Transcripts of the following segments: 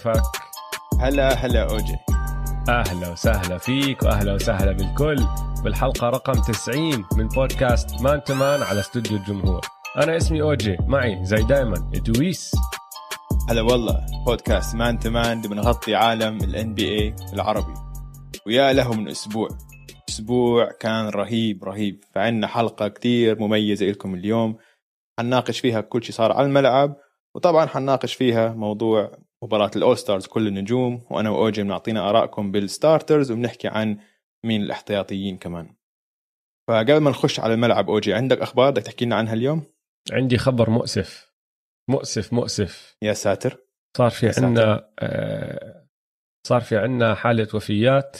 كيفك؟ هلا هلا أوجي. أهلا وسهلا فيك وأهلا وسهلا بالكل. بالحلقة رقم 90 من بودكاست Man to Man على استوديو الجمهور. أنا اسمي أوجي. معي زي دايما دويس هلا والله بودكاست Man to Man بنغطي عالم ال NBA العربي. ويا له من أسبوع. أسبوع كان رهيب رهيب. فعندنا حلقة كتير مميزة لكم اليوم. حنناقش فيها كل شيء صار على الملعب. وطبعا حنناقش فيها موضوع مباراة ال All-Stars كل النجوم وأنا وأوجي بنعطينا آرائكم بال starters وبنحكي عن مين الإحتياطيين كمان. فقبل ما نخش على الملعب أوجي عندك أخبار بدك تحكي لنا عنها اليوم؟ عندي خبر مؤسف. مؤسف مؤسف. يا ساتر. صار في عندنا آه صار في عندنا حالة وفيات.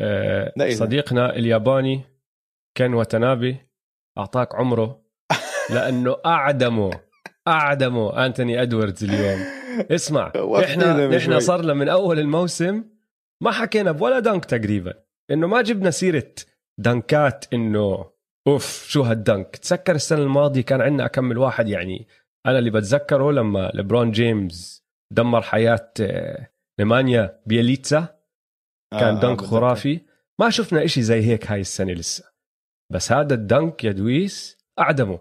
آه صديقنا الياباني كان وتنابي أعطاك عمره لأنه أعدمه أعدمه. أنتوني أدواردز اليوم. اسمع إحنا إحنا صار لنا من أول الموسم ما حكينا بولا dunk تقريبا إنه ما جبنا سيرة dunk ات إنه أوف شو هال dunk تذكر السنة الماضية كان عندنا أكمل واحد يعني أنا اللي بتذكره لما ليبرون جيمس دمر حياة آه، نيمانيا بيليتسا كان آه دنك آه خرافي. ما شفنا إشي زي هيك هاي السنة لسه. بس هذا الدنك يا دويس أعدمه.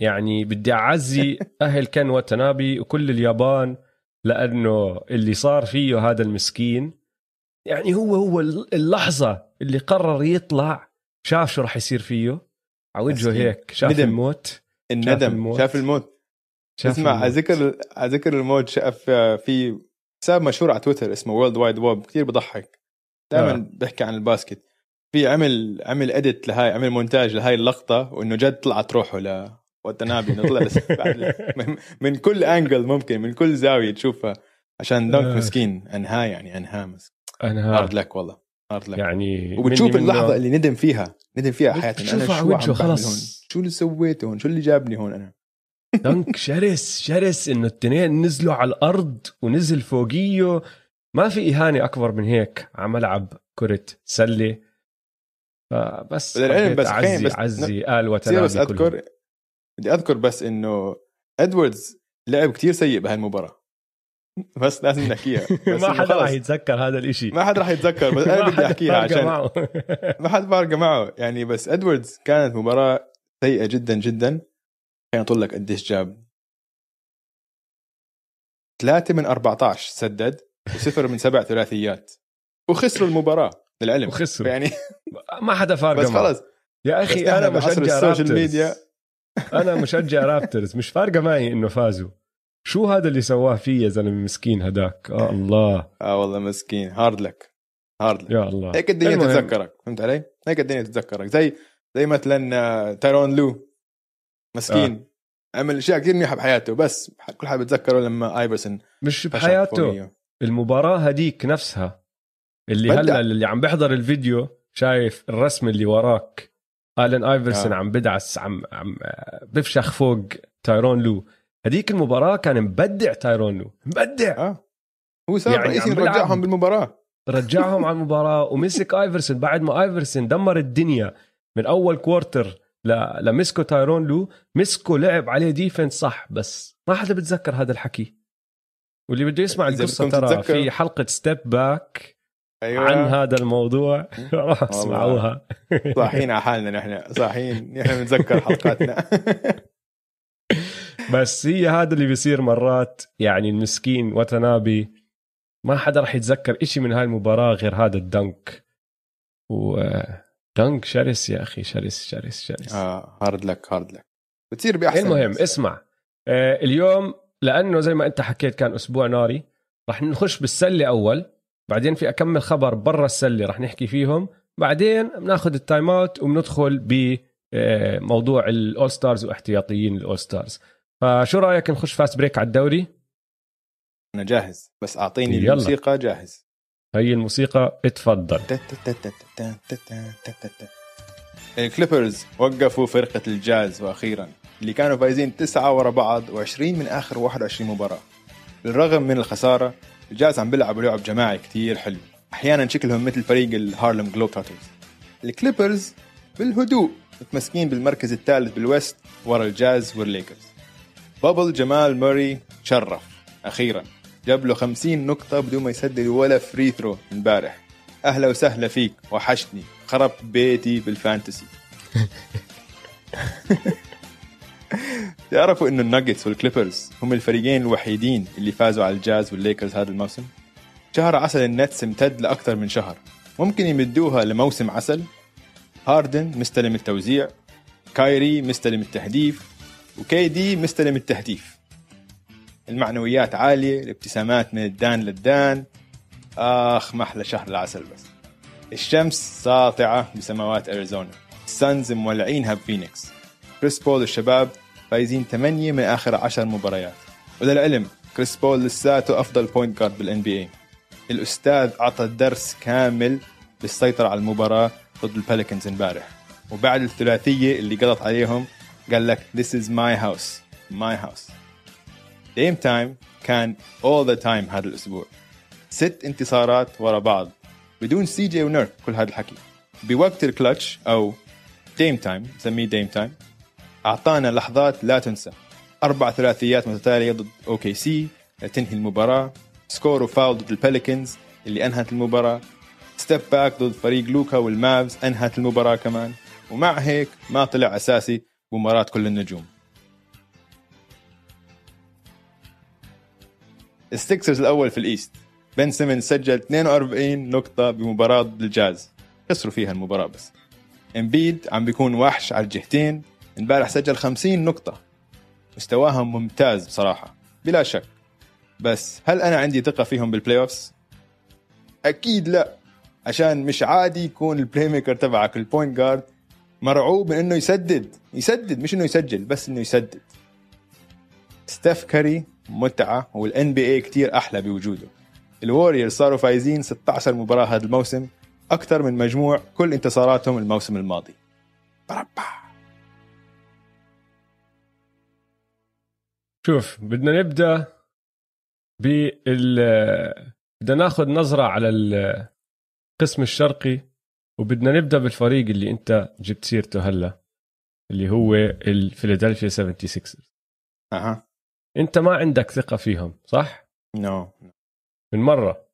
يعني بدي أعزي أهل كان وتنابي وكل اليابان لأنه اللي صار فيه هذا المسكين. يعني هو هو اللحظة اللي قرر يطلع شاف شو راح يصير فيه. على وجهه هيك شاف ندم. الموت. الندم. شاف الموت, شاف الموت. شاف اسمع على ذكر على ذكر الموت شاف في حساب مشهور على تويتر اسمه Worldwide Wob كثير بضحك. دائما آه. بيحكي عن ال basket. في عمل عمل edit لهاي عمل مونتاج لهاي اللقطة وإنه جد طلعت روحه ل واتانابي نطلع من كل angle ممكن من كل زاوية تشوفها عشان دونك مسكين انهاه يعني انهاه مسكين انهاه hard luck والله hard luck يعني وبتشوف اللحظة اللي ندم فيها ندم فيها حياتي أنا شو عم خلص شو اللي سويته هون؟ شو اللي جابني هون أنا؟ دنك شرس شرس إنه التنين نزلوا على الأرض ونزل فوقيه ما في إهانة أكبر من هيك على ملعب كرة سلة. فبس بس عزي بس عزي قال وتنابي بس أذكر بدي أذكر بس إنه إدواردز لعب كتير سيء بهالمباراه بس لازم نحكيها. بس ما حدا راح يتذكر هذا الإشي. ما حدا راح يتذكر بس أنا بدي أحكيها عشان ما حدا فارقة معه. يعني بس إدواردز كانت مباراة سيئة جدا جدا. خليني أقول لك قديش جاب. ثلاثة من 14 سدد وصفر من سبع ثلاثيات. وخسروا المباراة للعلم. وخسروا. يعني ما حدا فارقة بس خلص. يا أخي أنا مشجع ال social media أنا مشجع رابترز مش فارقة معي إنه فازوا. شو هذا اللي سواه فيه يا زلمة مسكين هداك؟ آه الله. آه والله مسكين. هارد لك هارد لك يا الله. هيك الدنيا المهم. تتذكرك فهمت علي؟ هيك الدنيا تتذكرك. زي زي مثلا آه، تايرون لو. مسكين. آه. عمل أشياء كثير منيحة بحياته بس كل حد بتذكره لما آيفرسون مش بحياته المباراة هديك نفسها. اللي هلأ اللي عم بيحضر الفيديو شايف الرسم اللي وراك. ألن آيفرسون آه. عم بدعس عم عم بفشخ فوق تايرون لو. هذيك المباراة كان مبدع تايرون لو. مبدع! آه. هو صار يعني رئيسي رجعهم بالمباراة. رجعهم على المباراة ومسك ايفرسون بعد ما ايفرسون دمر الدنيا من أول quarter لمسكو تايرون لو مسكو لعب عليه defense صح بس ما حدا بتذكر هذا الحكي. واللي بده يسمع القصة ترى في حلقة Step Back أيوة. عن هذا الموضوع راح أسمعوها. صاحيين على حالنا نحن. صاحيين. نحن بنتذكر حلقاتنا. بس هي هذا اللي بيصير مرات. يعني المسكين واتانابي ما حدا راح يتذكر إشي من هاي المباراة غير هذا ال dunk. و dunk شرس يا أخي شرس شرس شرس. آه hard luck hard luck بتصير بأحسن المهم اسمع. آه اليوم لأنه زي ما أنت حكيت كان أسبوع ناري راح نخش بالسلة أول. بعدين في أكمل خبر برا السلة رح نحكي فيهم. بعدين بناخذ ال timeout وبندخل بموضوع ال All-Stars واحتياطيين ال All-Stars فشو رأيك نخش fast break على الدوري؟ أنا جاهز بس أعطيني يلا. الموسيقى جاهز. هي الموسيقى اتفضل. الكليبرز وقفوا فرقة الجاز وأخيرا اللي كانوا فايزين تسعة ورا بعض و20 من آخر 21 مباراة. بالرغم من الخسارة الجاز عم بيلعبوا لعب جماعي كتير حلو. أحيانا شكلهم مثل فريق الهارلم جلوبتروترز الكليبرز بالهدوء متمسكين بالمركز الثالث بال West ورا الجاز والليكرز. bubble جمال موري شرف. أخيرا جاب له 50 نقطة بدون ما يسدد ولا free throw امبارح. أهلا وسهلا فيك وحشتني. خربت بيتي بال fantasy. تعرفوا إنه الناجتس والكليبرز هم الفريقين الوحيدين اللي فازوا على الجاز والليكرز هذا الموسم؟ شهر عسل النتس امتد لأكثر من شهر. ممكن يمدوها لموسم عسل. هاردن مستلم التوزيع. كايري مستلم التهديف. وكي دي مستلم التهديف. المعنويات عالية الابتسامات من الدان للدان. آخ محلى شهر العسل بس. الشمس ساطعة بسماوات أريزونا. السانز مولعينها بفينيكس. كريس بول الشباب فايزين 8 من آخر 10 مباريات. وللعلم كريس بول لساته أفضل point guard بال NBA الأستاذ أعطى درس كامل للسيطرة على المباراة ضد البليكنز امبارح. وبعد الثلاثية اللي قضت عليهم قال لك this is my house my house. Dame Time كان all the time هذا الأسبوع. ست انتصارات ورا بعض بدون سي جي ونيرك كل هذا الحكي. بوقت الكلتش أو Dame Time نسميه Dame Time أعطانا لحظات لا تنسى. أربع ثلاثيات متتالية ضد أوكي سي لتنهي المباراة. score و foul ضد البليكنز اللي أنهت المباراة. step back ضد فريق لوكا والمافز أنهت المباراة كمان. ومع هيك ما طلع أساسي بمباراة كل النجوم. السكسرز الأول في ال East. بن سيمنز سجل 42 نقطة بمباراة ضد الجاز. خسروا فيها المباراة بس. إمبيد عم بيكون وحش على الجهتين. امبارح سجل 50 نقطة. مستواهم ممتاز بصراحة بلا شك. بس هل أنا عندي ثقة فيهم بال playoffs؟ أكيد لا عشان مش عادي يكون ال playmaker تبعك ال point guard مرعوب من إنه يسدد. يسدد مش إنه يسجل بس إنه يسدد. ستيف كاري متعة وال NBA كثير أحلى بوجوده. الوريور صاروا فايزين 16 مباراة هذا الموسم أكثر من مجموع كل انتصاراتهم الموسم الماضي. بربع. شوف بدنا نبدأ بال بدنا ناخذ نظرة على القسم الشرقي وبدنا نبدأ بالفريق اللي أنت جبت سيرته هلا اللي هو الفيلادلفيا 76 أها أنت ما عندك ثقة فيهم صح؟ نو no. من مرة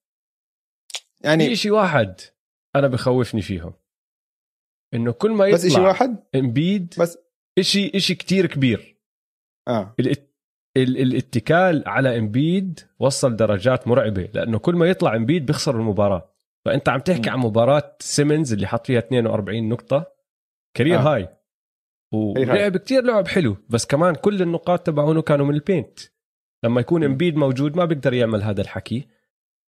يعني في شيء واحد أنا بخوفني فيهم إنه كل ما يطلع بس شيء واحد إمبيد بس شيء شيء كثير كبير آه. الاتكال على إمبيد وصل درجات مرعبة لأنه كل ما يطلع إمبيد بيخسر المباراة. فأنت عم تحكي. عن مباراة سيمنز اللي حط فيها 42 نقطة؟ career آه. هاي. ولعب كتير لعب حلو بس كمان كل النقاط تبعونه كانوا من ال paint. لما يكون إمبيد موجود ما بيقدر يعمل هذا الحكي.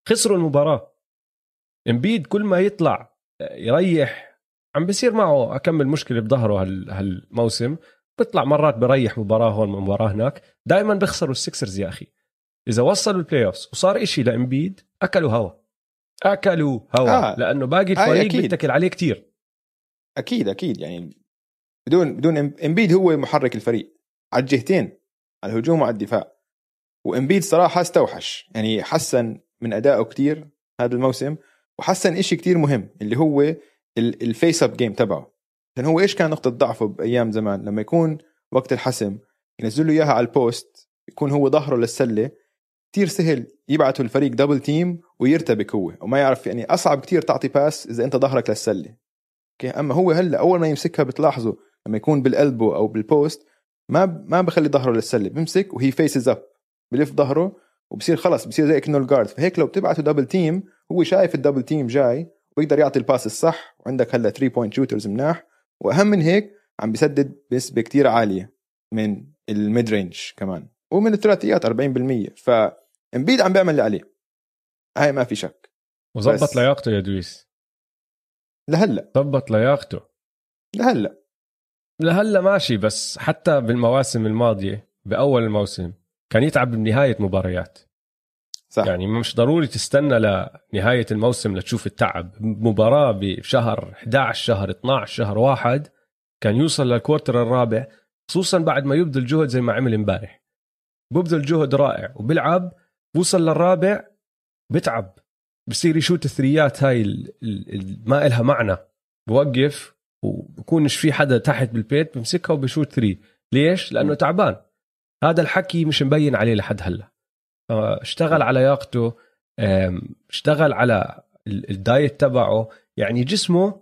خسروا المباراة. إمبيد كل ما يطلع يريح عم بصير معه أكم مشكلة بظهره هالموسم. بيطلع مرات بريح مباراة هون مباراة هناك. دائما بيخسروا السكسرز يا أخي. إذا وصلوا ال playoffs وصار إشي لإمبيد أكلوا هوا. أكلوا هوا. آه. لأنه باقي الفريق بيتكل عليه كتير. أكيد أكيد. يعني بدون بدون إمبيد هو محرك الفريق. على الجهتين على الهجوم وعلى الدفاع. وإمبيد صراحة استوحش. يعني حسن من أدائه كتير هذا الموسم وحسن إشي كتير مهم اللي هو ال face up game تبعه. لأن هو إيش كان نقطة ضعفه بأيام زمان؟ لما يكون وقت الحسم ينزل له إياها على ال post يكون هو ظهره للسلة كتير سهل يبعثوا الفريق double team ويرتبك هو وما يعرف يعني أصعب كتير تعطي pass إذا أنت ظهرك للسلة. أوكي؟ أما هو هلأ أول ما يمسكها بتلاحظوا لما يكون بال elbow أو بال post ما ما بخلي ظهره للسلة بيمسك وهي faces up بلف ظهره وبصير خلص بصير زي كانه ال guard فهيك لو بتبعته double team هو شايف ال double team جاي ويقدر يعطي ال pass الصح وعندك هلأ 3 point shooters مناح وأهم من هيك عم بيسدد بنسبه كتير عالية من ال mid range كمان ومن الثلاثيات 40% فامبيد عم بيعمل اللي عليه. هاي ما في شك. وظبط لياقته يا دويس. لهلأ. ظبط لياقته. لهلأ. لهلأ ماشي بس حتى بالمواسم الماضية بأول الموسم كان يتعب بنهاية مباريات. صح. يعني مش ضروري تستنى لنهاية الموسم لتشوف التعب. مباراة بشهر 11 شهر 12 شهر واحد كان يوصل للكوارتر الرابع خصوصا بعد ما يبذل جهد زي ما عمل امبارح. ببذل جهد رائع وبيلعب بوصل للرابع بتعب. بصير يشوت ال three ات هاي ما إلها معنى. بوقف وبكونش في حدا تحت بال paint بمسكها وبشوت three ليش؟ لأنه تعبان. هذا الحكي مش مبين عليه لحد هلأ. اشتغل على لياقته اشتغل على ال diet تبعه. يعني جسمه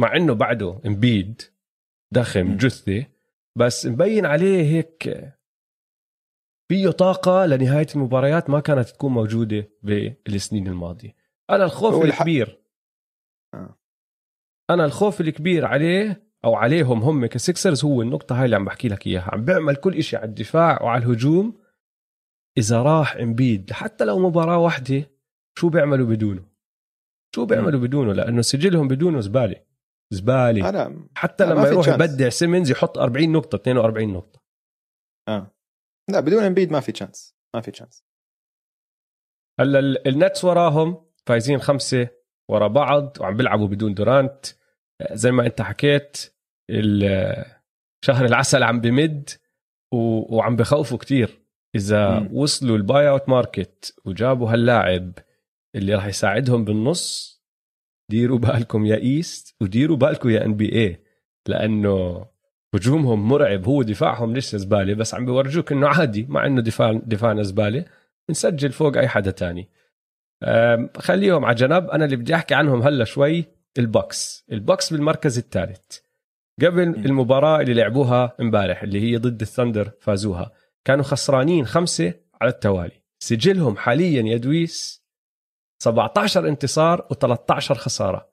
مع إنه بعده إمبيد ضخم جثه بس مبين عليه هيك فيه طاقة لنهاية المباريات ما كانت تكون موجودة بالسنين الماضية. أنا الخوف الكبير. آه. أنا الخوف الكبير عليه أو عليهم هم كسكسرز هو النقطة هاي اللي عم بحكي لك إياها. عم بيعمل كل إشي على الدفاع وعلى الهجوم. إذا راح امبيد حتى لو مباراة واحدة شو بيعملوا بدونه؟ شو بيعملوا بدونه؟ لأنه سجلهم بدونه زبالة أنا حتى لما يروح يبدع سيمونز يحط 40 نقطة 42 نقطة. آه. لا بدون امبيد ما في chance ما في chance هلأ النتس وراهم فايزين خمسة ورا بعض وعم بيلعبوا بدون دورانت. زي ما أنت حكيت شهر العسل عم بمد وعم بخوفوا كتير. إذا م. وصلوا ال buyout market وجابوا هاللاعب اللي راح يساعدهم بالنص ديروا بالكم يا East وديروا بالكم يا NBA لأنه هجومهم مرعب. هو دفاعهم لسه زبالة؟ بس عم بورجوك إنه عادي مع إنه دفاع دفاعنا زبالة. نسجل فوق أي حدا تاني. خليهم على جنب. أنا اللي بدي أحكي عنهم هلا شوي البوكس. البوكس بالمركز الثالث. قبل المباراة اللي لعبوها امبارح اللي هي ضد الثندر فازوها. كانوا خسرانين خمسة على التوالي. سجلهم حاليا يا دويس 17 انتصار و13 خسارة.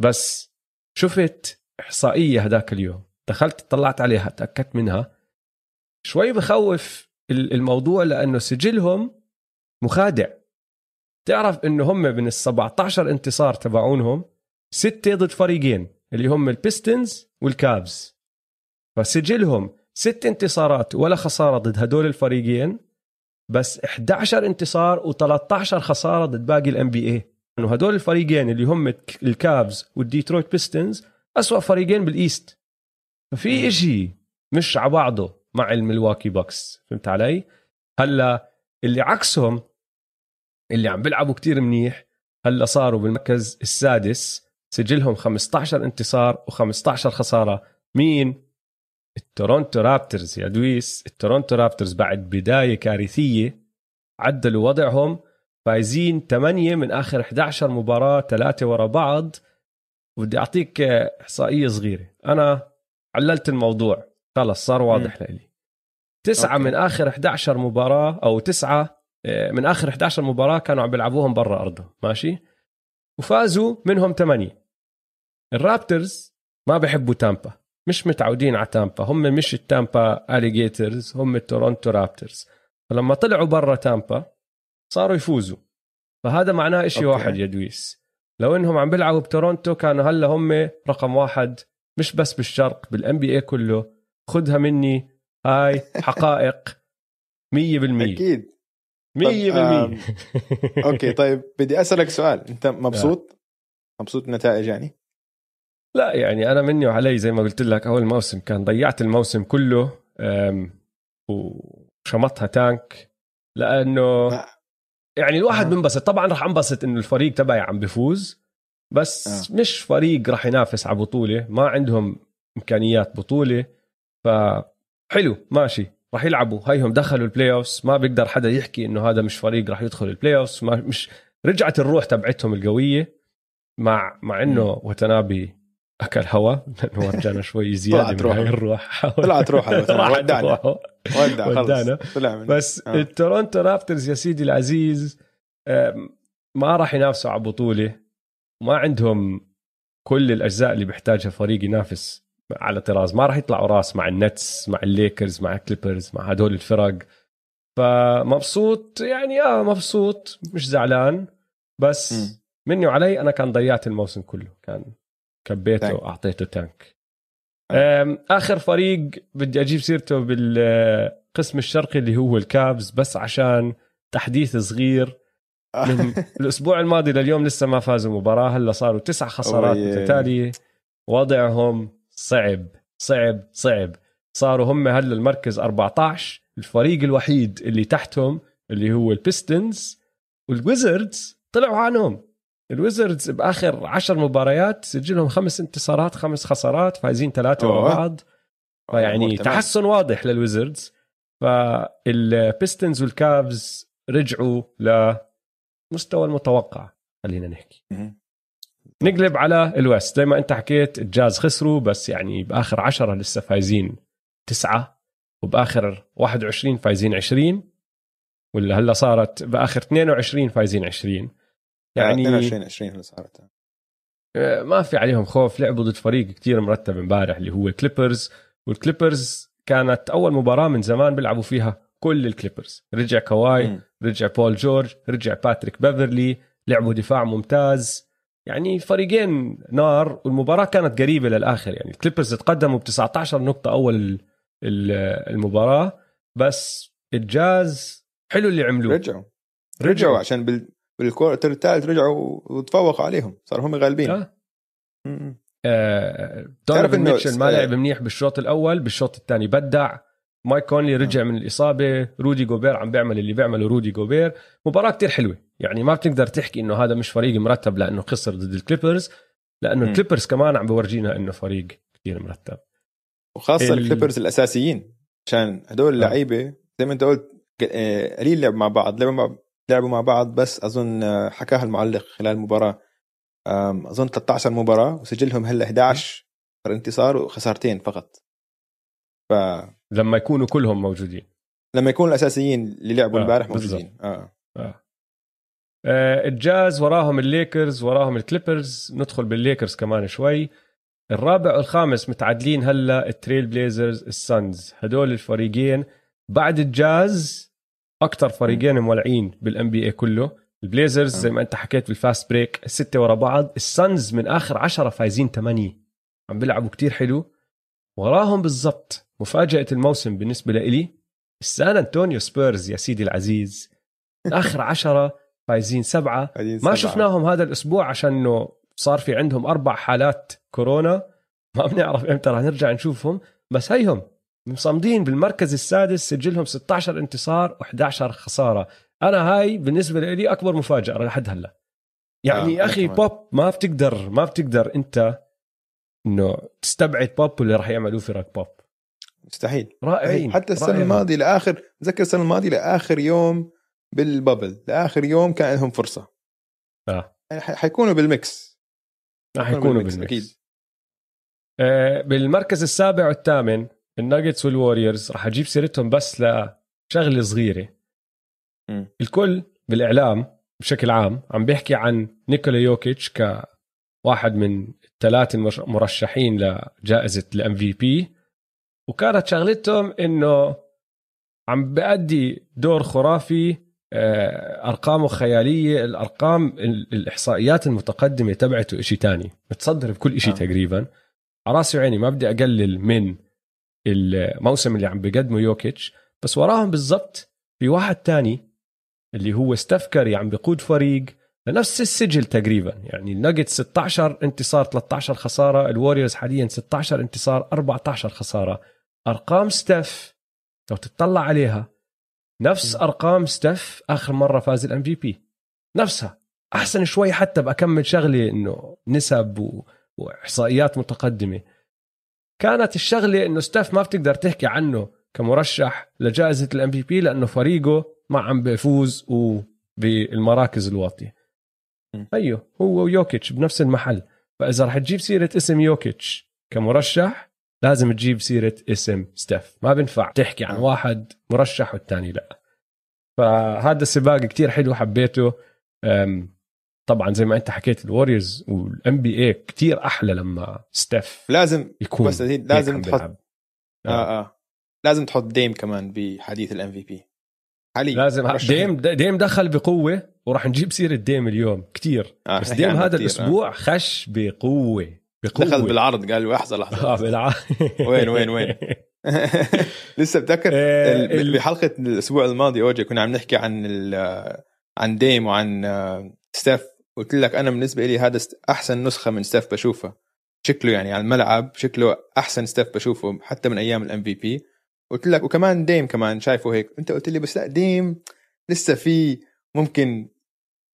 بس شفت إحصائية هذاك اليوم. دخلت طلعت عليها تأكدت منها. شوي بخوف الموضوع لأنه سجلهم مخادع. تعرف إنه هم من ال 17 انتصار تبعونهم ستة ضد فريقين اللي هم البيستونز والكافز. فسجلهم ست انتصارات ولا خسارة ضد هدول الفريقين بس 11 انتصار و13 خسارة ضد باقي ال NBA إنه هدول الفريقين اللي هم الكافز والديترويت بيستونز أسوأ فريقين بال East ففي إشي مش على بعضه مع الملواكي بوكس فهمت علي؟ هلأ اللي عكسهم اللي عم بيلعبوا كتير منيح هلأ صاروا بالمركز السادس سجلهم 15 انتصار و15 خسارة. مين؟ التورونتو رابترز يا دويس التورونتو رابترز بعد بداية كارثية عدلوا وضعهم فايزين 8 من آخر 11 مباراة ثلاثة ورا بعض. بدي أعطيك إحصائية صغيرة. أنا عللت الموضوع. خلص صار واضح لي تسعة أوكي. من آخر 11 مباراة أو تسعة آه، من آخر 11 مباراة كانوا عم بيلعبوهم برا أرضهم. ماشي؟ وفازوا منهم ثمانية الرابترز ما بحبوا تامبا. مش متعودين على تامبا. هم مش التامبا اليجيترز هم التورونتو رابترز فلما طلعوا برا تامبا صاروا يفوزوا. فهذا معناه أوكي. واحد يا دويس. لو إنهم عم بيلعبوا بتورونتو كانوا هلا هم رقم واحد مش بس بالشرق بال NBA كله. خذها مني. هاي حقائق. 100% أكيد. 100% طيب أوكي طيب بدي أسألك سؤال. أنت مبسوط؟ آه. مبسوط بالنتائج يعني؟ لا يعني أنا مني وعلي زي ما قلت لك أول موسم كان ضيعت الموسم كله وشمطها تانك لأنه يعني الواحد آه. بنبسط طبعا راح أنبسط إنه الفريق تبعي عم بفوز بس آه. مش فريق راح ينافس على بطولة ما عندهم إمكانيات بطولة فحلو ماشي راح يلعبوا هيهم دخلوا البلاي اوفز ما بيقدر حدا يحكي إنه هذا مش فريق راح يدخل البلاي اوفز مش رجعت الروح تبعتهم القوية مع مع إنه وتنابي أكل هوا. لأنه ورجعنا شوي زيادة من هاي الروح. طلعت روحه. ودعنا ودعنا بس آه. التورونتو رابترز يا سيدي العزيز ما راح ينافسوا على بطوله ما عندهم كل الأجزاء اللي بيحتاجها فريق ينافس على طراز. ما راح يطلعوا راس مع النتس مع الليكرز مع الكليبرز مع هدول الفرق. فمبسوط يعني آه مبسوط. مش زعلان. بس م. مني وعلي أنا كان ضيعت الموسم كله. كان كبيته وأعطيته tank آخر فريق بدي أجيب سيرته بالقسم الشرقي اللي هو الكافز بس عشان تحديث صغير. من الأسبوع الماضي لليوم لسه ما فازوا مباراة هلا صاروا تسع خسارات متتالية. وضعهم صعب صعب صعب. صاروا هم هلا المركز 14 الفريق الوحيد اللي تحتهم اللي هو البيستونز والويزردز طلعوا عنهم الويزردز بآخر عشر مباريات سجلهم خمس انتصارات خمس خسارات فايزين ثلاثة ورا بعض. فيعني تحسن واضح للويزردز. فالبيستونز والكافز رجعوا لمستوى المتوقع خلينا نحكي. نقلب على ال West. زي ما أنت حكيت الجاز خسروا بس يعني بآخر عشرة لسه فايزين تسعة وبآخر 21 فايزين 20 ولا هلا صارت بآخر 22 فايزين 20 يعني 22 20 هلا صارت ما في عليهم خوف. لعبوا ضد فريق كتير مرتب امبارح اللي هو الكليبرز والكليبرز كانت أول مباراة من زمان بيلعبوا فيها كل الكليبرز رجع كواي م. رجع بول جورج رجع باتريك بيفرلي لعبوا دفاع ممتاز. يعني فريقين نار والمباراة كانت قريبة للآخر. يعني الكليبرز تقدموا ب 19 نقطة أول المباراة بس الجاز حلو اللي عملوه. رجعوا. رجعوا عشان بال... بال quarter الثالث رجعوا وتفوقوا عليهم. صاروا هم غالبين. آه. آه تعرف إنه ميتشل ما لعب منيح بالشوط الأول بالشوط الثاني بدع. مايك كونلي رجع من الإصابة رودي جوبير عم بيعمل اللي بيعمله رودي جوبير. مباراة كتير حلوة. يعني ما بتقدر تحكي إنه هذا مش فريق مرتب لأنه خسر ضد الكليبرز لأنه م. الكليبرز كمان عم بورجينا إنه فريق كتير مرتب. وخاصة ال... الكليبرز الأساسيين عشان هدول اللعيبة آه. زي ما أنت قلت آه، قليل لعب مع بعض لعبوا مع لعبوا مع بعض بس أظن آه، حكاها المعلق خلال المباراة. أظن 13 مباراة وسجلهم هلأ 11 انتصار وخسارتين فقط. ف لما يكونوا كلهم موجودين. لما يكونوا الأساسيين اللي لعبوا امبارح آه موجودين. آه. آه. آه الجاز وراهم الليكرز وراهم الكليبرز. ندخل بالليكرز كمان شوي. الرابع والخامس متعادلين هلأ التريل بليزرز السانز. هدول الفريقين. بعد الجاز أكثر فريقين مولعين بال NBA كله. البليزرز زي ما أنت حكيت بال fast break الستة ورا بعض. السانز من آخر عشرة فايزين ثمانية عم بيلعبوا كتير حلو. وراهم بالضبط مفاجأة الموسم بالنسبة لإلي. السان أنطونيو سبيرز يا سيدي العزيز. آخر عشرة فايزين سبعة. ما شفناهم هذا الأسبوع عشان إنه صار في عندهم أربع حالات كورونا. ما بنعرف إمتى رح نرجع نشوفهم. بس هيهم. مصمدين بالمركز السادس سجلهم 16 انتصار و11 خسارة. أنا هاي بالنسبة لي أكبر مفاجأة لحد هلأ. يعني آه أخي بوب ما بتقدر ما بتقدر أنت إنه تستبعد بوب واللي راح يعملوه فرق بوب. مستحيل. رائعين حتى السنة الماضية لآخر تذكر السنة الماضية لآخر يوم بالبابل لآخر يوم كان لهم فرصة. آه. يعني حيكونوا بال mix. راح يكونوا بال mix, بال mix. أكيد. آه بالمركز السابع والثامن الناجتس والوريورز راح أجيب سيرتهم بس لشغلة صغيرة م. الكل بالإعلام بشكل عام عم بيحكي عن نيكولا يوكيتش كواحد من الثلاث المرشحين لجائزة ال MVP وكانت شغلتهم إنه عم بأدي دور خرافي آه، ارقامه خيالية الأرقام الإحصائيات المتقدمة تبعته شيء تاني متصدر بكل شيء آه. تقريبا على راسي وعيني ما بدي أقلل من الموسم اللي عم بقدمه يوكيتش بس وراهم بالضبط في واحد تاني اللي هو ستيف كاري عم بقود فريق لنفس السجل تقريبا. يعني الناجتس 16 انتصار 13 خسارة الوريورز حاليا 16 انتصار 14 خسارة. أرقام ستيف لو تطلع عليها نفس أرقام ستيف آخر مرة فاز ال MVP. نفسها. أحسن شوي حتى بأكمل شغله إنه نسب و... وإحصائيات متقدمة. كانت الشغلة إنه ستيف ما بتقدر تحكي عنه كمرشح لجائزة ال MVP لأنه فريقه ما عم بيفوز وبالمراكز الواطية. أيوه هو ويوكيتش بنفس المحل. فإذا رح تجيب سيرة اسم يوكيتش كمرشح لازم تجيب سيرة اسم ستيف ما بنفع تحكي عن واحد مرشح والثاني لا. فهذا السباق كتير حلو حبيته. طبعا زي ما أنت حكيت الوريورز وال NBA كثير أحلى لما ستيف لازم يكون بس لازم تحط آه. آه. آه. لازم تحط ديم كمان بحديث ال MVP حاليا لازم ديم ديم دخل بقوة وراح نجيب سيرة ديم اليوم كثير آه بس ديم هذا الأسبوع آه. خش بقوة بقوة. دخل بالعرض قال لحظه لحظه آه بالعرض وين وين وين؟ لسه بتذكر؟ آه بحلقة الأسبوع الماضي أوجي كنا عم نحكي عن عن ديم وعن آه، ستيف. قلت لك أنا بالنسبة لي هذا أحسن نسخة من ستيف بشوفها. شكله يعني على الملعب شكله أحسن ستيف بشوفه حتى من أيام ال MVP قلت لك وكمان ديم كمان شايفه هيك. انت قلت لي بس لا ديم لسه في ممكن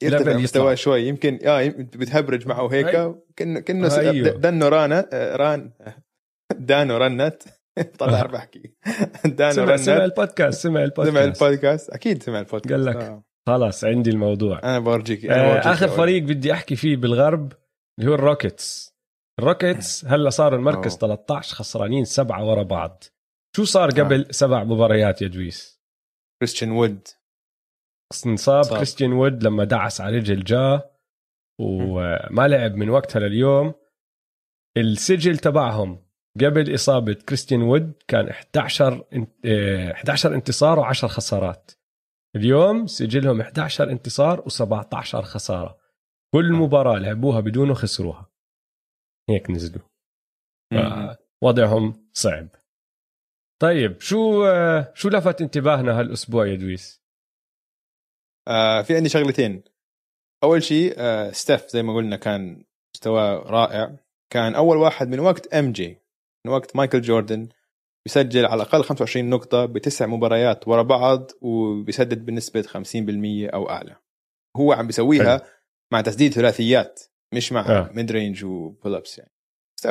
يرتفع مستواه شوي. يمكن آه بتهبرج معه هيك. كانه كانه. دانو رانا آه، ران دانو رنت. طلع بحكي. دانو سمع, سمع البودكاست سمع البودكاست. سمع البودكاست. أكيد سمع البودكاست. قال لك. آه. خلاص عندي الموضوع. أنا بورجيك آه آخر فريق بدي أحكي فيه بالغرب اللي هو الروكيتس. الروكيتس هلأ صاروا المركز أوه. 13 خسرانين سبعة ورا بعض. شو صار آه. قبل آه. سبع مباريات يا دويس كريستيان وود. انصاب كريستيان وود لما دعس على رجل Ja وما لعب من وقتها لليوم. السجل تبعهم قبل إصابة كريستيان وود كان 11 11 آه، انتصار و10 خسارات. اليوم سجلهم 11 انتصار و17 خسارة. كل مباراة لعبوها بدونه خسروها. هيك نزلوا. وضعهم صعب. طيب شو آه، شو لفت انتباهنا هالأسبوع يا دويس؟ آه في عندي شغلتين. أول شيء آه ستيف زي ما قلنا كان مستواه رائع. كان أول واحد من وقت MJ من وقت مايكل جوردن بيسجل على الأقل 25 نقطة بتسع مباريات ورا بعض وبيسدد بنسبة 50% أو أعلى. هو عم بيسويها مع تسديد ثلاثيات مش مع آه. ميد رينج وبول ابس يعني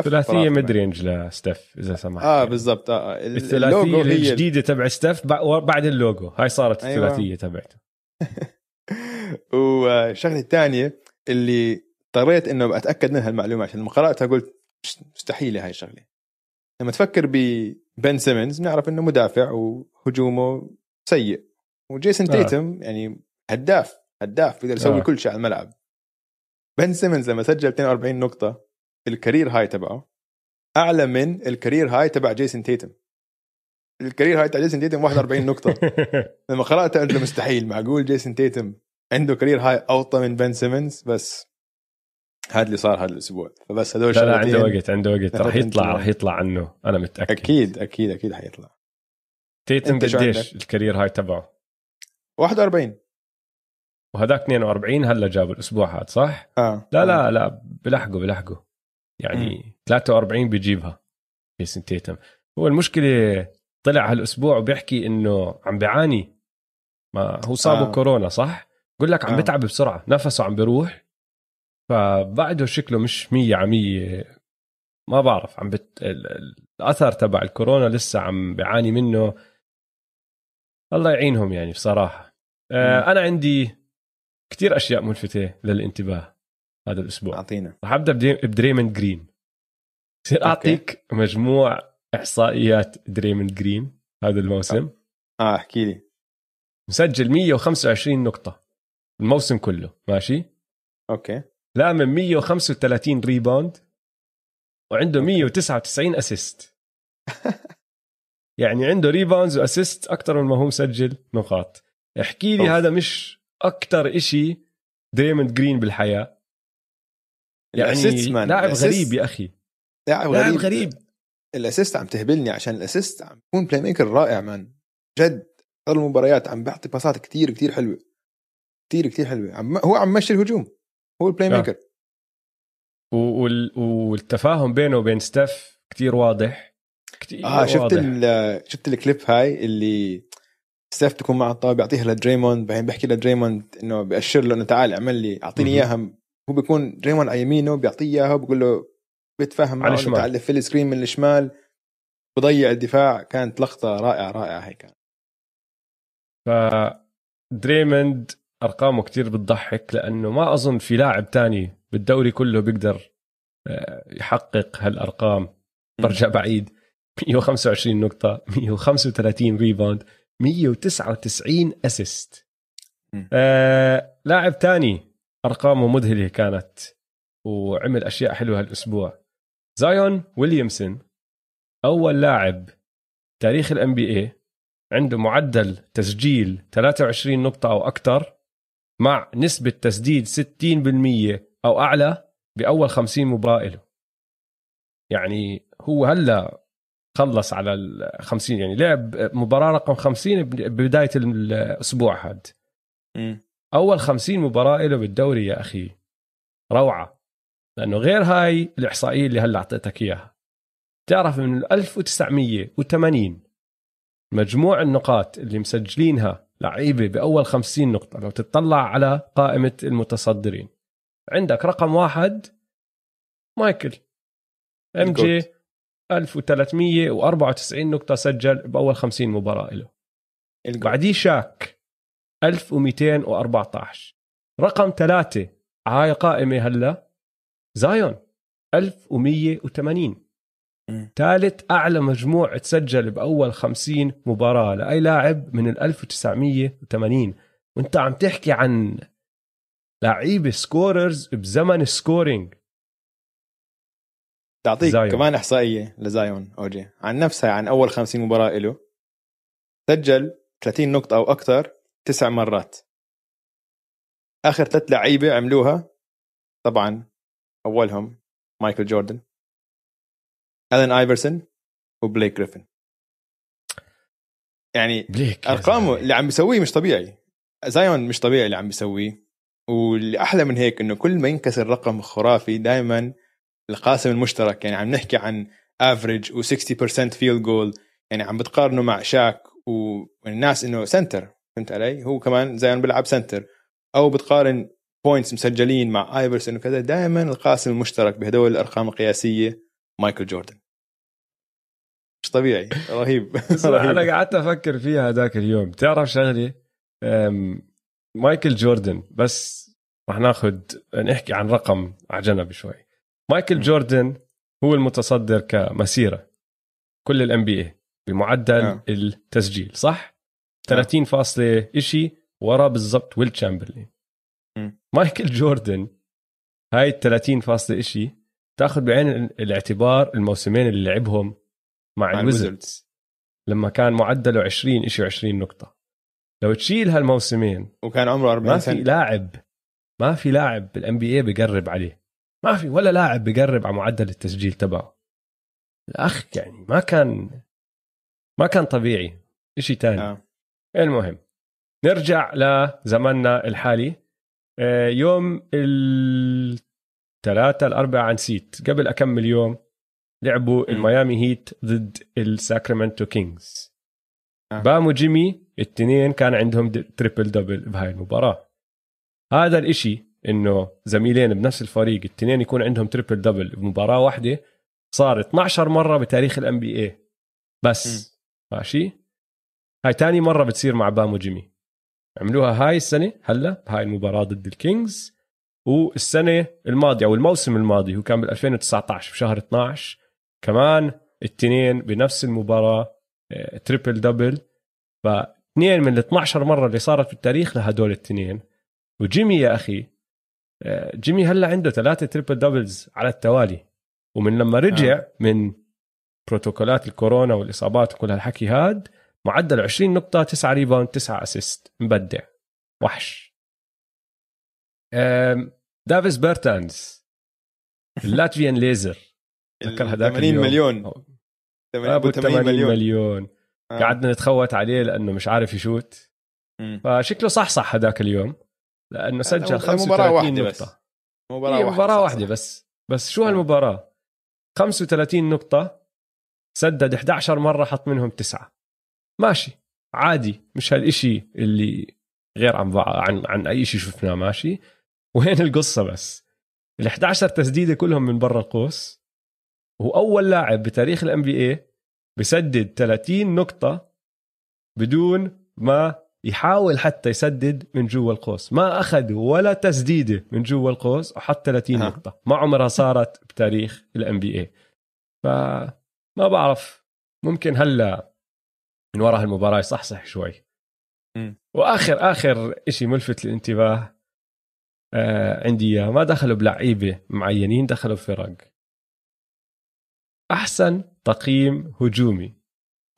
ثلاثية mid range لستيف إذا سمحت. آه بالضبط. آه, آه. الثلاثية الجديدة تبع ستيف بعد اللوجو. هاي صارت أيوة. الثلاثية تبعته. والشغلة الثانية اللي اضطريت إنه أتأكد منها المعلومة عشان لما قرأتها قلت مستحيل هاي الشغلة. لما تفكر ببن سيمنز نعرف إنه مدافع وهجومه سيء. وجيسون آه. تيتم يعني هداف هداف بيقدر يسوي آه. كل شيء على الملعب. بن سيمنز لما سجل 42 نقطة ال career high تبعه أعلى من ال career high تبع جيسون تيتم. ال career high تبع جيسون تيتم 41 نقطة. لما قرأتها قلت مستحيل معقول جيسون تيتم عنده career high أوطى من بن سيمنز؟ بس. هذا اللي صار هذا الأسبوع. فبس هذول لا, لا عنده وقت عنده وقت. راح يطلع راح يطلع عنه. أنا متأكد. أكيد أكيد أكيد حيطلع. تيتم قديش ال career high تبعه؟ 41 وهذاك 42 هلا جاب الأسبوع هذا صح؟ آه. لا لا لا بلحقه بلحقه يعني م. 43 بيجيبها جيسون تيتم. هو المشكلة طلع هالأسبوع وبيحكي إنه عم بيعاني. ما هو صابه آه. كورونا صح؟ بقول لك عم آه. بتعب بسرعة. نفسه عم بيروح. فبعده شكله مش مية عمية ما بعرف عم بت... الأثر تبع الكورونا لسه عم بعاني منه. الله يعينهم يعني بصراحة. آه أنا عندي كتير أشياء ملفتة للانتباه هذا الأسبوع. أعطينا. رح أبدأ بدريموند جرين. بصير أعطيك مجموع إحصائيات دريموند جرين هذا الموسم. آه احكي لي. مسجل 125 نقطة. الموسم كله. ماشي؟ okay. لامم 135 rebound وعنده 199 assist يعني عنده rebounds و assist أكثر من ما هو مسجل نقاط. احكي لي أوف. هذا مش أكثر إشي دريموند جرين بالحياة. يعني لاعب غريب يا أخي. لاعب غريب, لاعب غريب. ال assist عم تهبلني عشان ال assist عم يكون play maker رائع عن جد. المباريات عم بيعطي passات كتير كتير حلوة. كتير كتير حلوة. عم هو عم مشي الهجوم. هو ال play maker والتفاهم بينه وبين ستيف كتير واضح. كتير آه شفت واضح. شفت الكليب هاي اللي ستيف تكون مع الطابة بيعطيها لدريموند بعدين بيحكي لدريموند إنه بيأشر له إنه تعال اعمل لي أعطيني اياها هو بيكون دريموند على يمينه بيعطيه إياها وبقول له بيتفاهم معه تعال في ال screen من الشمال. بضيع الدفاع كانت لقطة رائعة رائعة هيك. ف دريموند أرقامه كتير بتضحك لأنه ما أظن في لاعب تاني بالدوري كله بيقدر آه، يحقق هالأرقام. برجع بعيد. 125 نقطة 135 rebound 199 assist آه لاعب تاني أرقامه مذهلة كانت وعمل أشياء حلوة هالأسبوع. زايون ويليامسون أول لاعب تاريخ ال NBA عنده معدل تسجيل 23 نقطة أو أكثر مع نسبة تسديد 60% أو أعلى بأول 50 مباراة له يعني هو هلأ خلص على ال 50 يعني لعب مباراة رقم 50 ببداية الأسبوع هاد. أول 50 مباراة له بالدوري يا أخي. روعة. لأنه غير هاي الإحصائية اللي هلأ أعطيتك إياها. تعرف من 1980 مجموع النقاط اللي مسجلينها لعيبة بأول 50 نقطة. لو تطلع على قائمة المتصدرين. عندك رقم واحد مايكل. إم جي 1394 نقطة سجل بأول 50 مباراة له. بعديه شاك 1214 رقم ثلاثة هاي القائمة هلا زايون 1180 ثالث أعلى مجموع تسجل بأول 50 مباراة لأي لاعب من ال 1980 وأنت عم تحكي عن لعيبة scorers بزمن ال scoring تعطيك زايون. كمان إحصائية لزايون OG. عن نفسها عن أول 50 مباراة له سجل 30 نقطة أو أكثر تسع مرات. آخر ثلاث لعيبة عملوها طبعا أولهم مايكل جوردن. الين ايفرسون وبليك جريفن يعني بليك أرقامه اللي عم بيسويه مش طبيعي. زايون مش طبيعي اللي عم بيسويه. واللي أحلى من هيك إنه كل ما ينكسر رقم خرافي دائما القاسم المشترك. يعني عم نحكي عن average و60% field goal يعني عم بتقارنه مع شاك والناس إنه center فهمت علي؟ هو كمان زي بيلعب center أو بتقارن points مسجلين مع ايفرسون وكذا. دائما القاسم المشترك بهدول الأرقام القياسية مايكل جوردن مش طبيعي. رهيب, رهيب. أنا قعدت أفكر فيها هذاك اليوم. تعرف شغله مايكل جوردن. بس رح ناخذ نحكي عن رقم على جنب شوي. مايكل جوردن هو المتصدر كمسيرة كل ال NBA بمعدل آه. التسجيل صح؟ 30 فاصلة إشي ورا بالضبط ويل تشامبرلين. مايكل جوردن هاي ال 30 فاصلة إشي تاخذ بعين الاعتبار الموسمين اللي لعبهم مع, ال Wizards لما كان معدله 20 إشي 20 نقطة. لو تشيل هالموسمين وكان عمره 40 سنة ما في لاعب ما في لاعب بال NBA بقرب عليه. ما في ولا لاعب بقرب على معدل التسجيل تبعه. الاخ يعني ما كان ما كان طبيعي. شيء ثاني آه. المهم نرجع لزماننا الحالي. آه، يوم الثلاثاء الأربعاء نسيت. قبل أكمل يوم لعبوا ال Miami Heat ضد ال Sacramento Kings آه. بام وجيمي الاثنين كان عندهم triple double بهاي المباراة. هذا الإشي إنه زميلين بنفس الفريق الاثنين يكون عندهم triple double بمباراة واحدة. صار 12 مرة بتاريخ ال NBA بس. م. ماشي؟ هاي تاني مرة بتصير مع بام وجيمي عملوها هاي السنة هلا بهاي المباراة ضد ال Kings والسنة الماضية أو الموسم الماضي هو كان بال 2019 بشهر 12 كمان الاثنين بنفس المباراة triple double فاثنين من ال 12 مرة اللي صارت في التاريخ لهدول الاثنين. وجيمي يا أخي جيمي هلأ عنده ثلاثة triple doubles على التوالي. ومن لما رجع آه. من بروتوكولات الكورونا والإصابات وكل هالحكي هاد معدل 20 نقطة 9 rebound 9 assist مبدع. وحش. دافيس بيرتانز ال Latvian Laser تذكر هذاك 80 مليون. ابو 80 مليون, مليون. آه. قعدنا نتخوت عليه لأنه مش عارف يشوت. فشكله صح صح هذاك اليوم. لأنه سجل 35 نقطة. بس. مباراة واحدة مباراة واحدة بس. بس شو هالمباراة؟ 35 نقطة. سدد 11 مرة حط منهم تسعة. ماشي. عادي. مش هالشيء اللي غير عن عن عن أي شيء شفناه. ماشي. وين القصة بس؟ ال 11 تسديدة كلهم من برا القوس. وهو أول لاعب بتاريخ الام بي اي بسدد 30 نقطة بدون ما يحاول حتى يسدد من جوا القوس. ما أخذ ولا تسديده من جوا القوس وحط 30 ها. نقطة. ما عمرها صارت بتاريخ الام بي اي فما بعرف ممكن هلا من وراء المباراه يصحصح شوي. م. وآخر آخر شيء ملفت للانتباه آه عندي ما دخلوا بلعيبة معينين دخلوا بفرق. أحسن تقييم هجومي.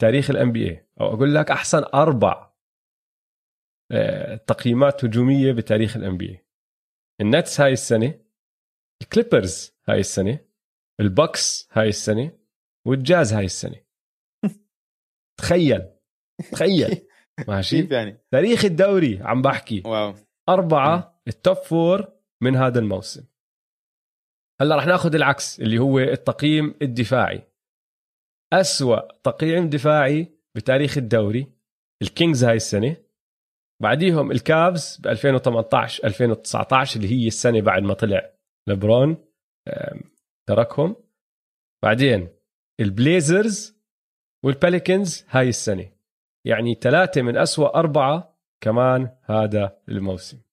تاريخ ال NBA أو أقول لك أحسن أربع آه، تقييمات هجومية بتاريخ ال NBA ال Nets هاي السنة ال Clippers هاي السنة ال Bucks هاي السنة والجاز هاي السنة. تخيل تخيل. ماشي؟ يعني؟ تاريخ الدوري عم بحكي. wow. أربعة ال top four من هذا الموسم. هلا رح ناخذ العكس اللي هو التقييم الدفاعي. أسوأ تقييم دفاعي بتاريخ الدوري ال Kings هاي السنة. بعديهم ال Cavs ب 2018 2019 اللي هي السنة بعد ما طلع لبرون تركهم. بعدين ال Blazers وال Pelicans هاي السنة. يعني ثلاثة من أسوأ أربعة كمان هذا الموسم.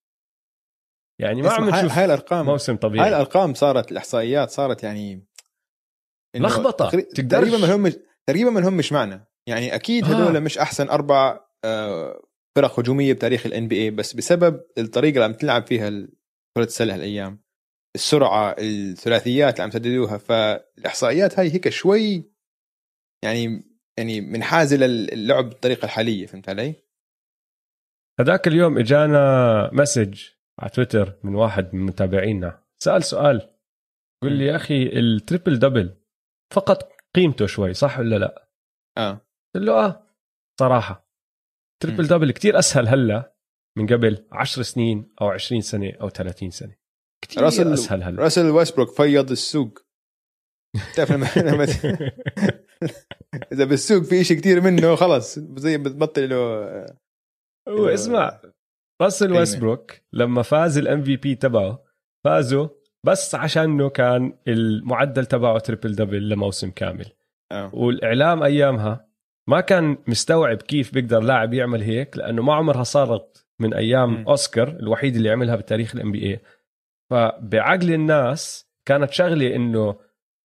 يعني ما عم نشوف هاي الأرقام. موسم طبيعي. هاي الأرقام صارت الإحصائيات صارت يعني لخبطة. تقريبا ما هم تقريبا ما هم مش معنا يعني أكيد هذول آه. مش أحسن أربع آه، فرق هجومية بتاريخ الان بي اي بس بسبب الطريقة اللي عم تلعب فيها كرة السلة هالأيام. السرعة الثلاثيات اللي عم تسددوها فالإحصائيات هاي هيك شوي يعني يعني منحازه للعب بالطريقة الحالية فهمت علي؟ هذاك اليوم إجانا message على تويتر من واحد من متابعينا. سأل سؤال. قل لي يا أخي ال triple double فقد قيمته شوي صح ولا لا؟ آه. قلت له آه صراحة. triple double كتير أسهل هلا من قبل 10 سنين أو 20 سنة أو 30 سنة. كثير راسل أسهل هلا. راسل ويسبروك فيض السوق. بتعرف لما إذا بالسوق في شيء كثير منه خلص زي بتبطل له هو اسمع راسل ويسبروك لما فاز ال MVP تبعه فازوا بس عشانه كان المعدل تبعه triple double لموسم كامل أوه. والإعلام أيامها ما كان مستوعب كيف بيقدر لاعب يعمل هيك لأنه ما عمرها صارت من أيام م. أوسكار الوحيد اللي عملها بتاريخ ال NBA فبعقل الناس كانت شغلة إنه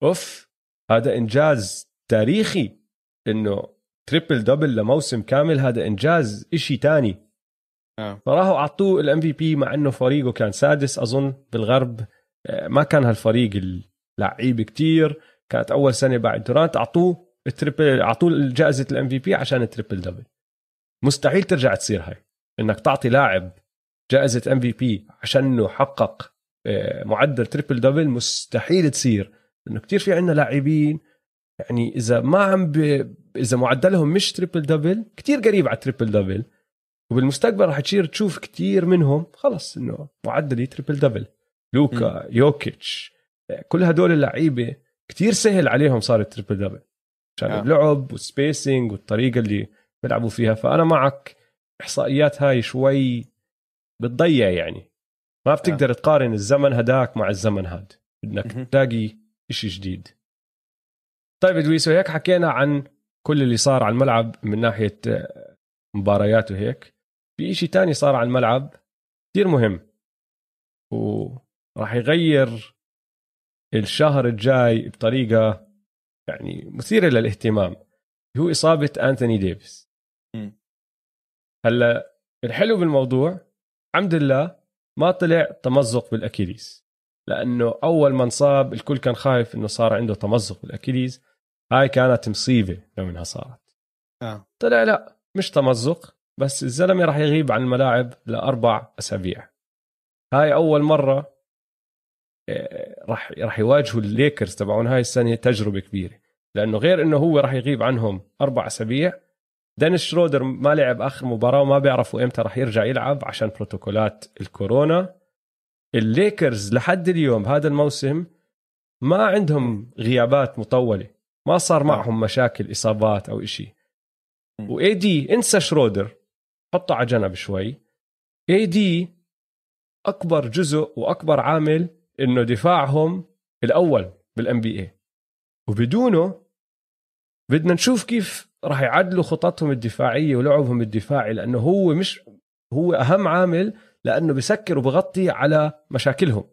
أوف هذا إنجاز تاريخي إنه triple double لموسم كامل هذا إنجاز إشي تاني آه. فراحوا أعطوه ال MVP مع إنه فريقه كان سادس. أظن بالغرب آه، ما كان هالفريق اللعيب كتير. كانت أول سنة بعد دورانت. أعطوه ال triple أعطوه جائزة ال MVP عشان ال triple double مستحيل ترجع تصير هاي. إنك تعطي لاعب جائزة MVP عشان حقق آه، معدل triple double مستحيل تصير. إنه كتير في عندنا لاعبين. يعني إذا ما عم ب... إذا معدلهم مش triple double كتير قريب على triple double وبالمستقبل راح تصير تشوف كتير منهم خلص إنه معدلي triple double لوكا م. يوكيتش كل هدول اللعيبة كتير سهل عليهم صار ال triple double عشان آه. اللعب وال spacing والطريقة اللي بيلعبوا فيها. فأنا معك إحصائيات هاي شوي بتضيع يعني. ما بتقدر آه. تقارن الزمن هداك مع الزمن هاد. بدك تلاقي إشي جديد. طيب إدويسو هيك حكينا عن كل اللي صار على الملعب من ناحية مباريات وهيك. في إشي تاني صار على الملعب كثير مهم. وراح يغير الشهر الجاي بطريقة يعني مثيرة للاهتمام. هو إصابة أنتوني ديفيس. هلأ الحلو بالموضوع الحمد لله ما طلع تمزق بال Achilles لأنه أول ما انصاب الكل كان خايف إنه صار عنده تمزق بال Achilles. هاي كانت مصيبة لو إنها صارت. آه. طلع لا مش تمزق. بس الزلمة راح يغيب عن الملاعب لأربع أسابيع. هاي أول مرة آه، راح راح يواجهوا الليكرز تبعون هاي السنة تجربة كبيرة. لأنه غير إنه هو راح يغيب عنهم أربع أسابيع دينيس شرودر ما لعب آخر مباراة وما بيعرفوا إمتى راح يرجع يلعب عشان بروتوكولات الكورونا. الليكرز لحد اليوم هذا الموسم ما عندهم غيابات مطولة. ما صار معهم مشاكل إصابات أو إشي. و AD انسى شرودر. حطه على جنب شوي. AD أكبر جزء وأكبر عامل إنه دفاعهم الأول بال NBA وبدونه بدنا نشوف كيف راح يعدلوا خططهم الدفاعية ولعبهم الدفاعي لأنه هو مش هو أهم عامل لأنه بسكر وبغطي على مشاكلهم.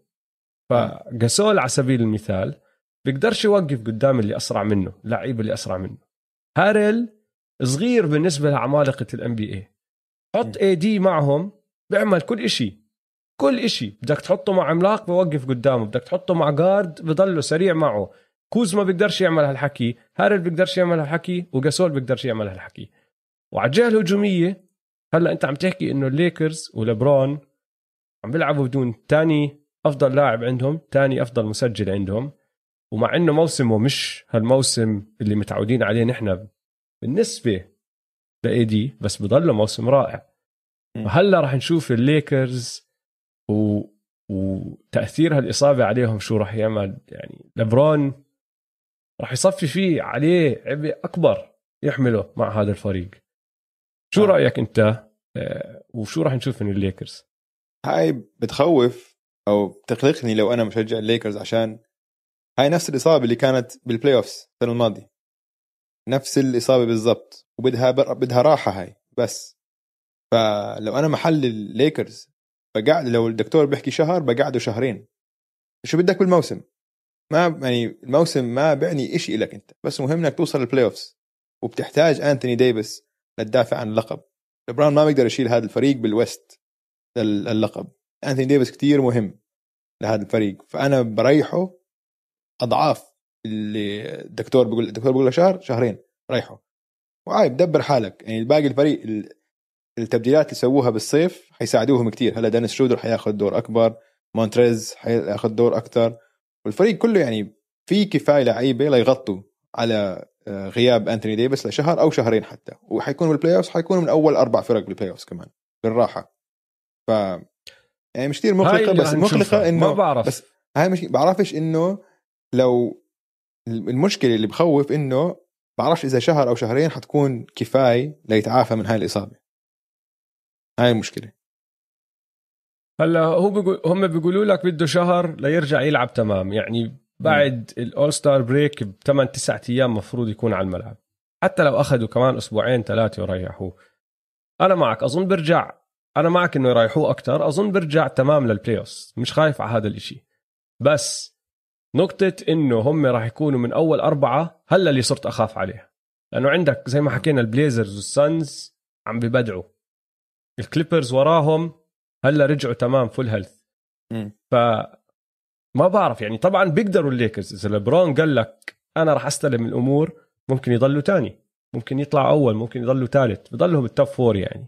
فجاسول على سبيل المثال بيقدرش يوقف قدام اللي أسرع منه اللعيبه اللي أسرع منه. هارل صغير بالنسبة لعمالقه ال NBA حط AD معهم بيعمل كل إشي. كل إشي. بدك تحطه مع عملاق بوقف قدامه. بدك تحطه مع guard بضله سريع معه. كوزما بيقدرش يعمل هالحكي. هارل بيقدرش يعمل هالحكي. وجاسول بيقدرش يعمل هالحكي. وعلى الجهة الهجومية هلأ أنت عم تحكي إنه الليكرز ولبرون عم بيلعبوا بدون تاني أفضل لاعب عندهم تاني أفضل مسجل عندهم. ومع إنه موسمه مش هالموسم اللي متعودين عليه نحن بالنسبة ل AD بس بضله موسم رائع. وهلأ راح نشوف الليكرز و... وتاثير هالإصابة عليهم شو راح يعمل. يعني لبرون راح يصفي فيه عليه عبء أكبر يحمله مع هذا الفريق. شو آه. رأيك أنت؟ آه، وشو راح نشوف من الليكرز؟ هاي بتخوف أو بتقلقني لو أنا مشجع الليكرز عشان هاي نفس الإصابة اللي كانت بال playoffs السنة الماضية. نفس الإصابة بالضبط. وبدها. بدها راحة هاي بس. فلو أنا محل الليكرز بقعد لو الدكتور بيحكي شهر بقعده شهرين. شو بدك بالموسم؟ ما يعني الموسم ما بعني إشي لك أنت بس مهم إنك توصل ال playoffs وبتحتاج انتوني ديفيس لتدافع عن اللقب. لبرون ما بيقدر يشيل هذا الفريق بال West اللقب انتوني ديفيس كتير مهم لهذا الفريق. فأنا بريحه أضعاف اللي الدكتور بيقول الدكتور بيقول له شهر شهرين. ريحه. وعايب دبر حالك. يعني باقي الفريق التبديلات اللي سووها بالصيف حيساعدوهم كتير. هلا دانيس شرودر حياخذ دور أكبر مونتريز حياخذ دور أكثر والفريق كله يعني في كفاية لعيبة ليغطوا على آه، غياب أنتوني ديفيس لشهر أو شهرين حتى. وحيكونوا بال playoff حيكونوا من أول أربع فرق بال playoff كمان بالراحة. ف يعني مش كثير مقلقه بس مقلقه إنه ما بعرف. بس هاي مش بعرفش إنه لو المشكلة اللي بخوف إنه بعرفش إذا شهر أو شهرين حتكون كفاية ليتعافى من هاي الإصابة. هاي المشكلة. هلا هو بيقول هم بيقولوا لك بده شهر ليرجع يلعب تمام. يعني بعد ال All-Star break بثمان تسعة أيام مفروض يكون على الملعب. حتى لو أخذوا كمان أسبوعين ثلاثة وريحوه. أنا معك أظن برجع أنا معك إنه يريحوه أكثر أظن برجع تمام لل play مش خايف على هذا الإشي. بس نقطة إنه هم راح يكونوا من أول أربعة هلا اللي صرت أخاف عليها لأنه عندك زي ما حكينا البليزرز والسانز عم ببدعوا. الكليبرز وراهم هلا رجعوا تمام full health ف ما بعرف يعني طبعا بيقدروا الليكرز. إذا لبرون قال لك أنا راح أستلم الأمور ممكن يضلوا تاني. ممكن يطلع أول ممكن يضلوا ثالث بضلوا بالتوب فور يعني.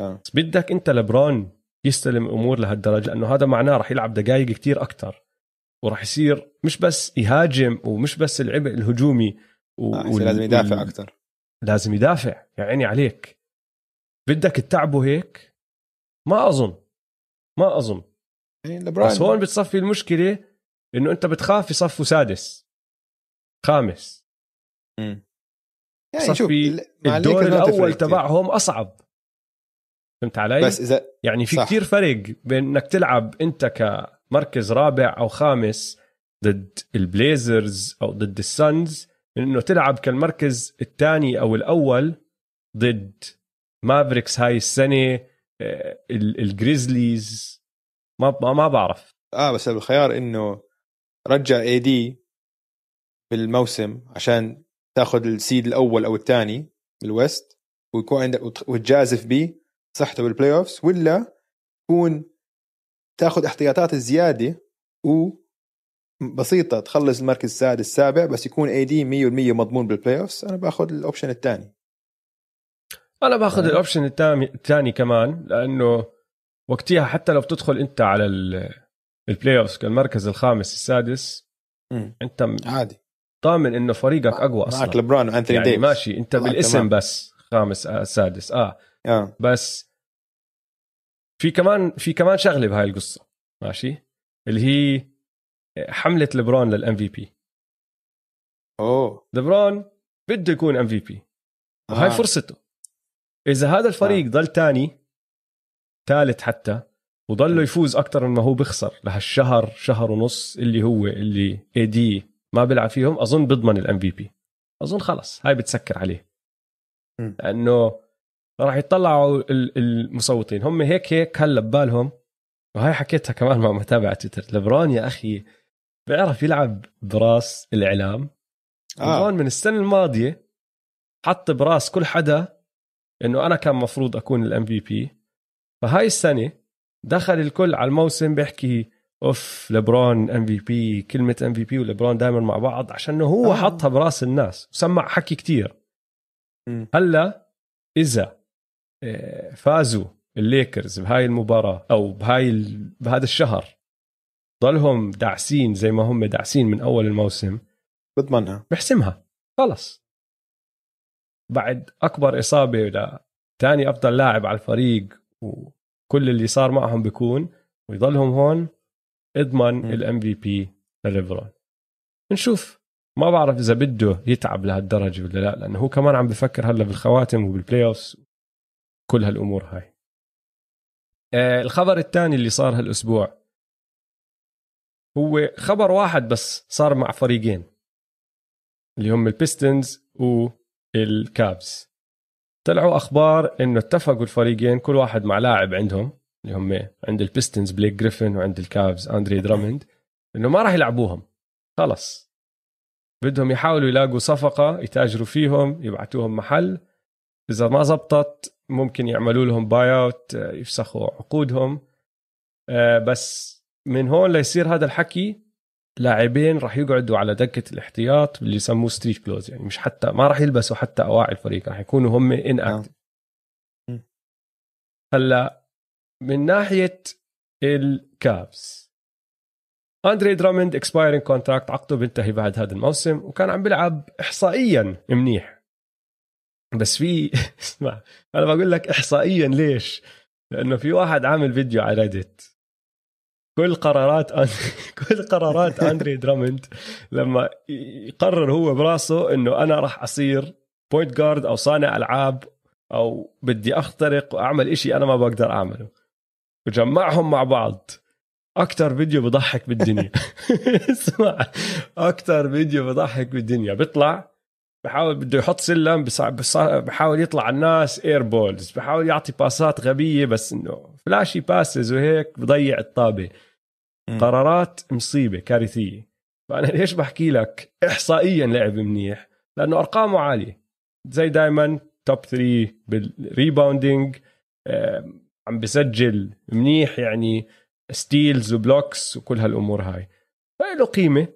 آه. بس بدك أنت لبرون يستلم الأمور لهالدرجة لأنه هذا معناه راح يلعب دقائق كتير أكثر وراح يصير مش بس يهاجم ومش بس العبء الهجومي و... آه لازم يدافع أكثر لازم يدافع. يا عيني عليك. بدك تتعبه هيك؟ ما أظن. ما أظن. يعني بس هون بتصفي المشكلة إنه أنت بتخاف يصفوا سادس. خامس. امم يعني شوف الدور الأول تبعهم أصعب. فهمت علي؟ بس إذا يعني في كثير فرق بين إنك تلعب أنت كمركز رابع أو خامس ضد البليزرز أو ضد السانز من انه تلعب كالمركز الثاني أو الأول ضد مافريكس هاي السنة آه، الجريزليز. ما ما بعرف. آه بس الخيار إنه رجع AD بالموسم عشان تاخذ ال seed الأول أو الثاني بال West ويكون عندك وتجازف بصحته بال playoffs ولا تكون تاخذ احتياطات الزياده و بسيطة تخلص المركز السادس السابع بس يكون AD 100% مضمون بال playoffs أنا باخذ ال option الثاني. أنا باخذ ال option الثاني كمان لأنه وقتها حتى لو بتدخل أنت على ال playoff كالمركز الخامس السادس مم. أنت عادي. ضامن إنه فريقك أقوى أصلا. معك لبرون وانثوني يعني ديفيس. ماشي أنت بالاسم تمام. بس خامس آه سادس آه. آه. بس في كمان في كمان شغلة بهاي القصة ماشي؟ اللي هي حملة لبرون لل MVP أوه. لبرون بده يكون MVP وهاي آه. فرصته. إذا هذا الفريق آه. ضل تاني ثالث حتى وضله يفوز أكثر مما هو بيخسر لهالشهر شهر ونص اللي هو اللي AD ما بيلعب فيهم أظن بيضمن ال MVP أظن خلص هاي بتسكر عليه. لأنه راح يطلعوا المصوتين. هم هيك هيك هلا ببالهم. وهاي حكيتها كمان مع متابع تويتر. لبرون يا أخي بيعرف يلعب براس الإعلام. آه. لبرون من السنة الماضية حط براس كل حدا إنه أنا كان مفروض أكون ال MVP. فهاي السنة دخل الكل على الموسم بيحكي أوف لبرون MVP كلمة MVP ولبرون دائما مع بعض عشان هو آه. حطها براس الناس. وسمع حكي كتير. هلا إذا فازوا الليكرز بهاي المباراة أو بهاي بهذا الشهر. ضلهم داعسين زي ما هم داعسين من أول الموسم. بضمنها بحسمها. خلص. بعد أكبر إصابة لثاني أفضل لاعب على الفريق وكل اللي صار معهم بيكون ويضلهم هون اضمن ال MVP لليبرون نشوف. ما بعرف إذا بده يتعب لهالدرجة ولا لا لأنه هو كمان عم بفكر هلا بالخواتم وبال playoff كل هالأمور هاي. آه الخبر الثاني اللي صار هالأسبوع هو خبر واحد بس صار مع فريقين اللي هم ال Pistons و ال Cavs طلعوا أخبار إنه اتفقوا الفريقين كل واحد مع لاعب عندهم اللي هم عند ال Pistons بليك جريفن وعند ال Cavs أندري درامند إنه ما راح يلعبوهم. خلص بدهم يحاولوا يلاقوا صفقة يتاجروا فيهم يبعتوهم محل. إذا ما زبطت ممكن يعملوا لهم buyout يفسخوا عقودهم. آه، بس من هون ليصير هذا الحكي. لاعبين راح يقعدوا على دكة الاحتياط اللي يسموه street clothes يعني مش حتى ما راح يلبسوا حتى أواعي الفريق راح يكونوا هم inactive هلأ من ناحية ال Cavs اندري درامند expiring contract عقده بينتهي بعد هذا الموسم وكان عم بيلعب احصائيا منيح. بس في اسمع أنا بقول لك احصائيا ليش؟ لأنه في واحد عامل فيديو على Reddit كل قرارات أن... كل قرارات أندري درامند لما يقرر هو براسه إنه أنا راح أصير point guard أو صانع ألعاب أو بدي أخترق وأعمل إشي أنا ما بقدر أعمله. وجمعهم مع بعض. أكثر فيديو بضحك بالدنيا. اسمع أكثر فيديو بضحك بالدنيا. بيطلع بحاول بده يحط سلم بحاول يطلع على الناس air balls بحاول يعطي باسات غبية بس إنه flashy passes وهيك بضيع الطابة. م. قرارات مصيبة كارثية. فأنا ليش بحكي لك احصائيا لعب منيح؟ لأنه أرقامه عالية. زي دائما top 3 بال rebounding عم بسجل منيح يعني steals و blocks وكل هالأمور هاي. فله قيمة.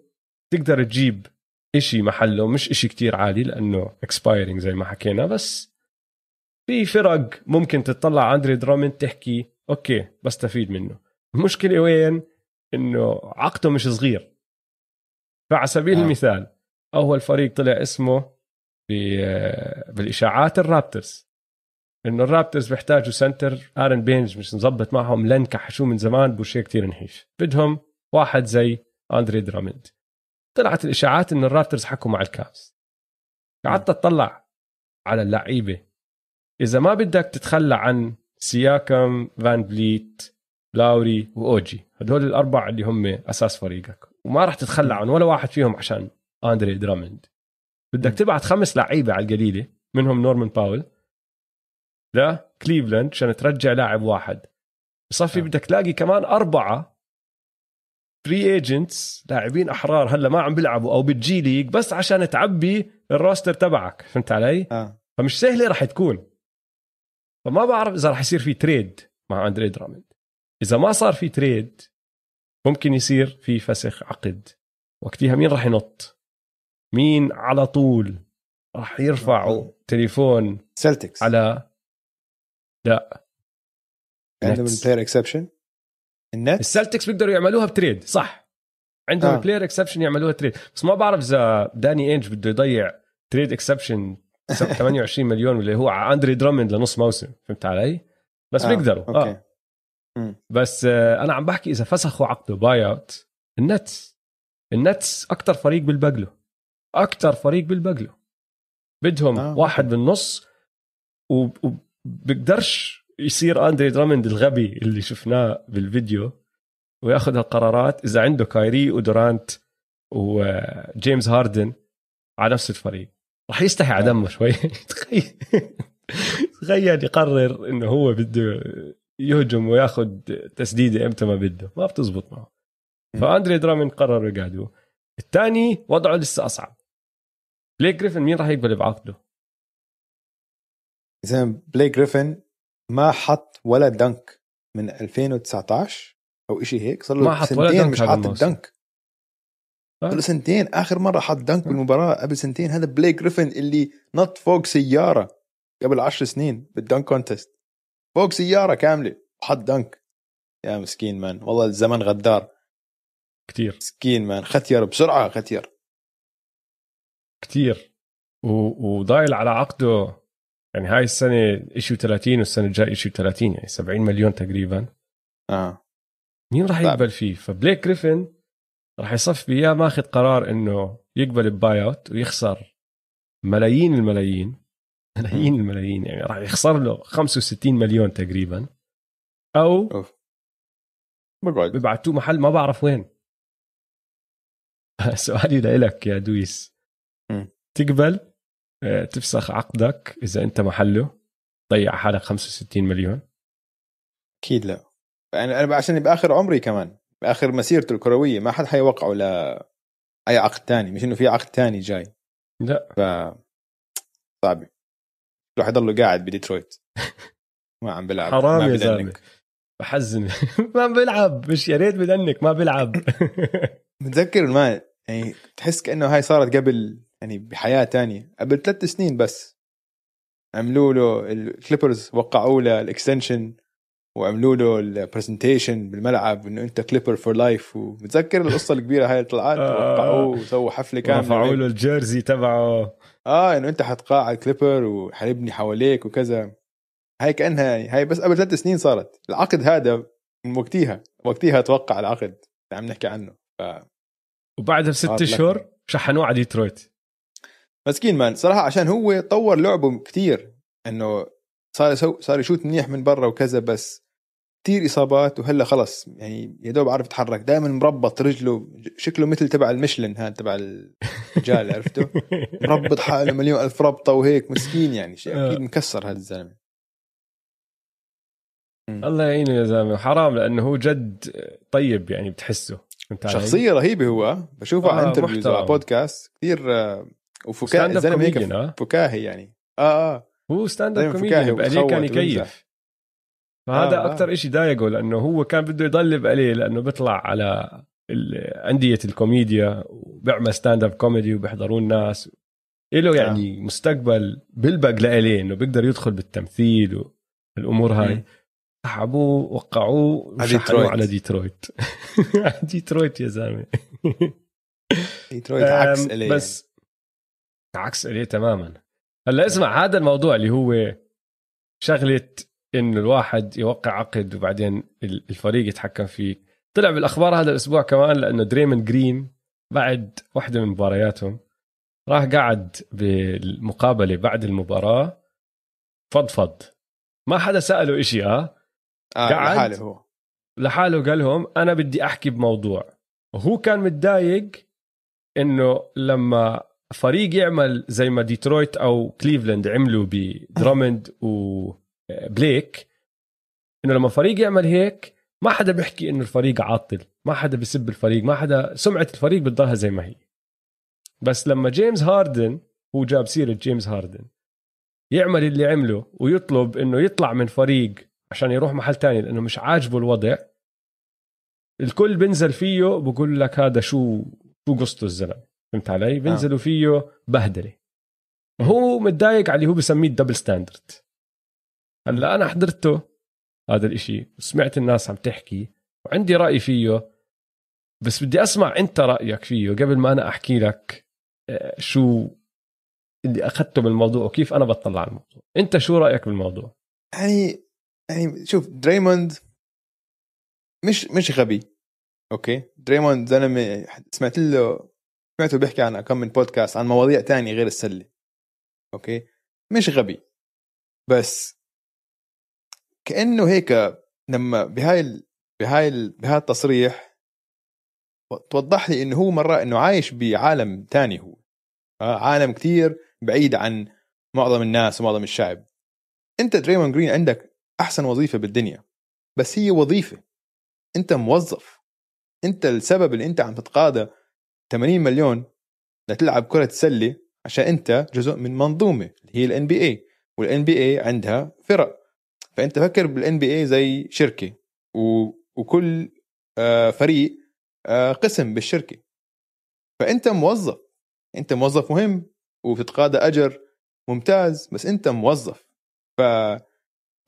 تقدر تجيب إشي محله مش إشي كتير عالي لأنه expiring زي ما حكينا بس في فرق ممكن تطلع على اندري درامند تحكي okay بستفيد منه. المشكلة وين؟ إنه عقده مش صغير. فعلى سبيل آه. المثال أول فريق طلع اسمه بالإشاعات ال Raptors. إنه الرابترز بيحتاجوا سنتر آرن بينج مش مظبط معهم لن كحشوه من زمان بوشي كتير نحيف. بدهم واحد زي اندري درامند طلعت الإشاعات انه الرابترز حكوا مع الكابس قعدت أطلع على اللعيبة. إذا ما بدك تتخلى عن سياكم فان بليت لاوري وأوجي هدول الأربع اللي هم أساس فريقك. وما راح تتخلى عن ولا واحد فيهم عشان أندري درامند بدك تبعت خمس لعيبة على القليلة منهم نورمان باول لكليفلاند عشان ترجع لاعب واحد. بصفي بدك تلاقي كمان أربعة free agents لاعبين أحرار هلا ما عم بيلعبوا أو بالجي ليج بس عشان تعبي ال roster تبعك فهمت علي؟ آه. فمش سهلة رح تكون. فما بعرف إذا رح يصير في trade مع أندري درامند إذا ما صار في trade ممكن يصير في فسخ عقد. وقتها مين رح ينط؟ مين على طول رح يرفعوا تليفون Celtics على لا. عندهم ال player exception النت ال Celtics بيقدروا يعملوها ب trade صح عندهم آه. player exception يعملوها trade بس ما بعرف إذا داني اينج بده يضيع trade exception 28 مليون اللي هو على أندري درامند لنص موسم فهمت علي؟ بس آه. بيقدروا okay. آه بس آه أنا عم بحكي إذا فسخوا عقده buyout ال Nets ال Nets أكثر فريق بالبقلة أكثر فريق بالبقلة بدهم آه. واحد بالنص وبقدرش يصير أندري درامند الغبي اللي شفناه بالفيديو ويأخذ القرارات إذا عنده كايري ودورانت وجيمس هاردن على نفس الفريق. راح يستحي على دمه شوي. تخيل. تخيل يقرر إنه هو بده يهجم ويأخذ تسديدة إمتى ما بده. ما بتزبط معه. فأندري درامند قرر يقعدوا الثاني وضعه لسه أصعب. بليك جريفن مين راح يقبل بعقده؟ اذا بليك جريفن ما حط ولا dunk من 2019 أو شيء هيك؟ صار له سنتين مش حاط ال dunk صار له سنتين. آخر مرة حط dunk بالمباراة قبل سنتين. هذا بليك جريفن اللي نط فوق سيارة قبل عشر سنين بال dunk contest فوق سيارة كاملة. وحط dunk. يا مسكين man. والله الزمن غدار. كتير. مسكين man. ختير بسرعة ختير. كتير. وضايل على عقده. يعني هاي السنة ايشيو 30 والسنة الجاية ايشيو 30 يعني 70 مليون تقريبا. آه. مين راح يقبل فيه؟ فبليك جريفن راح يصفي اياه ماخذ قرار إنه يقبل ب buyout ويخسر ملايين الملايين ملايين الملايين يعني راح يخسر له 65 مليون تقريبا. أو أوف. بقعد ببعتوه محل ما بعرف وين. سؤالي لك يا دويس. م. تقبل؟ تفسخ عقدك إذا أنت محله. ضيع حالك 65 مليون. أكيد لا. يعني أنا عشان بآخر عمري كمان بآخر مسيرته الكروية ما حد حيوقعه ل أي عقد تاني مش إنه في عقد تاني جاي. لا. ف صعبة. راح يضله قاعد بديترويت. ما عم بيلعب حرام يا زلمة. بحزن. ما بيلعب مش يا ريت بدنك ما بيلعب متذكر ما يعني تحس كأنه هاي صارت قبل يعني بحياة تانية. قبل ثلاث سنين بس. عملوا له ال Clippers وقعوا له ال extension وعملوا له ال presentation بالملعب إنه أنت Clipper for life ومتذكر القصة الكبيرة هاي طلعت؟ آه. وقعوه وسووا حفلة كاملة. رفعوا له ال jersey تبعه. آه إنه أنت حتتقاعد Clipper وحنبني حواليك وكذا. هاي كأنها يعني هاي بس قبل ثلاث سنين صارت. العقد هذا من وقتها وقتها أتوقع العقد اللي عم نحكي عنه. ف وبعدها بست اشهر شحنوه على ديترويت. مسكين man. صراحة عشان هو طور لعبه كثير إنه صار صار يشوت منيح من برا وكذا بس كثير إصابات وهلا خلص. يعني يا دوب عارف يتحرك. دائما مربط رجله شكله مثل تبع ال Michelin هذا تبع الرجال عرفته؟ مربط حاله مليون ألف ربطة وهيك. مسكين يعني شيء أكيد آه. مكسر هذا الزلمة. الله يعينه يا زلمة. حرام لأنه هو جد طيب يعني بتحسه. شخصية رهيبة هو. بشوفه آه على interviews على بودكاست كثير وفكاهي زلمة هيك فكاهي يعني. آه آه. هو stand up comedian ب LA كان يكيف. فهذا آه أكثر شيء ضايقه لأنه هو كان بده يضل ب LA لأنه بيطلع على أندية الكوميديا وبيعمل stand up comedy وبيحضروا الناس له يعني آه. مستقبل بلبق ل LA إنه بيقدر يدخل بالتمثيل والأمور هاي. سحبوه وقعوه وشحنوه على ديترويت. ديترويت. يا زلمة. ديترويت عكس بس عكس LA تماما. هلأ اسمع هذا الموضوع اللي هو شغلة إنه الواحد يوقع عقد وبعدين الفريق يتحكم فيه طلع بالأخبار هذا الأسبوع كمان لأنه دريمن جرين بعد واحدة من مبارياتهم راح قعد بالمقابلة بعد المباراة. فضفض ما حدا سأله إشي آه؟ آه لحاله هو. لحاله قال لهم أنا بدي أحكي بموضوع. وهو كان متضايق إنه لما فريق يعمل زي ما ديترويت أو كليفلاند عملوا بدرامند وبليك إنه لما فريق يعمل هيك ما حدا بيحكي إنه الفريق عاطل ما حدا بيسب الفريق ما حدا سمعة الفريق بتضلها زي ما هي. بس لما جيمس هاردن هو جاب سيرة جيمس هاردن يعمل اللي عمله ويطلب إنه يطلع من فريق عشان يروح محل تاني لأنه مش عاجبه الوضع الكل بنزل فيه بقول لك هذا شو شو قصته الزلمة. فهمت علي؟ آه. بينزلوا آه. فيه بهدلة هو متضايق على اللي هو بسميه ال double standard هلأ أنا حضرته هذا الإشي وسمعت الناس عم تحكي وعندي رأي فيه بس بدي أسمع أنت رأيك فيه قبل ما أنا أحكي لك آه، شو اللي أخذته بالموضوع وكيف أنا بطلع على الموضوع أنت شو رأيك بالموضوع يعني يعني شوف دريموند مش مش غبي okay دريموند زلمة سمعت له سمعته بيحكي عن كم من بودكاست عن مواضيع تانية غير السلة. okay؟ مش غبي. بس كأنه هيك لما بهاي بهاي بهاي التصريح توضح لي إنه هو مرة إنه عايش بعالم تاني هو. آه، عالم كتير بعيد عن معظم الناس ومعظم الشعب. أنت دريمون جرين عندك أحسن وظيفة بالدنيا بس هي وظيفة. أنت موظف. أنت السبب اللي أنت عم تتقاضى 80 مليون لتلعب كرة سلة عشان أنت جزء من منظومة اللي هي ال NBA عندها فرق. فأنت فكر ب NBA زي شركة و... وكل آه، فريق آه، قسم بالشركة. فأنت موظف. أنت موظف مهم وبتتقاضى أجر ممتاز بس أنت موظف. ف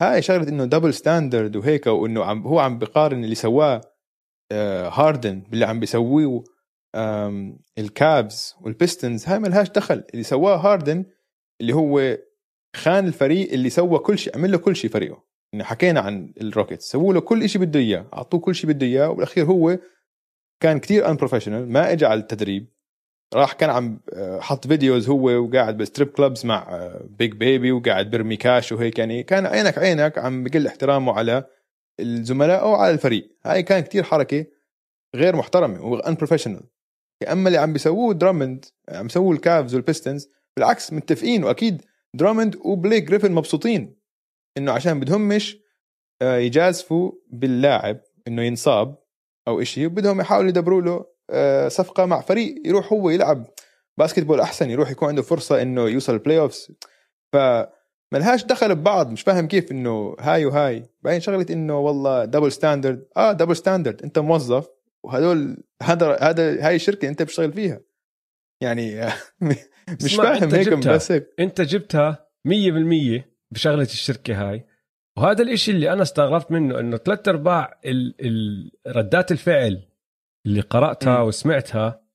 هاي شغلة إنه double standard وهيك وإنه عم هو عم بقارن اللي سواه هاردن آه، باللي عم بيسويه ال Cavs وال Pistons هاي ملهاش دخل. اللي سواه هاردن اللي هو خان الفريق اللي سوى كل شيء عمل له كل شيء فريقه. انه حكينا عن ال Rockets سووا له كل شيء بده إياه أعطوه كل شيء بده إياه وبالأخير هو كان كتير unprofessional ما اجى على التدريب. راح كان عم آه، حط videos هو وقاعد بال strip clubs مع big آه، baby وقاعد بيرمي كاش وهيك. يعني كان عينك عينك عم بقل احترامه على الزملاء أو على الفريق. هاي كان كتير حركة غير محترمة و unprofessional أما اللي عم بيسووه درامند عم يسووه ال Cavs وال Pistons بالعكس متفقين وأكيد درامند وبليك جريفن مبسوطين إنه عشان بدهمش آه، يجازفوا باللاعب إنه ينصاب أو إشي وبدهم يحاولوا يدبروا له آه، صفقة مع فريق يروح هو يلعب basketball أحسن يروح يكون عنده فرصة إنه يوصل ال playoffs ف ملهاش دخل ببعض مش فاهم كيف إنه هاي وهاي. بعدين شغلة إنه والله double standard آه double standard أنت موظف وهدول هذا هذا هاي الشركة أنت بتشتغل فيها يعني مش فاهم هيك بس هيك أنت جبتها 100% بشغلة الشركة هاي وهذا الإشي اللي أنا استغربت منه إنه ثلاث أرباع ردات الفعل اللي قرأتها م. وسمعتها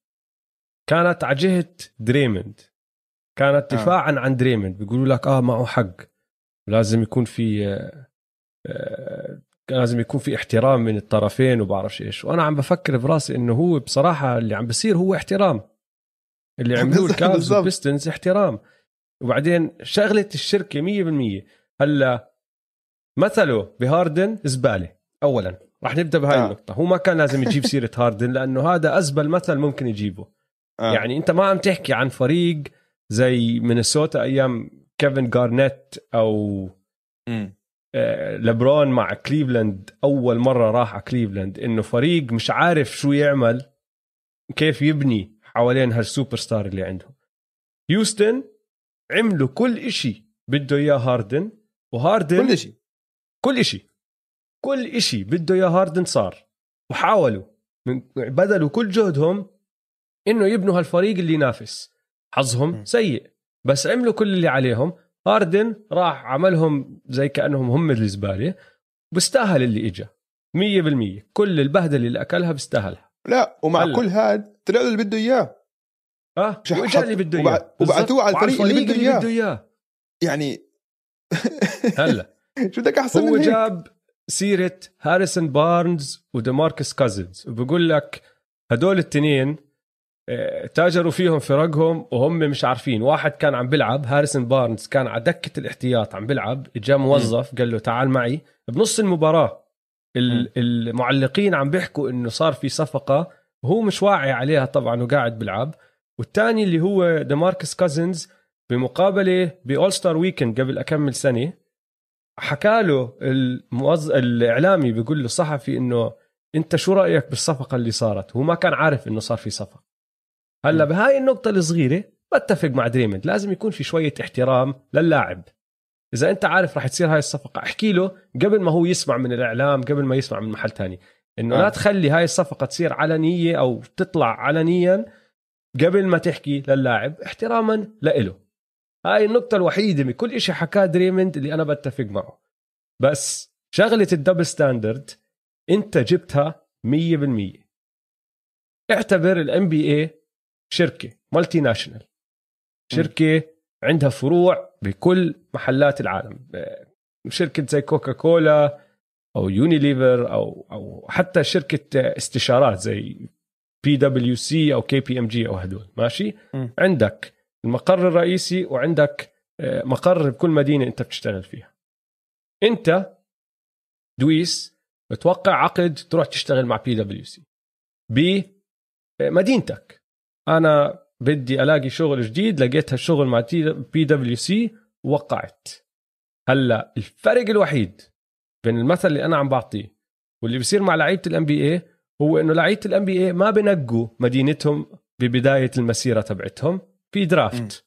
كانت على جهة دريمند كانت آه. دفاعا آه. عن دريمند بيقولوا لك آه معه حق لازم يكون في آه لازم يكون في احترام من الطرفين وبعرفش إيش. وأنا عم بفكر براسي إنه هو بصراحة اللي عم بصير هو احترام. اللي عملوه ال Cavs وال Pistons احترام. وبعدين شغلة الشركة 100% هلأ مثله بهاردن زباله اولا. راح نبدأ بهاي آه. النقطة. هو ما كان لازم يجيب سيرة هاردن لأنه هذا أزبل مثل ممكن يجيبه. آه. يعني أنت ما عم تحكي عن فريق زي مينيسوتا أيام كيفن جارنيت أو م. آه، لبرون مع كليفلاند أول مرة راح على كليفلاند إنه فريق مش عارف شو يعمل كيف يبني حوالين هالسوبر ستار اللي عندهم. هيوستن عملوا كل إشي بده إياه هاردن وهاردن كل شيء كل إشي. كل إشي بده إياه هاردن صار وحاولوا من بذلوا كل جهدهم إنه يبنوا هالفريق اللي ينافس. حظهم سيء بس عملوا كل اللي عليهم. هاردن راح عملهم زي كأنهم هم الزباله بيستاهل اللي اجى 100% كل البهدلة اللي أكلها بيستاهلها. لا ومع هلأ. كل هذا طلع له اللي بده إياه. آه واجا اللي بده إياه. وبعتوه على الفريق, اللي بده إياه. بده إياه. يعني هلا. شو بدك أحسن هو من هيك؟ جاب سيرة هاريسون بارنز وديماركس كازنز وبقول لك هدول التنين تاجروا فيهم فرقهم وهم مش عارفين. واحد كان عم بيلعب هاريسون بارنز كان على دكة الاحتياط عم بيلعب اجا موظف قال له تعال معي. بنص المباراة المعلقين عم بيحكوا إنه صار في صفقة وهو مش واعي عليها طبعا وقاعد بيلعب. والثاني اللي هو ديماركس كازنز بمقابلة بال all-star weekend قبل أكمل سنة حكى له الموظف الإعلامي بيقول له صحفي إنه أنت شو رأيك بالصفقة اللي صارت؟ هو ما كان عارف إنه صار في صفقة. هلا بهاي النقطة الصغيرة بتفق مع دريمند لازم يكون في شوية احترام للاعب. إذا أنت عارف راح تصير هاي الصفقة. أحكي له قبل ما هو يسمع من الإعلام قبل ما يسمع من محل تاني إنه آه. لا تخلي هاي الصفقة تصير علنية أو تطلع علنيا قبل ما تحكي للاعب احتراما لإله. هاي النقطة الوحيدة من كل شيء حكاه دريمند اللي أنا بتفق معه. بس شغلة ال double standard أنت جبتها 100% اعتبر ال NBA شركة multinational شركة عندها فروع بكل محلات العالم. شركة زي كوكا كولا أو يونيليفر أو أو حتى شركة استشارات زي بي دبليو سي أو كي بي ام جي أو هدول. ماشي؟ م. عندك المقر الرئيسي وعندك آه، مقر بكل مدينة أنت بتشتغل فيها. أنت دوس بتوقع عقد تروح تشتغل مع بي دبليو سي بمدينتك. أنا بدي ألاقي شغل جديد لقيت هالشغل مع بي دبليو سي ووقعت هلأ الفرق الوحيد بين المثل اللي أنا عم بعطيه واللي بصير مع لعيبة ال NBA هو إنه لعيبة ال NBA ما بنقوا مدينتهم ببداية المسيرة تبعتهم في draft م.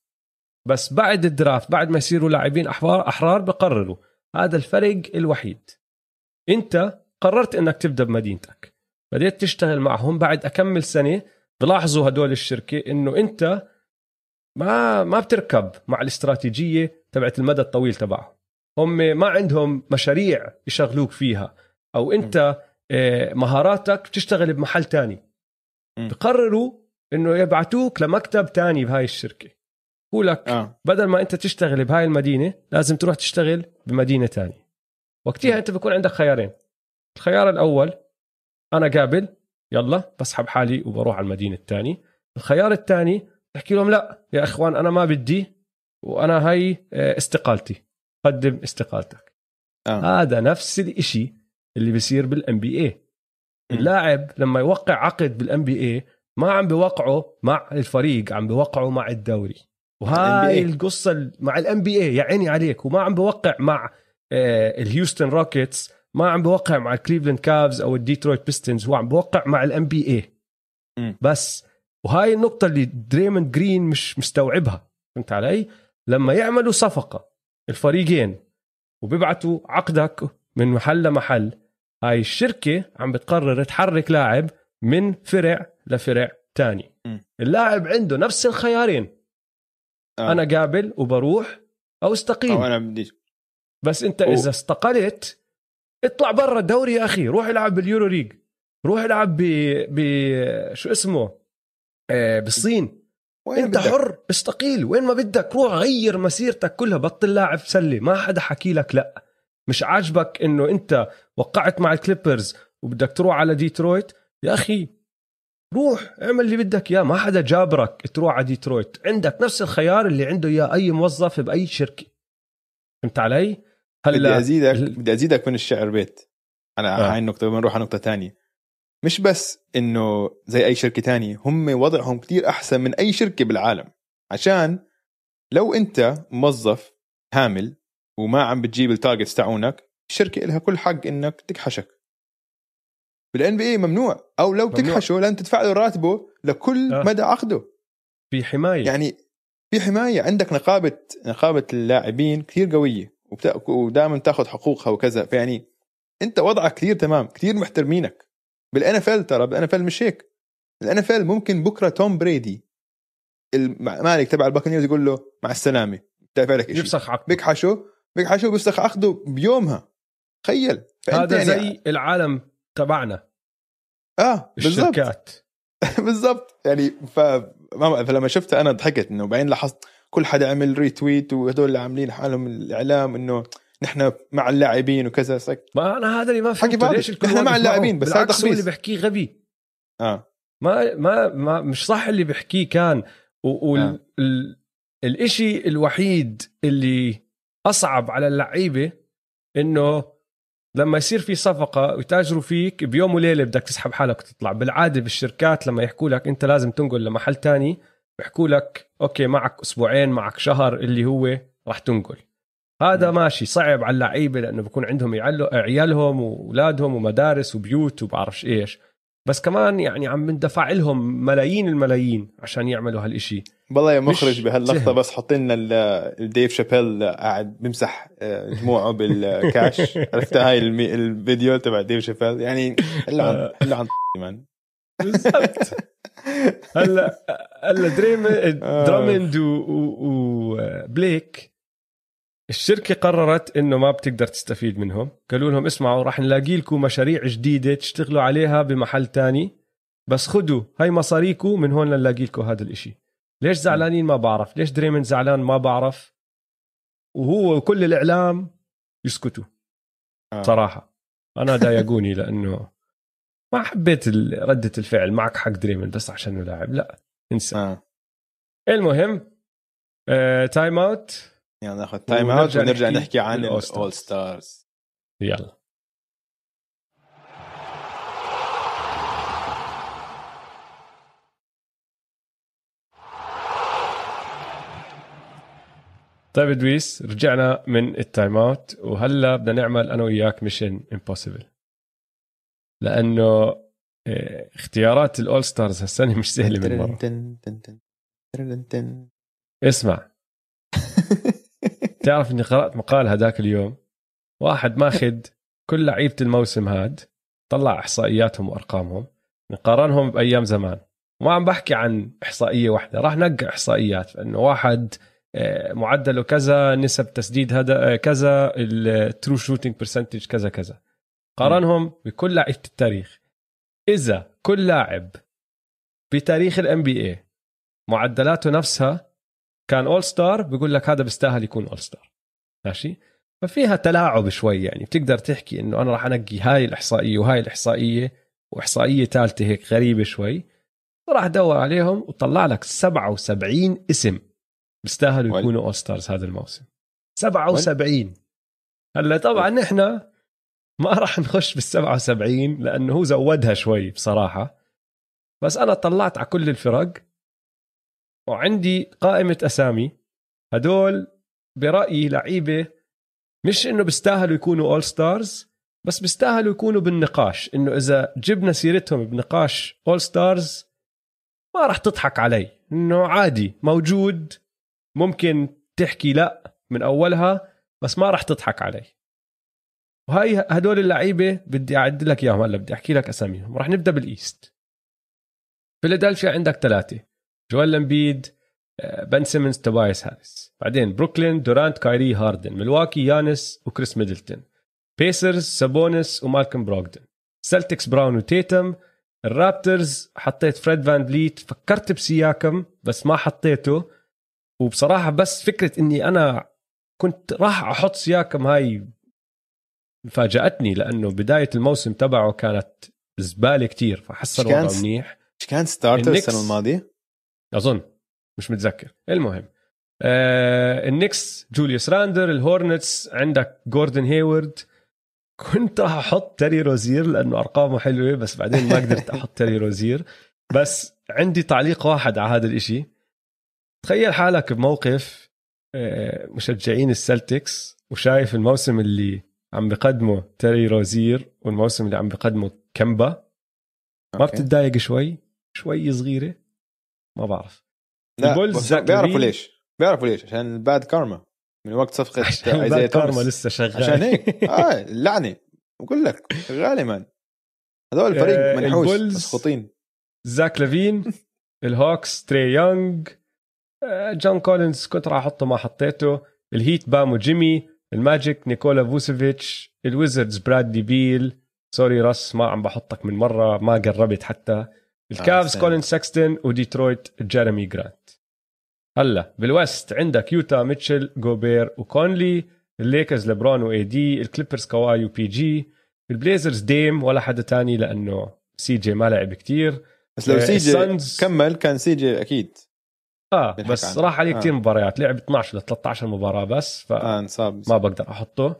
بس بعد ال draft بعد ما يصيروا لاعبين احرار أحرار بقرروا. هذا الفرق الوحيد. أنت قررت إنك تبدأ بمدينتك. بديت تشتغل معهم بعد أكمل سنة بلاحظوا هدول الشركة إنه أنت ما ما بتركب مع الاستراتيجية تبعت المدى الطويل تبعهم هم ما عندهم مشاريع يشغلوك فيها أو أنت آه، مهاراتك بتشتغل بمحل تاني. بقرروا إنه يبعتوك لمكتب تاني بهاي الشركة. هو لك آه. بدل ما أنت تشتغل بهاي المدينة لازم تروح تشتغل بمدينة تانية. وقتها أنت بكون عندك خيارين. الخيار الأول أنا قابل يلا بسحب حالي وبروح على المدينة الثانية الخيار الثاني تحكي لهم لا يا إخوان أنا ما بدي وأنا هاي آه، استقالتي. قدم استقالتك. آه. هذا نفس الإشي اللي بيصير بال NBA اللاعب لما يوقع عقد بال NBA ما عم بوقعه مع الفريق عم بوقعه مع الدوري. وهاي القصة مع ال NBA يا عيني عليك. وما عم بوقع مع آه، الهيوستن روكيتس ما عم بوقع مع الكليفلاند كافز أو الديترويت بيستونز هو عم بوقع مع ال NBA بس وهاي النقطة اللي دريموند جرين مش مستوعبها فهمت علي؟ لما يعملوا صفقة الفريقين وبيبعتوا عقدك من محل لمحل هاي الشركة عم بتقرر تحرك لاعب من فرع لفرع تاني. اللاعب عنده نفس الخيارين. آه. أنا قابل وبروح أو استقيل. أو أنا بدي بس أنت أوه. إذا استقلت اطلع برا الدوري يا أخي روح العب بال EuroLeague روح العب ب ب شو اسمه؟ آه بالصين. وين انت بدك؟ حر استقيل وين ما بدك روح غير مسيرتك كلها بطل لاعب سله ما حدا حكي لك لا. مش عاجبك إنه أنت وقعت مع الكليبرز وبدك تروح على ديترويت؟ يا أخي روح اعمل اللي بدك إياه ما حدا جابرك تروح على ديترويت. عندك نفس الخيار اللي عنده إياه أي موظف بأي شركة. فهمت علي؟ هلا. بدي ازيدك بدي أزيدك من الشعر بيت. أنا آه. هاي النقطة بنروح على نقطة تانية. مش بس إنه زي أي شركة تانية هم وضعهم كتير أحسن من أي شركة بالعالم. عشان لو أنت موظف هامل وما عم بتجيب ال targets تاعونك الشركة لها كل حق إنها تكحشك. بال NBA ممنوع. أو لو. تكحشه لازم تدفع له راتبه لكل آه. مدى عقده. في حماية. يعني في حماية. عندك نقابه نقابة اللاعبين كثير قوية. ودائما تاخذ حقوقها وكذا. فيعني أنت وضعك كثير تمام كثير محترمينك. بال NFL ترى بال NFL مش هيك. ال NFL ممكن بكرة توم بريدي المالك تبع الباكانيرز يقول له مع السلامة دافع لك شيء يفسخ عقده. بيكحشه بيكحشه بيفسخ عقده بيومها. تخيل. هذا يعني زي العالم تبعنا. آه بالضبط. بالضبط. يعني ف فلما شفتها أنا ضحكت إنه بعدين لاحظت كل حدا عمل ريتويت وهدول اللي عاملين حالهم الإعلام إنه نحن مع اللاعبين وكذا. سك. ما أنا هذا اللي ما فهمته. ليش الكل نحن مع اللاعبين بس هذا اللي بيحكيه غبي. آه. ما ما ما مش صح اللي بيحكيه كان. والشيء آه. الإشي الوحيد اللي أصعب على اللعيبة إنه لما يصير في صفقة ويتاجروا فيك بيوم وليلة بدك تسحب حالك وتطلع. بالعادة بالشركات لما يحكوا لك أنت لازم تنقل لمحل تاني بيحكوا لك okay معك أسبوعين معك شهر اللي هو راح تنقل. هذا ماشي صعب على اللعيبة لأنه بيكون عندهم عيالهم وأولادهم ومدارس وبيوت وبعرفش إيش. بس كمان يعني عم ندفع لهم ملايين الملايين عشان يعملوا هالإشي. والله يا مخرج بهاللقطة بس حط لنا ال ديف شابيل قاعد بمسح آه، دموعه بالكاش. عرفت هاي الفيديو تبع ديف شابيل؟ يعني هلا عن هلا عن مان بالضبط. هلا هلا دريم آه. درامند وبليك الشركة قررت إنه ما بتقدر تستفيد منهم. قالوا لهم اسمعوا راح نلاقي لكم مشاريع جديدة تشتغلوا عليها بمحل تاني. بس خدوا هاي مصاريكم من هون نلاقي لكم هذا الإشي. ليش زعلانين؟ ما بعرف. ليش دريمن زعلان؟ ما بعرف. وهو وكل الإعلام يسكتوا. آه. صراحة. أنا ضايقوني لأنه ما حبيت ردة الفعل معك حق دريمن بس عشان لاعب لا انسى. آه. المهم آه، time out يعني ناخذ time out ونرجع نحكي عن ال All Stars يلا. طيب ادويس رجعنا من ال time out وهلا بدنا نعمل أنا وياك mission impossible لأنه آه، اختيارات ال All Stars هالسنة مش سهلة من مرة. اسمع. تعرف إني قرأت مقال هذاك اليوم؟ واحد ماخذ كل لعيبة الموسم هاد طلع إحصائياتهم وأرقامهم قارنهم بأيام زمان. ما عم بحكي عن إحصائية واحدة راح نقى إحصائيات انه واحد آه، معدله كذا نسب تسديد هذا آه، كذا ال true shooting percentage كذا كذا. قارنهم بكل لعيبة التاريخ. إذا كل لاعب بتاريخ ال NBA معدلاته نفسها كان All Star بقول لك هذا بيستاهل يكون All Star ماشي؟ ففيها تلاعب شوي يعني. بتقدر تحكي إنه أنا راح أنقي هاي الإحصائية وهاي الإحصائية وإحصائية ثالثة هيك غريبة شوي. وراح أدور عليهم وطلع لك 77 اسم بيستاهلوا يكونوا All Stars هذا الموسم. 77 هلأ طبعا نحن ما راح نخش بال 77 لأنه هو زودها شوي بصراحة. بس أنا طلعت على كل الفرق. وعندي قائمة أسامي. هدول برأيي لعيبة مش إنه بيستاهلوا يكونوا All Stars بس بيستاهلوا يكونوا بالنقاش. إنه إذا جبنا سيرتهم بنقاش All Stars ما راح تضحك علي. إنه عادي موجود ممكن تحكي لا من أولها بس ما راح تضحك علي. وهي هدول اللعيبة بدي أعد لك إياهم هلا بدي أحكي لك اساميهم راح نبدأ بال East. فيلادلفيا عندك ثلاثة. جويل امبيد بن سيمنز توبايس هاريس. بعدين بروكلين دورانت كايري هاردن. ملواكي يانس وكريس ميدلتون. بيسرز سابونس ومالكم بروغدن. سلتكس براون وتيتم. الرابترز حطيت فريد فان بليت. فكرت بسياكم بس ما حطيته. وبصراحة بس فكرة إني أنا كنت راح أحط سياكم هاي فاجأتني لأنه بداية الموسم تبعه كانت زبالة كتير فحس الوضع منيح. إيش كان starter السنة الماضية؟ أظن مش متذكر. المهم آه النكس جوليوس راندل الهورنتس عندك جوردن هيورد. كنت راح أحط تيري روزير لأنه أرقامه حلوة بس بعدين ما قدرت أحط تيري روزير. بس عندي تعليق واحد على هذا الإشي. تخيل حالك بموقف آه، مشجعين السلتكس وشايف الموسم اللي عم بقدمه تيري روزير والموسم اللي عم بقدمه كمبا ما بتتضايق شوي؟ شوي صغيرة؟ ما بعرف. لا بيعرفوا ليش. بيعرفوا ليش عشان ال bad karma من وقت صفقة ايزايا كارما لسه شغال. عشان هيك. آه اللعنة. بقول لك شغالة man هذول الفريق آه، منحوس مسخوطين. زاك لافين الهوكس تري يونغ جون كولينز كنت راح أحطه ما حطيته. الهيت بامو جيمي الماجيك نيكولا فوسيفيتش الويزردز برادلي بيل. sorry راس ما عم بحطك من مرة ما قربت حتى. الكافز آه كولين سكستن وديترويت جيريمي جرانت. هلا بال West عندك يوتا ميتشل جوبير وكونلي الليكرز لبرون و AD الكليبرز كواي و PG البليزرز ديم ولا حدا تاني لأنه CJ ما لعب كتير. بس لو آه، CJ كمل كان CJ أكيد. آه بس عنه. راح عليه كثير آه. مباريات. لعب 12 ل 13 مباراه بس ف آه ما بقدر أحطه.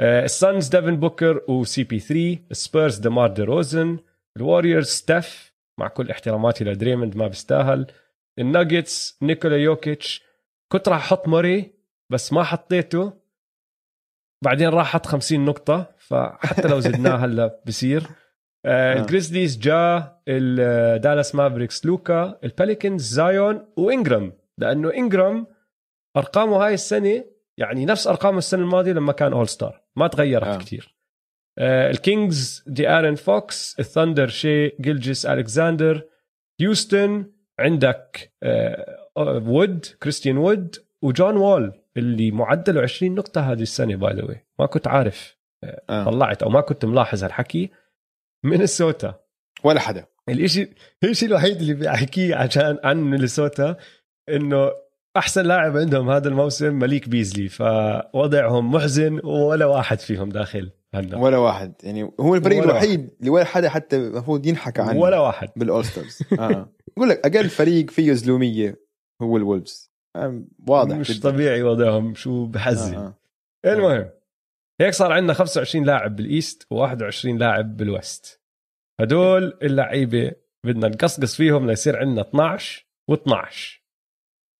آه السانز ديفن بوكر و CP 3 السبيرز ديمار دي روزن الوريورز ستيف مع كل احتراماتي لدريموند ما بيستاهل الناجتس نيكولا يوكيتش. كنت راح أحط موري بس ما حطيته. بعدين راح حط 50 نقطة فحتى لو زدناه هلأ بصير آه، آه. الجريزليز جا الدالاس مافريكس لوكا البليكنز زايون وإنجرام لأنه إنجرام أرقامه هاي السنة يعني نفس أرقامه السنة الماضية لما كان All Star ما تغيرت آه. كثير آه الكينجز دي ارن فوكس الثندر شي جيلجيس الكساندر هيوستن عندك آه وود كريستيان وود وجون وول اللي معدله 20 نقطة هذه السنة by the ما كنت عارف آه. آه. طلعت أو ما كنت ملاحظ هالحكي مينيسوتا ولا حدا الإشي الشيء الوحيد اللي بحكيه عشان عن مينيسوتا إنه أحسن لاعب عندهم هذا الموسم مليك بيزلي فوضعهم محزن ولا واحد فيهم داخل هلا ولا واحد يعني هو الفريق الوحيد واحد. اللي ولا حدا حتى المفروض ينحكى عنه ولا واحد بال All-Stars آه. بقول لك أقل فريق فيه زلومية هو الولفز آه، واضح مش جدا. طبيعي وضعهم شو بحزن آه. آه. المهم هيك صار عندنا 25 لاعب بال East و21 لاعب بال West هدول اللعيبة بدنا نقصقص فيهم ليصير عندنا 12 و12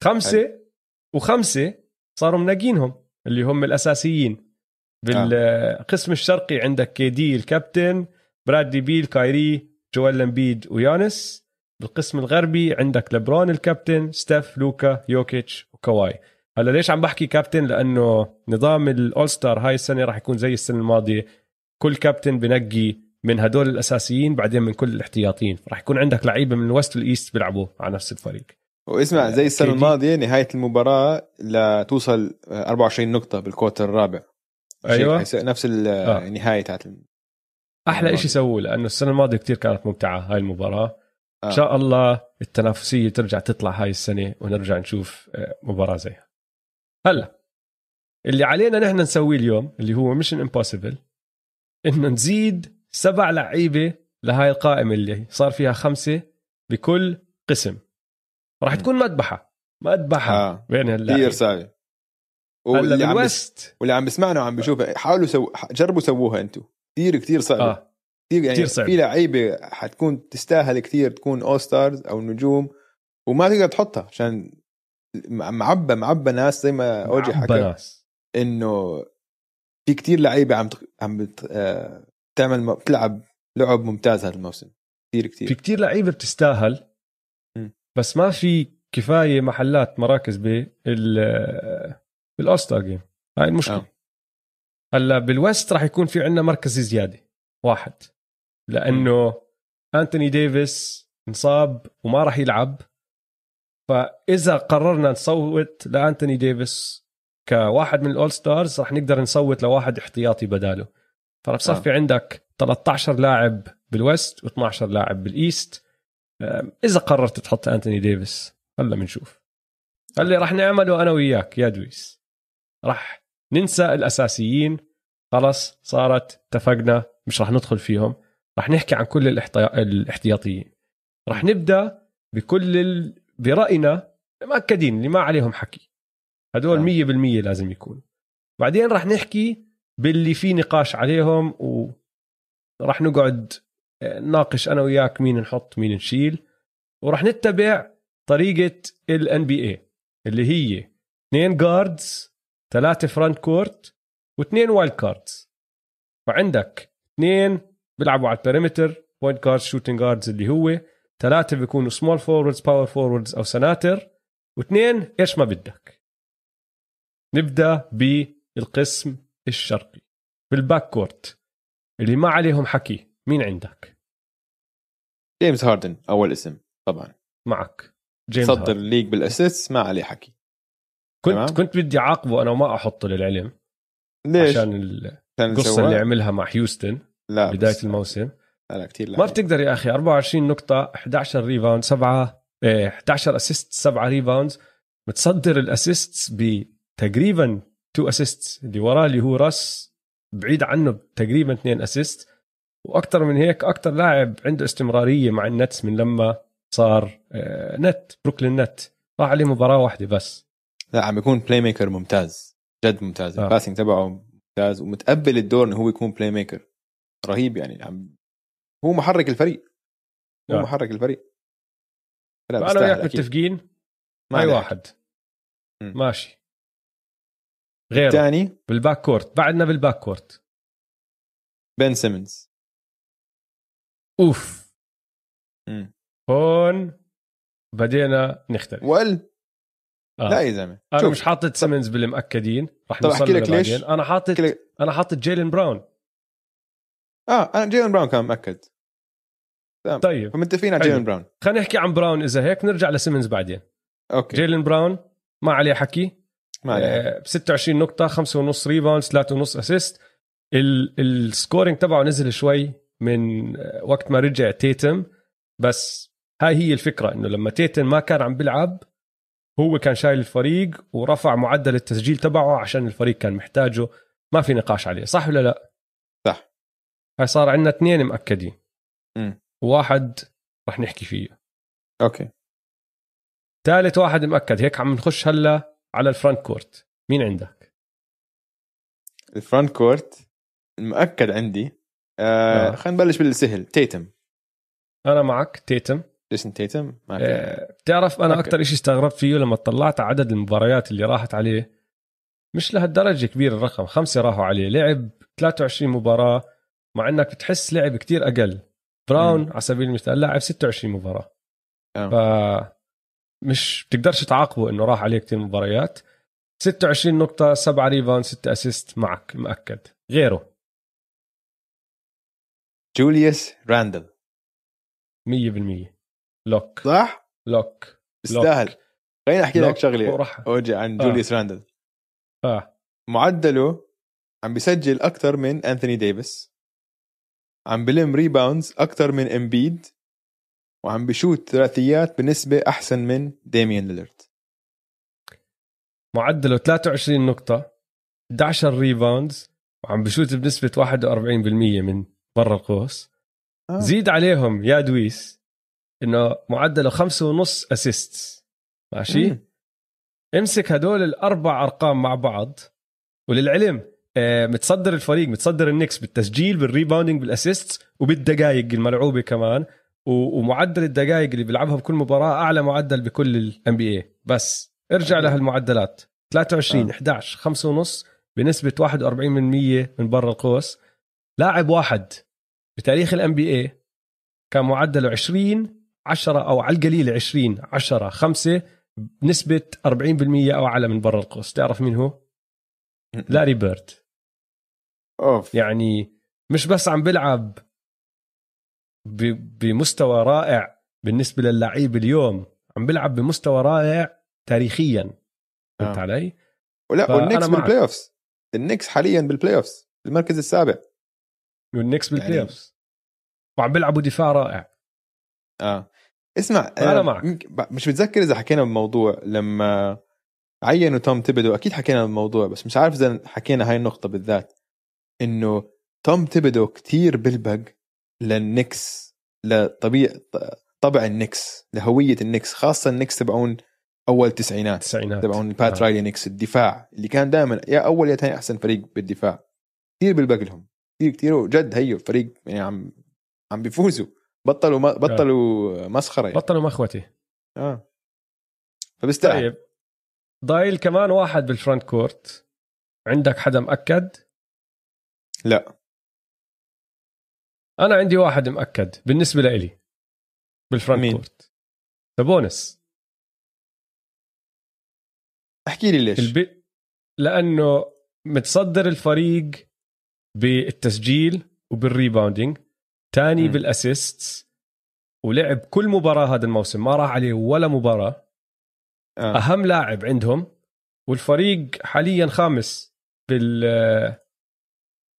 خمسة وخمسة صاروا مناقينهم اللي هم الأساسيين. بالقسم الشرقي عندك كي دي الكابتن برادلي بيل كايري جويل امبيد ويانيس بالقسم الغربي عندك لبرون الكابتن ستيف لوكا يوكيتش وكواي. هلا ليش عم بحكي كابتن؟ لأنه نظام ال All-Star هاي السنة راح يكون زي السنة الماضية. كل كابتن بنقي من هدول الأساسيين بعدين من كل الاحتياطيين راح يكون عندك لعيبة من ال West وال East بيلعبوا على نفس الفريق. واسمع زي السنة الماضية نهاية المباراة لتوصل 24 نقطة بال quarter الرابع. أيوه. نفس النهايه آه. تاعت أحلى شيء سووه لأنه السنة الماضية كتير كانت ممتعة هاي المباراة. آه. ان شاء الله التنافسية ترجع تطلع هاي السنة ونرجع نشوف آه، مباراة زيها. هلا اللي علينا نحن نسويه اليوم اللي هو mission impossible إنه نزيد سبع لعيبة لهاي القائمة اللي صار فيها خمسة بكل قسم. راح تكون مذبحة مذبحة آه. بين اللعيبه كثير صعبه واللي عم بس... واللي عم بسمعنا وعم بيشوفها حاولوا سو... جربوا سووها أنتم كثير كثير صعبه آه. كثير يعني كتير صعب. في لعيبة حتكون تستاهل كثير تكون All-Stars أو نجوم وما تقدر تحطها عشان معبى معبى ناس زي ما أوجي حكى ناس. إنه في كتير لعيبة عم عم بت... آه... تعمل م... بتلعب لعب ممتاز هذا الموسم. كثير كثير في كتير لعيبة بتستاهل بس ما في كفاية محلات مراكز بال بال All-Star Game هاي المشكلة. آه. هلأ بال West راح يكون في عندنا مركز زيادة واحد. لأنه أنتوني ديفيس انصاب وما راح يلعب. فإذا قررنا نصوت لأنتوني ديفيس كواحد من ال All-Stars راح نقدر نصوت لواحد احتياطي بداله. فراح بصفي آه. عندك 13 لاعب بال West و12 لاعب بال East. إذا قررت تحط أنتوني ديفيس هلا بنشوف اللي راح نعمله أنا وياك يا دويس. راح ننسى الأساسيين. خلص صارت اتفقنا مش راح ندخل فيهم. راح نحكي عن كل الاحتياطيين. راح نبدأ بكل. برأينا مأكدين اللي ما عليهم حكي. هدول 100% نعم. لازم يكون. بعدين راح نحكي باللي في نقاش عليهم وراح نقعد نناقش أنا وياك مين نحط مين نشيل. وراح نتبع طريقة ال NBA اللي هي اثنين guards ثلاثة frontcourt واثنين wild cards فعندك اثنين بيلعبوا على ال perimeter point guards shooting guards اللي هو. ثلاثة بيكونوا small forwards power forwards أو سناتر واثنين إيش ما بدك. نبدأ بالقسم الشرقي بال backcourt اللي ما عليهم حكي. مين عندك؟ جيمس هاردن أول اسم طبعا. معك. جيمس متصدر ال league بال assist ما عليه حكي. كنت تمام؟ كنت بدي أعاقبه أنا وما أحطه للعلم. ليش؟ عشان القصة اللي عملها مع هيوستن لا بداية الموسم. لا, كثير ما بتقدر يا أخي. 24 نقطة 11 rebound 7 إيه 11 assist 7 rebound متصدر ال assist بتقريبا 2 assist اللي وراه اللي هو راس بعيد عنه تقريبا 2 assist وأكثر من هيك أكثر لاعب عنده استمرارية مع النتس من لما صار آه، نت بروكلين نت. راح عليه مباراة واحدة بس. لا عم يكون playmaker ممتاز. جد ممتاز. آه. ال passing تبعه ممتاز ومتقبل الدور إنه هو يكون playmaker رهيب يعني عم هو محرك الفريق. هو آه. محرك الفريق. أنا وياك متفقين أي واحد. م. ماشي. غير الثاني بال backcourt. بعدنا بال backcourt. بن سيمنز أوف. م. هون بدينا نختلف. وال؟ آه. لا يا زلمة. أنا مش حاطط سيمنز بالمأكدين رح طب أحكي لك ليش؟ أنا حاطط. أنا حاطط جيلين براون. آه أنا جيلين براون كان تمام طيب. فمتفقين على جيلين براون. خلينا نحكي عن براون إذا هيك نرجع لسيمنز بعدين. okay. جيلين براون ما عليه حكي. ما عليه آه ب 26 نقطة 5 ونص rebound 3 ونص assist ال scoring تبعه نزل شوي من آه، وقت ما رجع تيتم. بس هاي هي الفكرة إنه لما تيتم ما كان عم بيلعب هو كان شايل الفريق ورفع معدل التسجيل تبعه عشان الفريق كان محتاجه. ما في نقاش عليه صح ولا لا؟ صح. هاي صار عندنا اثنين مأكدين. وواحد رح نحكي فيه. okay. ثالث واحد مأكد هيك عم نخش هلا على ال frontcourt. مين عندك؟ ال frontcourt المؤكد عندي آه, آه. خلينا نبلش بالسهل. تيتم. أنا معك تيتم. جيسون تيتم؟ آه بتعرف أنا أكثر شيء استغربت فيه لما طلعت عدد المباريات اللي راحت عليه مش لهالدرجة كبير الرقم خمسة راحوا عليه. لعب 23 مباراة مع إنك بتحس لعب كتير أقل. براون م. على سبيل المثال لاعب 26 مباراة. أه. ف مش بتقدرش تعاقبه إنه راح عليه كتير مباريات. 26 نقطة 7 rebound 6 assist معك مأكد. غيره. جوليوس راندل. 100% lock. صح؟ lock. يستاهل. خليني أحكي لك شغلة. اوجي عن آه. جوليوس راندل. آه. معدله عم بيسجل أكثر من أنثوني ديفيس. عم بلم rebounds أكثر من امبيد وعم بشوت ثلاثيات بنسبة أحسن من ديميان ليلرد معدله 23 نقطة 11 rebounds وعم بشوت بنسبة 41% من برا القوس آه. زيد عليهم يا دويس إنه معدله خمسة ونص assist ماشي مم. امسك هدول الأربع أرقام مع بعض وللعلم متصدر الفريق متصدر النكس بالتسجيل بال rebounding بال assist وبالدقائق الملعوبة كمان. ومعدل الدقائق اللي بيلعبها بكل مباراة أعلى معدل بكل ال NBA بس ارجع لهالمعدلات. 23 آه. 11 5 ونص بنسبة 41% من برا القوس. لاعب واحد بتاريخ ال NBA كان معدله 20 10 أو على القليل 20 10 5 بنسبة 40% أو أعلى من برا القوس. تعرف مين هو؟ لاري بيرد. أوف. يعني مش بس عم بيلعب بمستوى رائع بالنسبة للعيب اليوم عم بيلعب بمستوى رائع تاريخيا. فهمت آه. علي؟ ولا والنكس بال play offs النكس حاليا بال playoffs المركز السابع. والنكس بال playoffs يعني... وعم بيلعبوا دفاع رائع. آه. اسمع أنا آه معك. مش متذكر إذا حكينا بالموضوع لما عينوا توم تيبودو أكيد حكينا بالموضوع بس مش عارف إذا حكينا هاي النقطة بالذات. إنه توم تيبودو كتير بلبق للنكس لطبيعة طبع النكس لهوية النكس خاصة النكس تبعون أول تسعينات التسعينات تبعون بات آه. رايلي نيكس الدفاع اللي كان دائما يا أول يا ثاني أحسن فريق بالدفاع كثير بلبق لهم كثير كثير وجد هيو فريق يعني عم عم بيفوزوا بطلوا ما بطلوا آه. مسخرة يعني. بطلوا مخوتي آه فبيستاهل طيب ضايل كمان واحد بال front court عندك حدا مأكد؟ لا. أنا عندي واحد مأكد بالنسبة لإلي. بال front مين؟ court سابونس احكي لي ليش. البي... لأنه متصدر الفريق بالتسجيل وبال rebounding. تاني بال assists ولعب كل مباراة هذا الموسم. ما راح عليه ولا مباراة. آه. أهم لاعب عندهم. والفريق حاليا خامس بال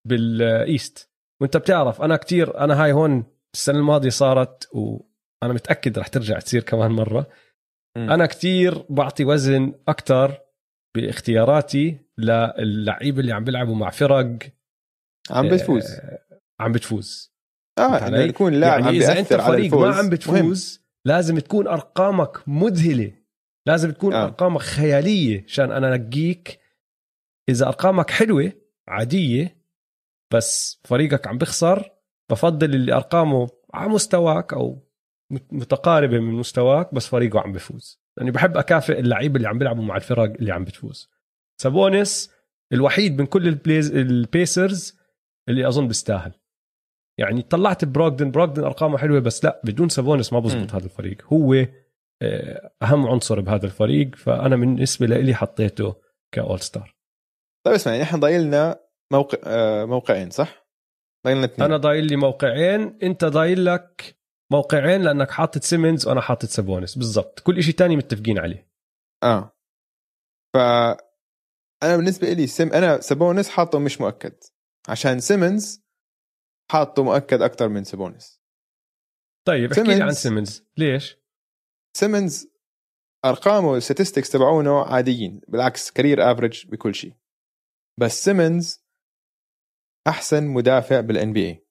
بال East. وانت بتعرف أنا كتير أنا هاي هون السنة الماضية صارت وأنا متأكد رح ترجع تصير كمان مرة. م. أنا كتير بعطي وزن أكثر باختياراتي للعيبه اللي عم بيلعبوا مع فرق عم بتفوز. آه عم بتفوز. آه يعني يكون لاعب يعني إذا أنت فريق ما عم بتفوز مهم. لازم تكون أرقامك مذهلة. لازم تكون آه. أرقامك خيالية عشان أنا أنقيك. إذا أرقامك حلوة عادية بس فريقك عم بخسر بفضل اللي أرقامه على مستواك أو متقاربة من مستواك بس فريقه عم بفوز. لاني بحب أكافئ اللعيبه اللي عم بيلعبوا مع الفرق اللي عم بتفوز. سابونس الوحيد من كل ال players البيسرز اللي أظن بيستاهل. يعني طلعت بروغدن بروغدن أرقامه حلوة بس لا بدون سابونس ما بزبط هذا الفريق. هو آه، أهم عنصر بهذا الفريق فأنا بالنسبة لي حطيته ك All-Star. طيب اسمع يعني إحنا ضايلنا موقع آه، موقعين صح؟ ضايلنا اثنين أنا ضايل لي موقعين أنت ضايل لك موقعين لأنك حاطط سيمنز وأنا حاطط سابونس بالضبط. كل شيء تاني متفقين عليه. آه. ف أنا بالنسبة لي سم أنا سابونس حاطه مش مؤكد. عشان سيمنز حاطه مؤكد أكثر من سابونس طيب احكي لي عن سيمنز ليش؟ سيمنز أرقامه ال statistics تبعونه عاديين. بالعكس career average بكل شيء. بس سيمنز أحسن مدافع بال NBA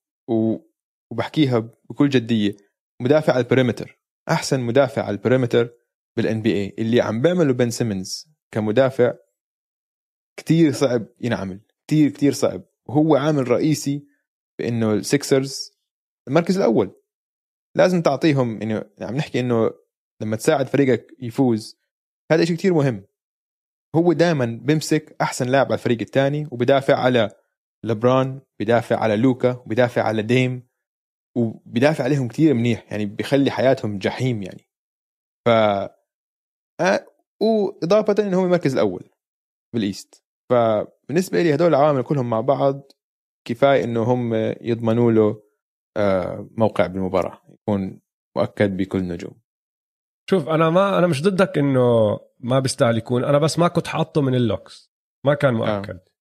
وبحكيها بكل جدية مدافع على ال perimeter أحسن مدافع على ال perimeter بال NBA اللي عم بيعمله بن سيمنز كمدافع كتير صعب ينعمل. كتير كتير صعب. وهو عامل رئيسي بإنه السكسرز المركز الأول. لازم تعطيهم إنه عم نحكي إنه لما تساعد فريقك يفوز هذا شيء كتير مهم. هو دائما بيمسك أحسن لاعب على الفريق الثاني وبدافع على لبرون بدافع على لوكا وبدافع على ديم وبيدافع عليهم كثير منيح يعني بيخلي حياتهم جحيم يعني ف آه، وإضافة انه هو المركز الأول بال East فبالنسبة لي هدول العوامل كلهم مع بعض كفاية إنه هم يضمنوا له آه، موقع بالمباراة يكون مؤكد بكل نجوم شوف أنا ما أنا مش ضدك إنه ما بيستاهل يكون أنا بس ما كنت حاطه من ال locks ما كان آه. مؤكد آه.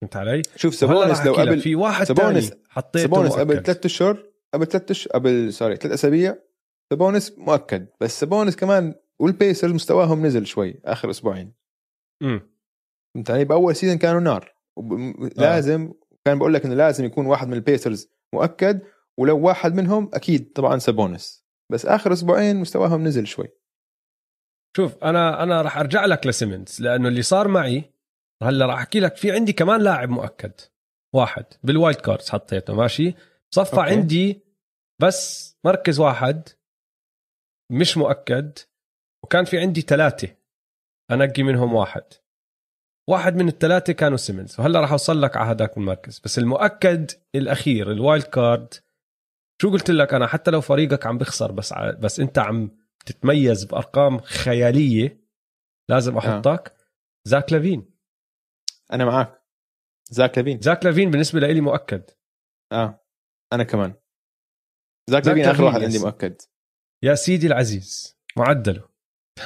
فهمت علي؟ شوف سابونس لو قبل في واحد سابونس حطيته سابونس قبل ثلاث أشهر قبل ثلاث اشهر قبل sorry ثلاث أسابيع سابونس مؤكد. بس سابونس كمان والبيسرز مستواهم نزل شوي آخر أسبوعين. امم فهمت علي؟ بأول season كانوا نار. لازم آه. كان بقول لك إنه لازم يكون واحد من البيسرز مؤكد ولو واحد منهم أكيد طبعا سابونس بس آخر أسبوعين مستواهم نزل شوي. شوف أنا أنا راح أرجع لك لسيمنز لأنه اللي صار معي هلا راح احكي لك في عندي كمان لاعب مؤكد. واحد. بال wild cards حطيته ماشي؟ صفى okay. عندي بس مركز واحد مش مؤكد وكان في عندي ثلاثة. انقي منهم واحد. واحد من الثلاثة كانوا سيمنز. وهلا راح اوصل لك على هذاك المركز. بس المؤكد الاخير ال wild card شو قلت لك؟ أنا حتى لو فريقك عم بخسر بس ع... بس أنت عم تتميز بأرقام خيالية لازم آه. أحطك. آه. زاك لافين. أنا معك زاك لافين. زاك لافين بالنسبة لي مؤكد. آه. أنا كمان. زاك, زاك لافين آخر واحد عندي مؤكد. يا سيدي العزيز معدله.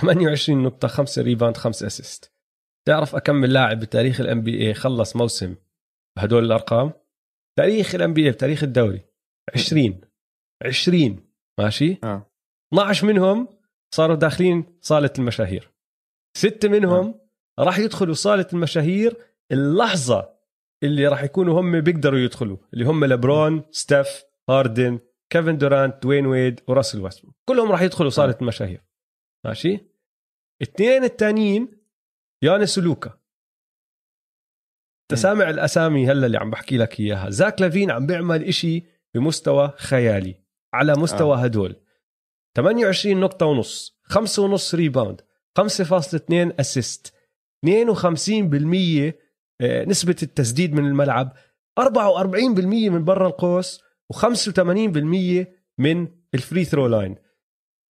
28 نقطة 5 rebound 5 assist. تعرف اكمل لاعب بتاريخ ال NBA خلص موسم بهدول الأرقام؟ تاريخ ال NBA بتاريخ الدوري. 20 20 ماشي؟ آه. 12 منهم صاروا داخلين صالة المشاهير. ستة منهم آه. راح يدخلوا صالة المشاهير اللحظة اللي راح يكونوا هم بيقدروا يدخلوا اللي هم لبرون ستيف هاردن كيفن دورانت دوين ويد وراسل ويستبروك. كلهم راح يدخلوا صالة المشاهير ماشي؟ اثنين الثانيين يانس ولوكا. سامع الأسامي هلا اللي عم بحكي لك إياها. زاك لافين عم بيعمل إشي بمستوى خيالي على مستوى آه. هدول. 28 نقطة ونص 5 ونص rebound 5.2 assist 52% نسبة التسديد من الملعب 44% من برا القوس و85% من ال free throw line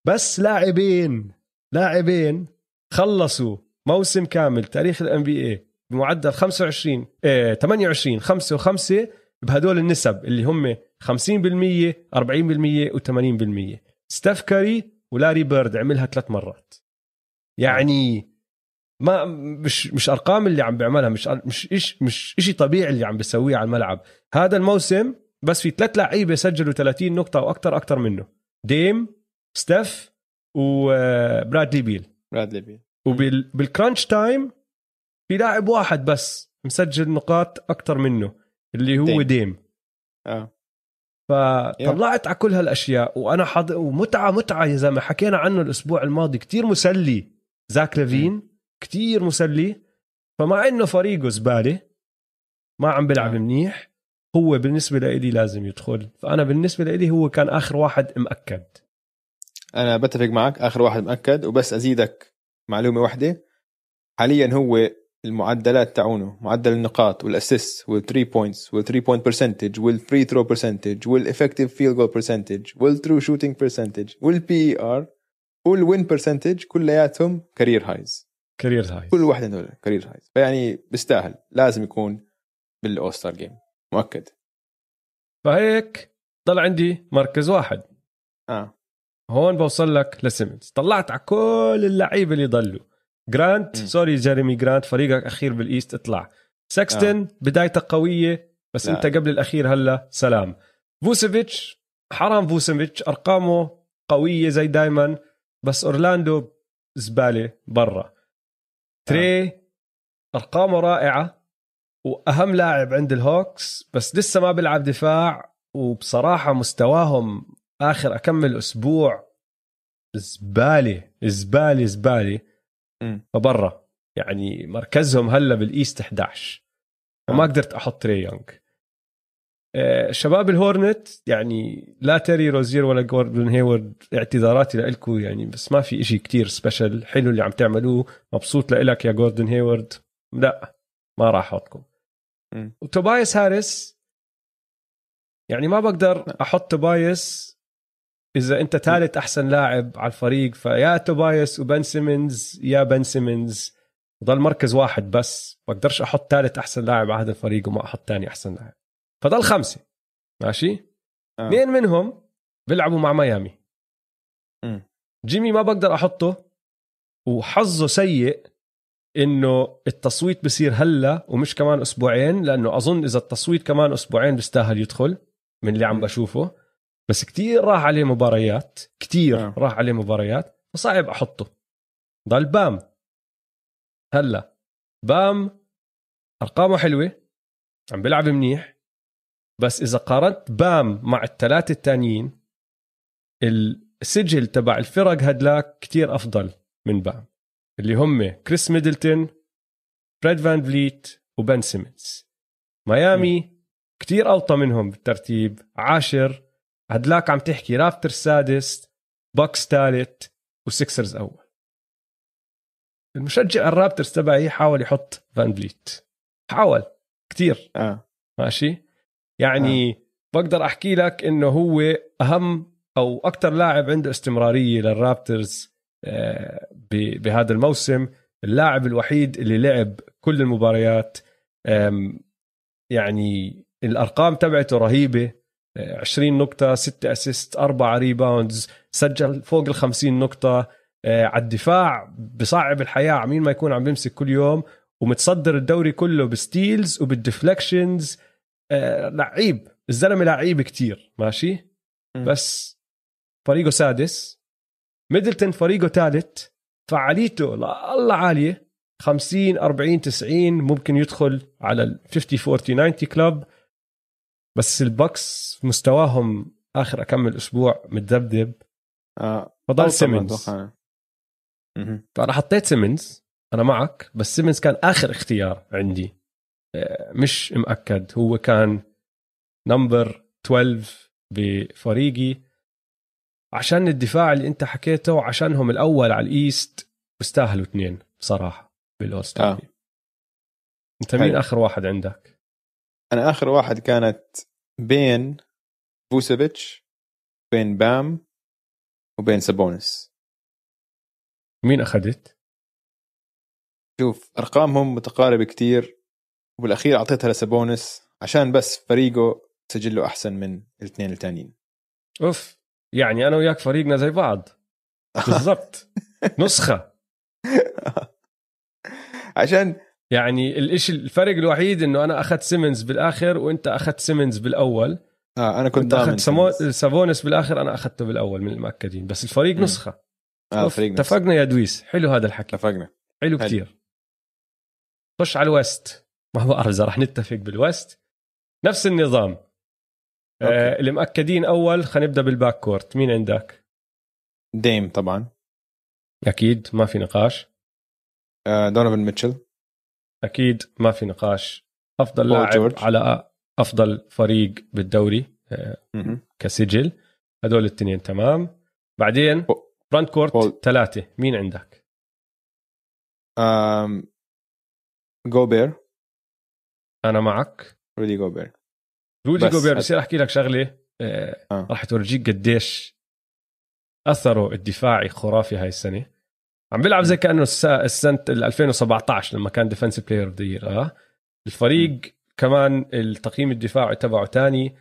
بس لاعبين لاعبين خلصوا موسم كامل تاريخ ال NBA بمعدل 25 آه 28 5 و5 بهدول النسب اللي هم 50% 40% و80% ستيف كاري ولاري بيرد عملها ثلاث مرات. يعني ما مش مش أرقام اللي عم بيعملها مش مش إيش مش شيء طبيعي اللي عم بيسويه على الملعب. هذا الموسم بس في ثلاث لعيبة سجلوا 30 نقطة وأكثر أكثر منه. ديم ستيف وبرادلي بيل. برادلي بيل. وبال crunch time في لاعب واحد بس مسجل نقاط أكثر منه اللي هو ديم, ديم. آه. فطلعت على كل هالأشياء وأنا حض... ومتعة متعة يا زلمة. حكينا عنه الأسبوع الماضي كتير مسلي. زاك لافين. كتير مسلي فمع إنه فريقه زبالة ما عم بيلعب منيح هو بالنسبة لي لازم يدخل. فأنا بالنسبة لي هو كان آخر واحد مأكد. أنا بتفق معك آخر واحد مأكد وبس أزيدك معلومة واحدة. حاليا هو المعدلات تاعونه معدل النقاط وال assist وال three points وال three point percentage وال free throw percentage وال effective field goal percentage وال true shooting percentage وال PER وال win percentage كلياتهم career highs career highs كل واحد من career highs فيعني بيستاهل. لازم يكون بال All-Star Game مؤكد. فهيك ضل عندي مركز واحد. آه. هون بوصل لك لسيمنز طلعت على كل اللعيبة اللي ضلوا. جرانت م. sorry جيريمي جرانت فريقك أخير بال East اطلع. sixteen آه. بدايتك قوية بس لا. أنت قبل الأخير هلا سلام. فوسيفيتش حرام فوسيفيتش أرقامه قوية زي دايما بس أورلاندو زبالة برا. تري. ارقامه رائعة وأهم لاعب عند الهوكس بس لسه ما بيلعب دفاع وبصراحة مستواهم آخر اكمل أسبوع زباله زباله زباله فبرا يعني مركزهم هلا بال East 11 وما آه. قدرت أحط تري يونغ شباب الهورنت يعني لا تيري روزير ولا جوردن هيورد اعتذاراتي لكم يعني بس ما في إشي كتير special حلو اللي عم تعملوه. مبسوط لك يا جوردن هيورد لا ما راح أحطكم. وتوبايس هاريس يعني ما بقدر أحط توبايس إذا أنت ثالث أحسن لاعب على الفريق. فيا توبايس وبن سيمنز يا بن سيمنز. ضل مركز واحد بس. بقدرش أحط ثالث أحسن لاعب على هذا الفريق وما أحط ثاني أحسن لاعب. فضل خمسة ماشي آه. اثنين آه. منهم بيلعبوا مع ميامي م. جيمي ما بقدر أحطه وحظه سيء إنه التصويت بصير هلا ومش كمان أسبوعين لأنه أظن إذا التصويت كمان أسبوعين بيستاهل يدخل من اللي عم بشوفه بس كتير راح عليه مباريات كتير آه. راح عليه مباريات فصعب أحطه ضل بام هلا بام أرقامه حلوة عم بيلعب منيح بس إذا قارنت بام مع الثلاثه الثانيين السجل تبع الفرق هدلاك كتير أفضل من بام اللي هم كريس ميدلتون فريد فان فليت وبن سيمنز. ميامي كتير اوطى منهم بالترتيب عاشر هدلاك عم تحكي رابتر سادس باكس ثالث وسكسرز أول. المشجع الرابترز تبعي حاول يحط فان فليت حاول كتير. آه. ماشي؟ يعني آه. بقدر أحكي لك إنه هو أهم أو أكثر لاعب عنده استمرارية للرابترز آه، بهذا الموسم اللاعب الوحيد اللي لعب كل المباريات. يعني الأرقام تبعته رهيبة 20 نقطة 6 assist 4 rebounds سجل فوق ال 50 نقطة. آه، على الدفاع بصعب الحياة عمين ما يكون عم بيمسك كل يوم ومتصدر الدوري كله ب steals وبال deflections آه، لعيب. الزلمة لعيب كتير ماشي؟ بس فريقه سادس. ميدلتون فريقه ثالث. فعاليته الله عالية. 50 40 90 ممكن يدخل على ال 50 40 90 club بس ال Bucks مستواهم آخر اكمل أسبوع متذبذب. آه فضل سيمنز. فأنا حطيت سيمنز أنا معك بس سيمنز كان آخر اختيار عندي. آه، مش مأكد هو كان number 12 بفريقي عشان الدفاع اللي انت حكيته وعشانهم الأول على ال East بيستاهلوا اثنين بصراحة بال all star آه. انت مين آخر واحد عندك؟ أنا آخر واحد كانت بين فوسيفيتش بين بام وبين سابونس مين أخذت؟ شوف أرقامهم متقاربة كتير وبالأخير أعطيتها لسابونس عشان بس فريقه سجله أحسن من الاثنين الثانيين أوف يعني أنا وياك فريقنا زي بعض. بالضبط. نسخة. عشان يعني الإشي الفرق الوحيد إنه أنا أخذت سيمنز بالآخر وأنت أخذت سيمنز بالأول. آه أنا كنت أخذت سمو... سافونس بالآخر أنا أخذته بالأول من المؤكدين بس الفريق م. نسخة. آه الفريق اتفقنا يا دويس. حلو هذا الحكي. اتفقنا. حلو, حلو. كثير خش على ال West ما بعرف اذا رح نتفق بال West. نفس النظام. آه اللي مأكدين أول خلينا نبدأ بال back court. مين عندك؟ ديم طبعا. أكيد ما في نقاش. آه دونيفن ميتشل. أكيد ما في نقاش. أفضل لاعب جورج. على أفضل فريق بالدوري آه كسجل. هدول الاثنين تمام. بعدين front court ثلاثة. مين عندك؟ جوبير أنا معك رودي جوبير رودي جوبير بصير أحكي لك شغلة آه. آه. راح تورجيك قديش أثره الدفاعي خرافي هاي السنة عم بيلعب زي كأنه السنة 2017 لما كان defensive player of the year الفريق م. كمان التقييم الدفاعي تبعه تاني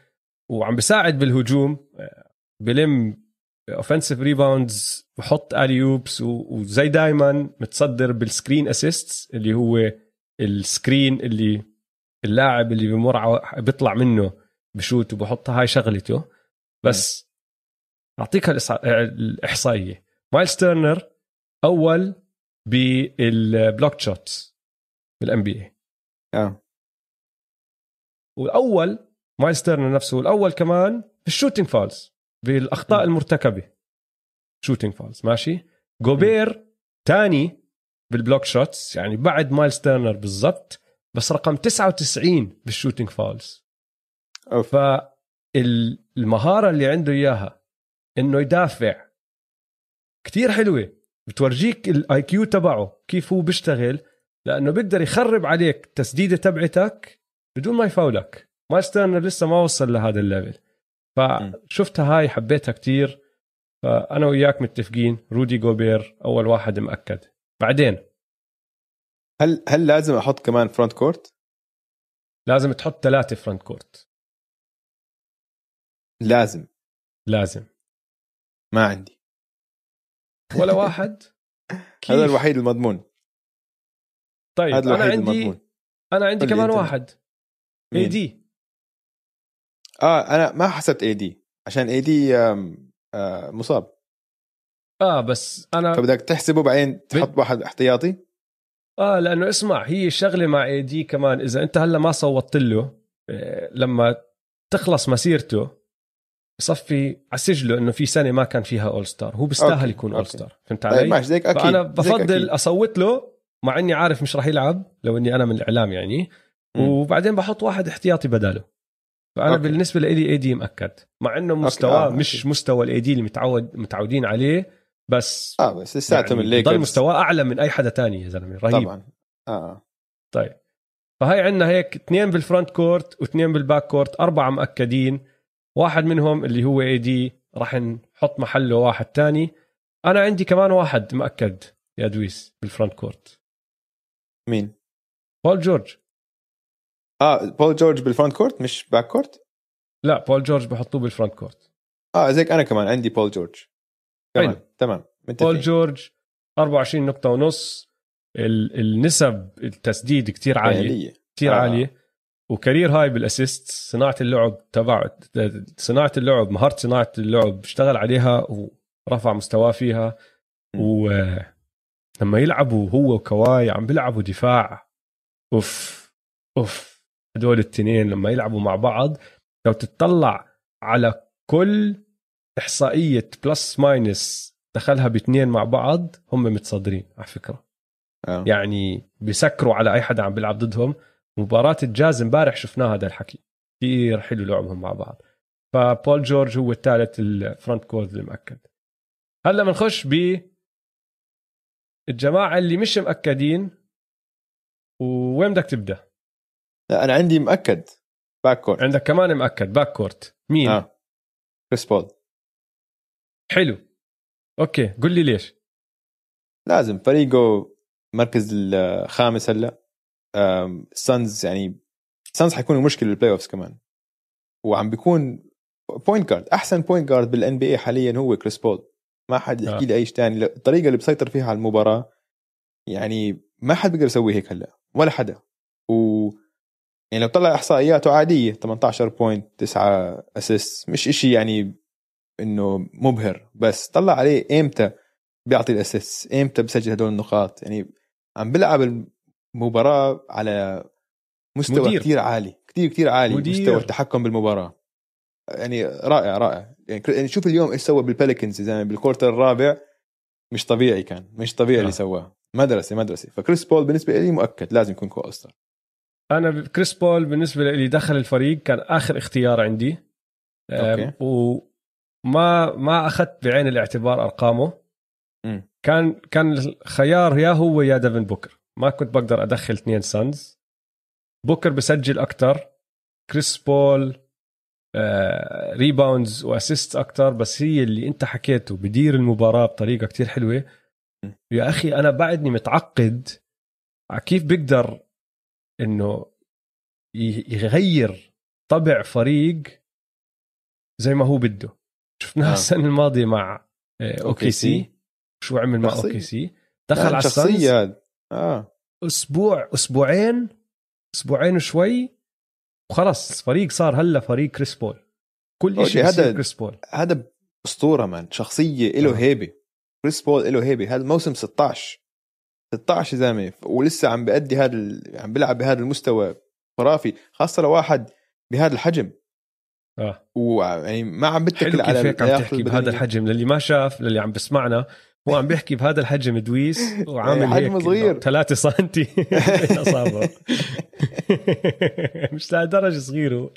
وعم بيساعد بالهجوم آه، بلم offensive rebounds بحط alley-oops وزي دايما متصدر بال screen assists اللي هو ال screen اللي اللاعب اللي بمر بيطلع منه بشوت وبحطها هاي شغلته. بس أعطيك الإحصائية. مايلز تيرنر أول بال block shots بال NBA آه. والأول مايلز تيرنر نفسه والأول كمان في ال shooting fouls بالأخطاء م. المرتكبة. shooting fouls ماشي؟ جوبير ثاني بال block shots يعني بعد مايلز تيرنر بالضبط. بس رقم 99 بال shooting fouls فالمهارة اللي عنده إياها إنه يدافع. كتير حلوة. بتورجيك ال IQ تبعه كيف هو بيشتغل لأنه بيقدر يخرب عليك التسديده تبعتك بدون ما يفاولك. مايلز تيرنر لسه ما وصل لهذا ال level. فشفتها هاي حبيتها كتير. فأنا وياك متفقين رودي جوبير أول واحد مأكد. بعدين هل هل لازم أحط كمان front court؟ لازم تحط ثلاثة front court لازم. لازم. ما عندي. ولا واحد. هذا الوحيد المضمون. طيب هذا أنا عندي المضمون. أنا عندي كمان واحد. AD آه أنا ما حسبت AD عشان AD مصاب. آه بس أنا فبدك تحسبه بعدين تحط واحد احتياطي؟ آه لأنه اسمع هي شغلة مع AD كمان إذا أنت هلأ ما صوتت له آه، لما تخلص مسيرته بصفي على سجله إنه في سنة ما كان فيها all star هو بيستاهل يكون all star فهمت طيب، علي؟ طيب ماشي أكيد فأنا بفضل أكيد. أصوت له مع إني عارف مش راح يلعب لو إني أنا من الإعلام يعني وبعدين بحط واحد احتياطي بداله فأنا أوكي. بالنسبة لي AD مأكد مع إنه مستواه آه. مش مستوى ال AD اللي متعود متعودين عليه بس آه بس لساتهم يعني الليكرز ضل مستواه أعلى من أي حدا تاني يا زلمة رهيب. طبعا. آه. طيب. فهي عندنا هيك اثنين بال front court واثنين بال back court أربعة مأكدين. واحد منهم اللي هو AD راح نحط محله واحد تاني. أنا عندي كمان واحد مأكد يا دويس بال front court مين؟ بول جورج آه بول جورج بال front court مش back court؟ لا بول جورج بحطوه بال front court آه زيك أنا كمان عندي بول جورج تمام حلو. تمام. بول جورج 24 نقطة ونص النسب التسديد كتير عالية كتير آه. عالية و career high بال assist صناعة اللعب تبع صناعة اللعب مهارة صناعة اللعب اشتغل عليها ورفع مستواه فيها ولما يلعبوا هو وكواي عم بيلعبوا دفاع أوف أوف هدول التنين لما يلعبوا مع بعض لو تتطلع على كل إحصائية plus minus دخلها باثنين مع بعض هم متصدرين على فكرة. أه. يعني بيسكروا على أي حدا عم بيلعب ضدهم. مباراة الجاز امبارح شفناه هذا الحكي. كثير حلو لعبهم مع بعض. فبول جورج هو الثالث ال front court المأكد هلا بنخش ب الجماعة اللي مش مأكدين وين بدك تبدأ؟ لا أنا عندي مأكد back court عندك كمان مأكد back court مين؟ آه. كريس بول حلو. okay قل لي ليش؟ لازم. فريقه مركز الخامس هلا. ال Suns يعني ال Suns حيكونوا مشكله بال playoffs كمان. وعم بيكون point guard أحسن point guard بال NBA حاليا هو كريس بول ما حد يحكي آه. لي أي شيء ثاني الطريقة اللي بسيطر فيها على المباراة يعني ما حد بيقدر يسوي هيك هلا ولا حدا. و يعني لو طلع إحصائياته عادية 18 point 9 assist مش إشي يعني إنه مبهر. بس طلع عليه إمتى بيعطي ال assist؟ إمتى بسجل هدول النقاط؟ يعني عم بيلعب المباراة على مستوى مدير. كتير عالي. كتير كتير عالي مدير. مستوى التحكم بالمباراة. يعني رائع رائع. يعني, يعني شوف اليوم إيش سوى بال Pelicans زي بال quarter الرابع مش طبيعي كان. مش طبيعي اللي آه. سواه. مدرسة مدرسة. فكريس بول بالنسبة لي مؤكد. لازم يكون all star. أنا كريس بول بالنسبة لي دخل الفريق كان آخر اختيار عندي. okay. وما ما أخذت بعين الاعتبار أرقامه. م. كان كان الخيار يا هو يا ديفن بوكر. ما كنت بقدر أدخل اثنين Suns. بوكر بسجل أكثر كريس بول آه rebounds و assist أكثر بس هي اللي أنت حكيته بدير المباراة بطريقة كتير حلوة. يا أخي أنا بعدني متعقد على كيف بقدر إنه يغير طبع فريق زي ما هو بده. شفناها آه. السنة الماضية مع آه، أوكي. سي شو عمل مع أوكي سي دخل على ال Suns. آه. أسبوع أسبوعين أسبوعين وشوي وخلص فريق صار هلا فريق كريس بول. كل شيء هذا كريس بول. هذا أسطورة man. شخصية له آه. هيبة. كريس بول له هيبة. هذا الموسم 16 16 زلمة. ولسه عم بأدي هذا ال... عم بيلعب بهذا المستوى خرافي خاصة لواحد بهذا الحجم. آه. ويعني ما عم بتكل على هيك عم تحكي بهذا الحجم للي ما شاف للي عم بسمعنا. هو عم بيحكي بهذا الحجم دويس وعامل يعني حجم صغير. 3 سم مش لهالدرجة صغير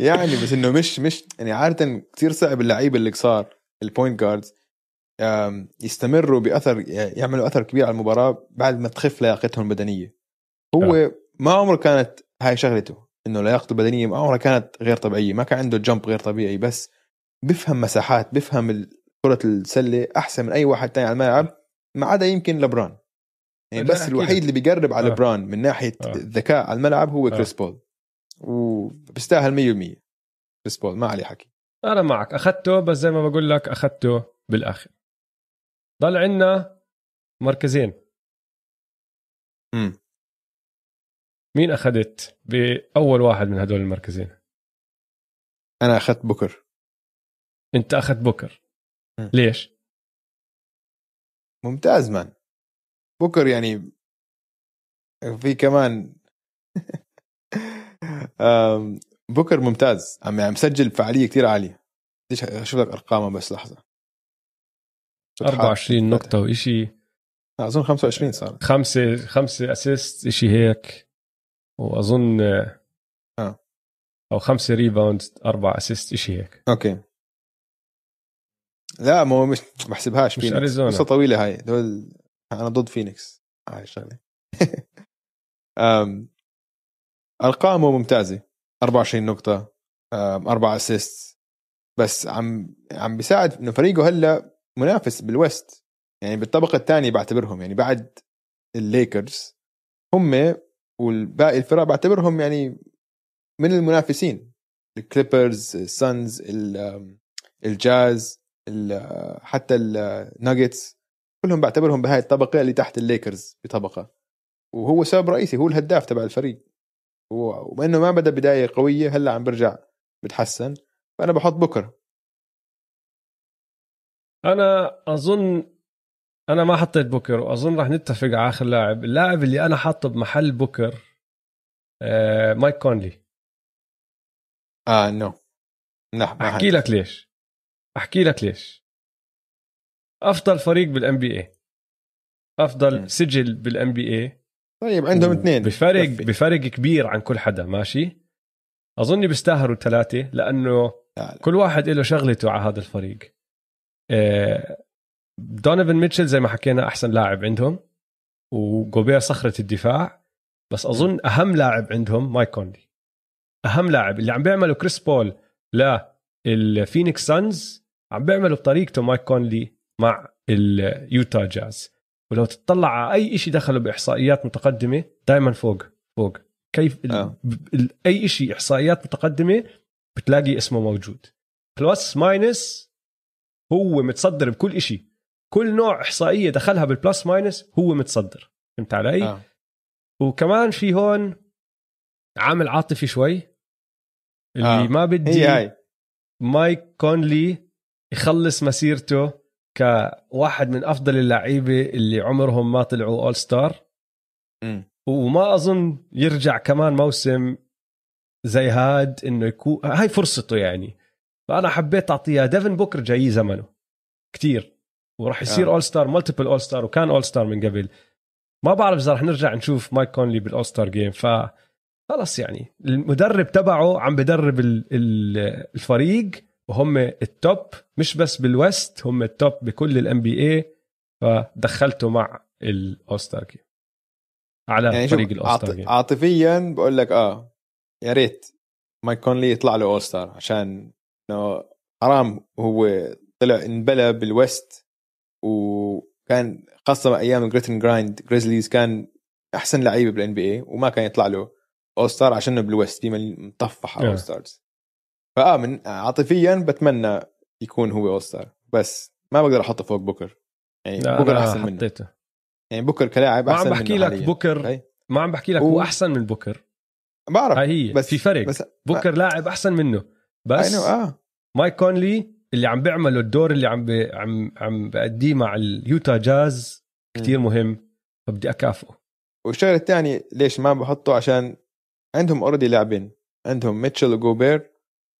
يعني بس إنه مش مش يعني عادة كثير صعب اللعيبة اللي صار ال point guards يستمروا بأثر يعملوا أثر كبير على المباراة بعد ما تخف لياقتهم البدنية. هو آه. ما عمره كانت هاي شغلته. إنه لياقته البدنيه عمرها كانت غير طبيعية ما كان عنده jump غير طبيعي بس بفهم مساحات بفهم كرة السلة أحسن من أي واحد تاني على الملعب ما عدا يمكن لبران. يعني بس الوحيد اللي بيقرب على آه. لبران من ناحية آه. الذكاء على الملعب هو كريس آه. بول. وبيستاهل 100% كريس بول ما عليه حكي. أنا معك. أخذته بس زي ما بقول لك أخذته بالآخر. ضل عندنا مركزين. امم مين أخذت بأول واحد من هدول المركزين؟ أنا أخذت بوكر. أنت أخذت بوكر. م. ليش؟ ممتاز man. بوكر يعني في كمان بوكر ممتاز. عم يعني مسجل فعالية كثير عالية. ليش أشوف لك أرقامه بس لحظة. 24 نقطة وإشي. أظن 25 صار. خمسة خمسة assist إشي هيك. وأظن آه. أو خمسة rebound أربع assist شيء هيك. okay. لا مو مش بحسبهاش مش اريزونا قصة طويلة هاي. دول أنا ضد فينيكس هاي الشغلة. أرقامه ممتازة. 24 نقطة. أربع assist بس عم عم بيساعد إنه فريقه هلا منافس بال west. يعني بالطبقة الثانية بعتبرهم. يعني بعد الليكرز هم والباقي الفرق بعتبرهم يعني من المنافسين. ال Clippers ال Suns ال Jazz حتى الناجتس كلهم بعتبرهم بهاي الطبقة اللي تحت الليكرز بطبقة. وهو سبب رئيسي هو الهداف تبع الفريق. وبما انه ما بدا بداية قوية هلأ عم برجع بتحسن فأنا بحط بوكر أنا أظن أنا ما حطيت بوكر وأظن راح نتفق على آخر لاعب. اللاعب اللي أنا حاطه بمحل بوكر آه مايك كونلي. آه no لا أحكي لك ليش. أحكي لك ليش. أفضل فريق بال NBA أفضل م. سجل بال NBA طيب عندهم اثنين. بفرق كفي. بفرق كبير عن كل حدا ماشي؟ أظن بيستاهلوا ثلاثة لأنه لا لا. كل واحد له شغلته على هذا الفريق. آه دونيفن ميتشل زي ما حكينا أحسن لاعب عندهم وجوبير صخرة الدفاع بس أظن أهم لاعب عندهم مايك كونلي أهم لاعب اللي عم بيعمله كريس بول لا الفينيكس سانز عم بيعمله بطريقته مايك كونلي مع ال Utah Jazz. ولو تطلع على أي شيء دخله بإحصائيات متقدمة دائما فوق فوق. كيف آه. أي شيء إحصائيات متقدمة بتلاقي اسمه موجود. plus minus هو متصدر بكل شيء كل نوع إحصائية دخلها بال plus minus هو متصدر فهمت علي؟ آه. وكمان في هون عامل عاطفي شوي اللي آه. ما بدي هي هاي. مايك كونلي يخلص مسيرته كواحد من أفضل اللعيبة اللي عمرهم ما طلعوا all star وما أظن يرجع كمان موسم زي هاد إنه يكون هاي فرصته يعني فأنا حبيت أعطيها ديفن بوكر جاي زمنه كتير وراح يصير All-Star multiple All-Star وكان All-Star من قبل. ما بعرف إذا رح نرجع نشوف مايك كونلي بال All-Star Game ف خلص يعني المدرب تبعه عم بدرب الفريق وهم ال top مش بس بال West هم ال top بكل ال NBA فدخلته مع ال All-Star Game على يعني فريق ال All-Star Game عاطفيا بقول لك آه يا ريت مايك كونلي يطلع له All-Star عشان إنه حرام هو طلع انبلى بال West وكان خاصة أيام ال grit and grind جريزليز كان أحسن لعيبه بال NBA وما كان يطلع له All-Star عشانه بال West ديما مطفح All-Stars فآه من عاطفيا بتمنى يكون هو All-Star بس ما بقدر أحطه فوق بوكر. يعني بوكر أحسن منه. حطيته. يعني بوكر كلاعب احسن ما عم بحكي لك بوكر ما عم بحكي لك هو أحسن من بوكر. بعرف هاي هي بس في فرق. بس بوكر لاعب أحسن منه. بس آه. مايك كونلي اللي عم بيعمله الدور اللي عم بي عم عم بأديه مع اليوتا جاز كتير مهم فبدي أكافئه. والشغلة الثانية ليش ما بحطه؟ عشان عندهم already لاعبين. عندهم ميتشل وجوبير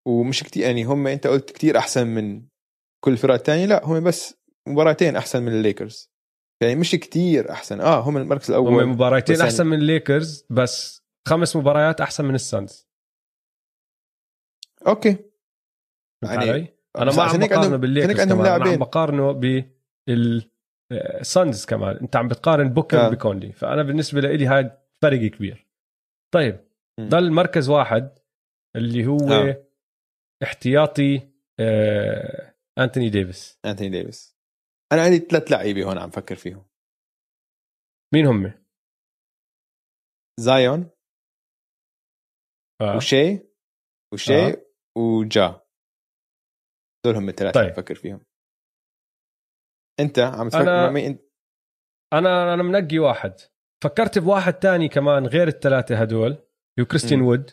ومش كتير يعني هم أنت قلت كتير أحسن من كل الفرق الثانية لا هم بس مباراتين أحسن من الليكرز يعني مش كتير أحسن. آه هم المركز الأول. هم مباراتين يعني أحسن. من الليكرز بس خمس مباريات أحسن من السانز. okay. يعني أنا ما عم بقارنه بالليكرز عندهم كمان لاعبين. عم بقارنه بال سانز كمان أنت عم بتقارن بوكر آه. بكونلي فأنا بالنسبة لي هاي فرق كبير طيب م. ضل مركز واحد اللي هو آه. احتياطي آه أنتوني ديفيس أنتوني ديفيس أنا عندي ثلاث لعيبة هون عم فكر فيهم مين هم؟ زايون آه. وشي وشي آه. وجا دول هم الثلاثه طيب. بفكر فيهم. أنت عم تفكر أنا... أنت؟ أنا أنا منقي واحد. فكرت بواحد تاني كمان غير الثلاثة هدول هو كريستين م. وود.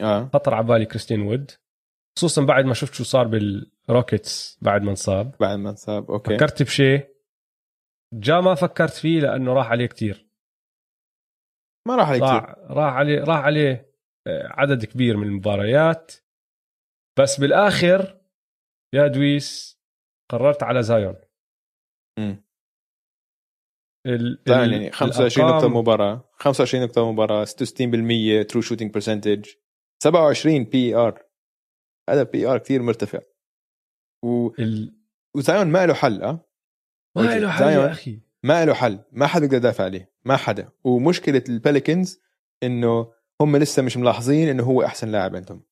آه. خطر على بالي كريستين وود. خصوصا بعد ما شفت شو صار بالروكيتس بعد ما انصاب. بعد ما انصاب okay. فكرت بشاي جا ما فكرت فيه لأنه راح عليه كتير. ما راح عليه راح كتير راح عليه راح عليه آه، عدد كبير من المباريات. بس بالآخر يا دويس قررت على زايون. امم ال يعني 25 نقطة مباراة. 25 نقطة مباراة 66% true shooting percentage 27 PER هذا PER كثير مرتفع. و ال... وزايون ما له حل آه ما له حل يا أخي. ما له حل ما حدا يقدر يدافع عليه ما حدا. ومشكلة البيليكنز إنه هم لسه مش ملاحظين إنه هو أحسن لاعب عندهم.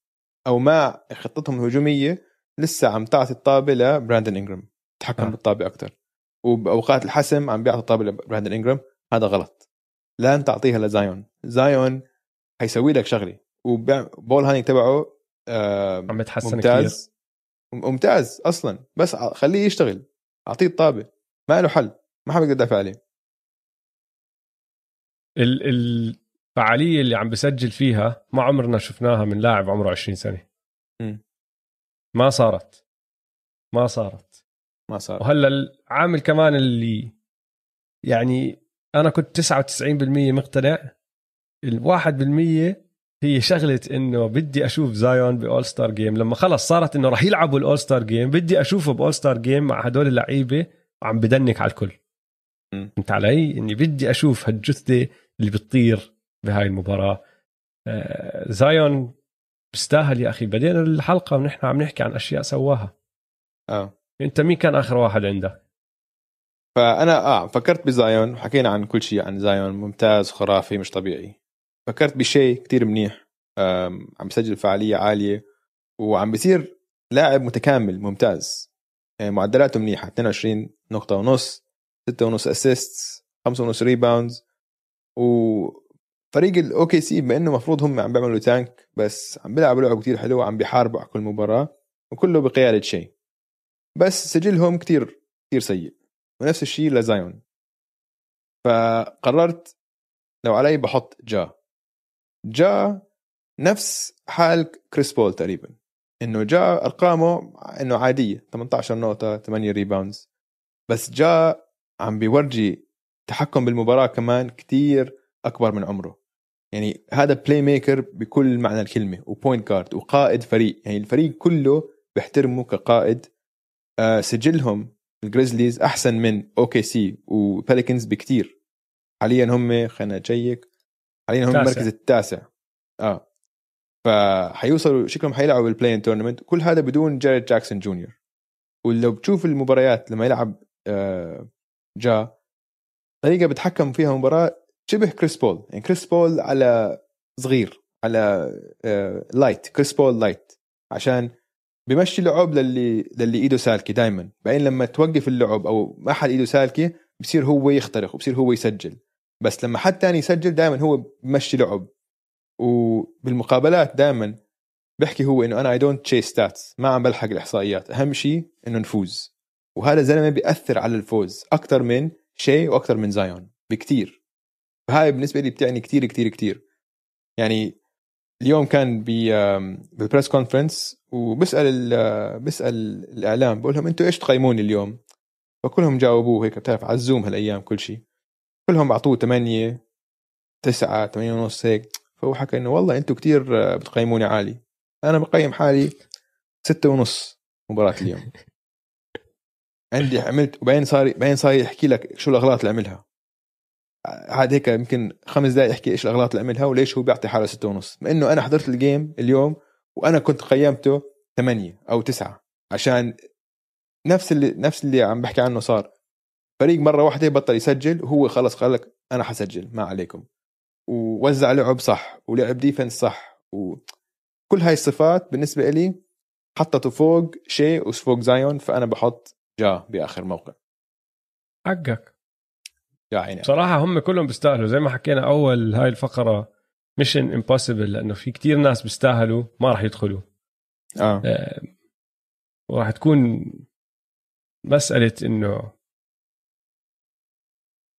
أو ما خطتهم الهجومية لسه عم تعطي الطابة لبراندن إنجرام. تحكم آه. بالطابة أكثر وبأوقات الحسم عم بيعطي الطابة لبراندن إنجرام. هذا غلط. لن تعطيها لزايون زايون حيسوي لك شغلة. وبول هانينج تبعه آه عم يتحسن ممتاز. كتير. ممتاز أصلا. بس خليه يشتغل. أعطيه الطابة. ما له حل. ما حدا يقدر يدافع عليه. الفعاليه اللي عم بسجل فيها ما عمرنا شفناها من لاعب عمره 20 سنة. م. ما صارت. ما صارت. ما صارت. وهلا العامل كمان اللي يعني أنا كنت 99% مقتنع. الواحد بالمية هي شغلة إنه بدي أشوف زايون ب All-Star Game. لما خلص صارت إنه راح يلعبوا ال All-Star Game بدي أشوفه ب All-Star Game مع هدول اللعيبة وعم ب dunk على الكل. فهمت علي؟ إني بدي أشوف هالجثة اللي بتطير. بهاي المباراة. آه زايون بيستاهل يا أخي. بدينا الحلقة ونحن عم نحكي عن أشياء سواها. آه. أنت مين كان آخر واحد عندك؟ فأنا آه فكرت بزايون. وحكينا عن كل شيء عن زايون. ممتاز خرافي مش طبيعي. فكرت بشاي كتير منيح. عم بسجل فعالية عالية. وعم بصير لاعب متكامل ممتاز. يعني معدلاته منيحة. 22 نقطة ونص 6 ونص assist 5 ونص rebounds وفريق ال OKC بما إنه المفروض هم عم بيعملوا tank بس عم بيلعبوا لعب كتير حلو عم بيحاربوا على كل مباراة وكله بقيادة شاي. بس سجلهم كتير كتير سيء ونفس الشيء لزايون. فقررت لو علي بحط جا. جا نفس حال كريس بول تقريبا. إنه جا أرقامه إنه عادية 18 نقطة 8 rebounds بس جا عم بيورجي تحكم بالمباراة كمان كتير أكبر من عمره. يعني هذا playmaker بكل معنى الكلمة و point guard وقائد فريق. يعني الفريق كله بيحترمه كقائد. آه سجلهم الجريزليز أحسن من OKC وبيليكنز بكتير. حاليا هم خلينا نشيك حاليا هم المركز التاسع. آه. فحيوصلوا شكلهم حيلعبوا بال play-in tournament كل هذا بدون جاريد جاكسون جونيور ولو بتشوف المباريات لما يلعب آه جا طريقه بتحكم فيها مباراة شبه كريس بول. يعني كريس بول على صغير على آه light كريس بول light عشان بمشي لعب للي للي إيده سالكة دائما بعدين لما توقف اللعب أو ما حد إيده سالكة بصير هو يخترق وبصير هو يسجل. بس لما حد تاني يسجل دائما هو بمشي لعب وبالمقابلات دائما بحكي هو إنه أنا I don't chase stats ما عم بلحق الإحصائيات. أهم شيء إنه نفوز. وهذا الزلمة بيأثر على الفوز أكثر من شاي وأكثر من زايون. بكتير. فهاي بالنسبة لي بتعني كتير كتير كتير. يعني اليوم كان بال press conference وبسأل بسأل الإعلام بقول لهم أنتم إيش تقيموني اليوم؟ فكلهم جاوبوه هيك بتعرف على الزوم هالأيام كل شيء كلهم اعطوه 8 9 8 ونص هيك. فهو حكى إنه والله أنتم كتير بتقيموني عالي. أنا بقيم حالي 6 ونص مباراة اليوم. عندي عملت وبعدين صار بعدين صار يحكي لك شو الأغلاط اللي عملها. عاد هيك يمكن خمس دقائق يحكي إيش الأغلاط اللي عملها وليش هو بيعطي حاله ستة ونص. مع إنه أنا حضرت ال game اليوم وأنا كنت قيمته ثمانية أو تسعة عشان نفس اللي نفس اللي عم بحكي عنه صار. فريق مرة واحدة بطل يسجل وهو خلص قال لك أنا حسجل ما عليكم. ووزع لعب صح ولعب defense صح وكل هاي الصفات بالنسبة لي حطته فوق شاي وفوق زايون فأنا بحط جا بآخر موقع. حقك. يا عيني بصراحة هم كلهم بيستاهلوا. زي ما حكينا أول هاي الفقرة mission impossible لأنه في كتير ناس بيستاهلوا ما راح يدخلوا. آه, آه وراح تكون مسألة إنه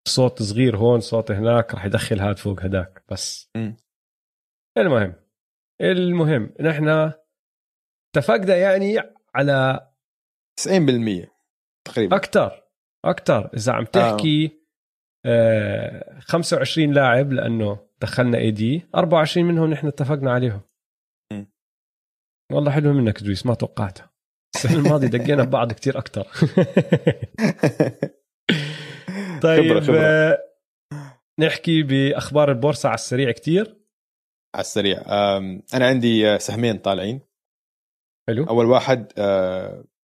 صوت صغير هون صوت هناك راح يدخل هاد فوق هداك بس. م. المهم المهم نحن اتفقنا يعني على 90% تقريبا. أكثر أكثر إذا عم تحكي آه. آه 25 لاعب لأنه دخلنا اي دي 24 منهم نحن اتفقنا عليهم. والله حلو منك دويس ما توقعتها السنة الماضيه دقينا ببعض كتير أكثر طيب خبرة خبرة. نحكي بأخبار البورصة على السريع كتير. على السريع. أنا عندي سهمين طالعين. حلو. أول واحد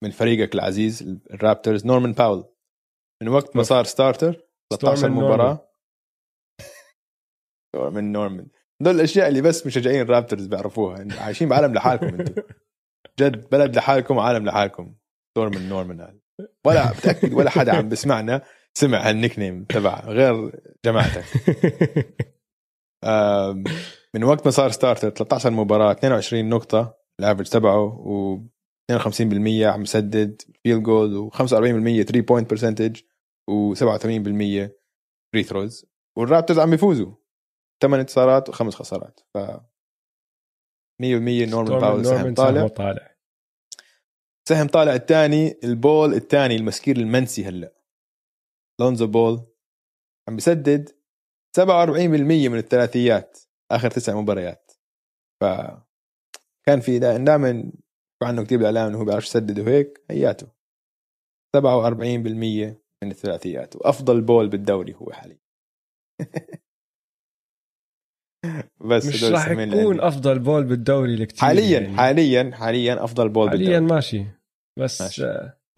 من فريقك العزيز الرابترز نورمان باول. من وقت ما صار starter 13 مباراه من نورمان باول الأشياء اللي بس مشجعين الرابترز بيعرفوها. عايشين بعالم لحالكم أنتم جد بلد لحالكم وعالم لحالكم. نورمان نورمان ولا بتأكد ولا حدا عم بسمعنا سمع هال nickname تبع غير جماعتك. من وقت ما صار starter 13 مباراة 22 نقطة ال average تبعه و 52% عم يسدد field goal و45% 3 point percentage و87% free throws والرابترز عم يفوزوا ثمان انتصارات وخمس خسارات. ف 100% نورمان باول سهم طالع. طالع. سهم طالع الثاني البول الثاني المسكين المنسي هلا. لونزو بول عم بيسدد 47% من الثلاثيات آخر تسع مباريات. ف كان في دائما عنه كثير بالإعلام إنه هو بيعرف يسدد وهيك هياته. 47% من الثلاثيات وأفضل بول بالدوري هو حاليا. بس مش راح يكون أفضل بول بالدوري لكتير حاليا يعني. حاليا حاليا أفضل بول حاليا بالدوري. ماشي. بس ماشي.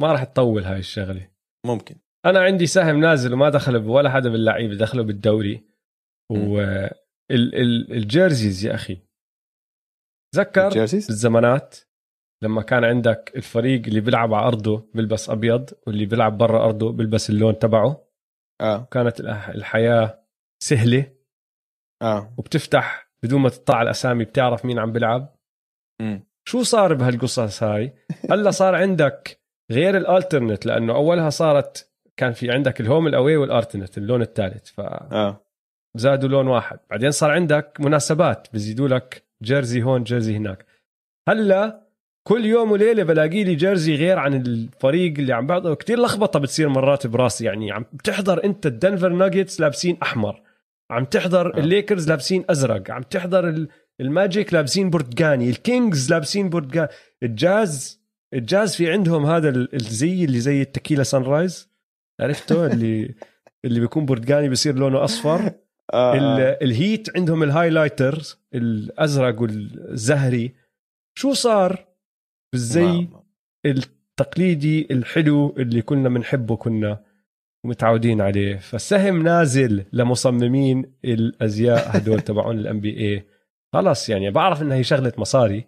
ما راح تطول هاي الشغلة. ممكن. أنا عندي سهم نازل وما دخل ولا حدا باللعيبه دخلوا بالدوري. والجيرزيز يا أخي. تذكر بالزمانات؟ لما كان عندك الفريق اللي بيلعب على أرضه بيلبس أبيض واللي بيلعب برا أرضه بيلبس اللون تبعه. آه. كانت الحياة سهلة. آه. وبتفتح بدون ما تطلع الأسامي بتعرف مين عم بيلعب. شو صار بهالقصص هاي؟ هلا صار عندك غير ال alternate لأنه أولها صارت كان في عندك ال home ال away وال alternate اللون الثالث. ف آه. زادوا لون واحد. بعدين صار عندك مناسبات بزيدوا لك jersey هون jersey هناك. هلا كل يوم وليلة بلاقي لي jersey غير عن الفريق اللي عم بعضه كثير لخبطة بتصير مرات براسي يعني عم بتحضر أنت الدنفر ناجتس لابسين أحمر عم تحضر آه. الليكرز لابسين أزرق عم تحضر الماجيك لابسين برتقاني الكينجز لابسين برتقاني الجاز الجاز في عندهم هذا الزي اللي زي ال tequila sunrise عرفته اللي اللي بيكون برتقاني بصير لونه أصفر. آه. الهيت عندهم ال highlighters الأزرق والزهري. شو صار؟ بالزي التقليدي الحلو اللي كنا بنحبه كنا متعودين عليه. فالسهم نازل لمصممين الأزياء هدول تبعون ال NBA خلص يعني بعرف إنها هي شغلة مصاري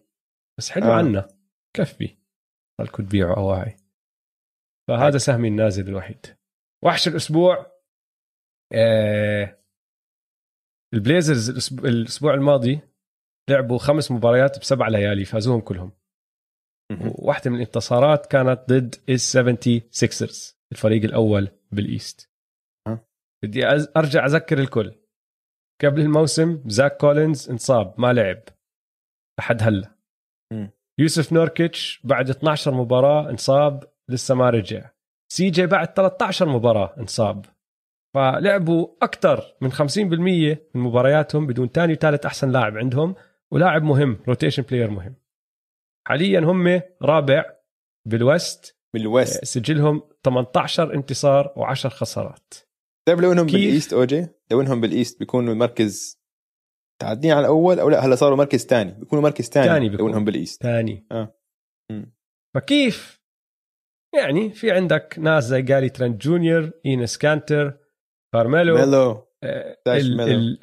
بس حلو آه. عنا. كفي. خلكم تبيعوا اواعي فهذا سهمي النازل الوحيد. وحش الأسبوع آه البليزرز الأسبوع الماضي لعبوا خمس مباريات بسبع ليالي فازوهم كلهم. واحدة من الانتصارات كانت ضد ال 76 الفريق الأول بال East. بدي أرجع أذكر الكل. قبل الموسم زاك كولينز انصاب ما لعب. لحد هلا. يوسف نوركيتش بعد 12 مباراة انصاب لسه ما رجع. سي جي بعد 13 مباراة انصاب. فلعبوا أكثر من 50% من مبارياتهم بدون ثاني وثالث أحسن لاعب عندهم ولاعب مهم rotation player مهم. حاليا هم رابع بال West بال West. آه، سجلهم 18 انتصار و10 خسارات. طيب لو إنهم بال East أوجي؟ لو إنهم بال East بيكونوا مركز تعدين على الأول أو لا؟ هلا صاروا مركز ثاني بيكونوا مركز ثاني لو إنهم بال East. ثاني. آه. فكيف؟ يعني في عندك ناس زي جاري ترنت جونيور إينس كانتر كارميلو ميلو.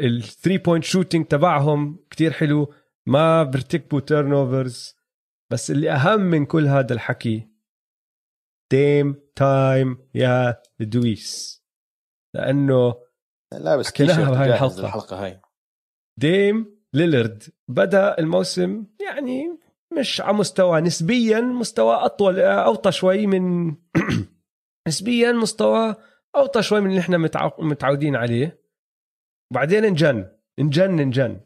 ال three point shooting تبعهم كتير حلو. ما بيرتكبوا turnovers بس اللي أهم من كل هذا الحكي Dame time يا دويس. لأنه لا بس حكيناها بهاي الحلقة. الحلقة هاي. ديم ليلرد. بدأ الموسم يعني مش على مستوى نسبيا مستوى أطول أوطى شوي من نسبيا مستوى أوطى شوي من اللي إحنا متعودين عليه. بعدين انجن انجن انجن.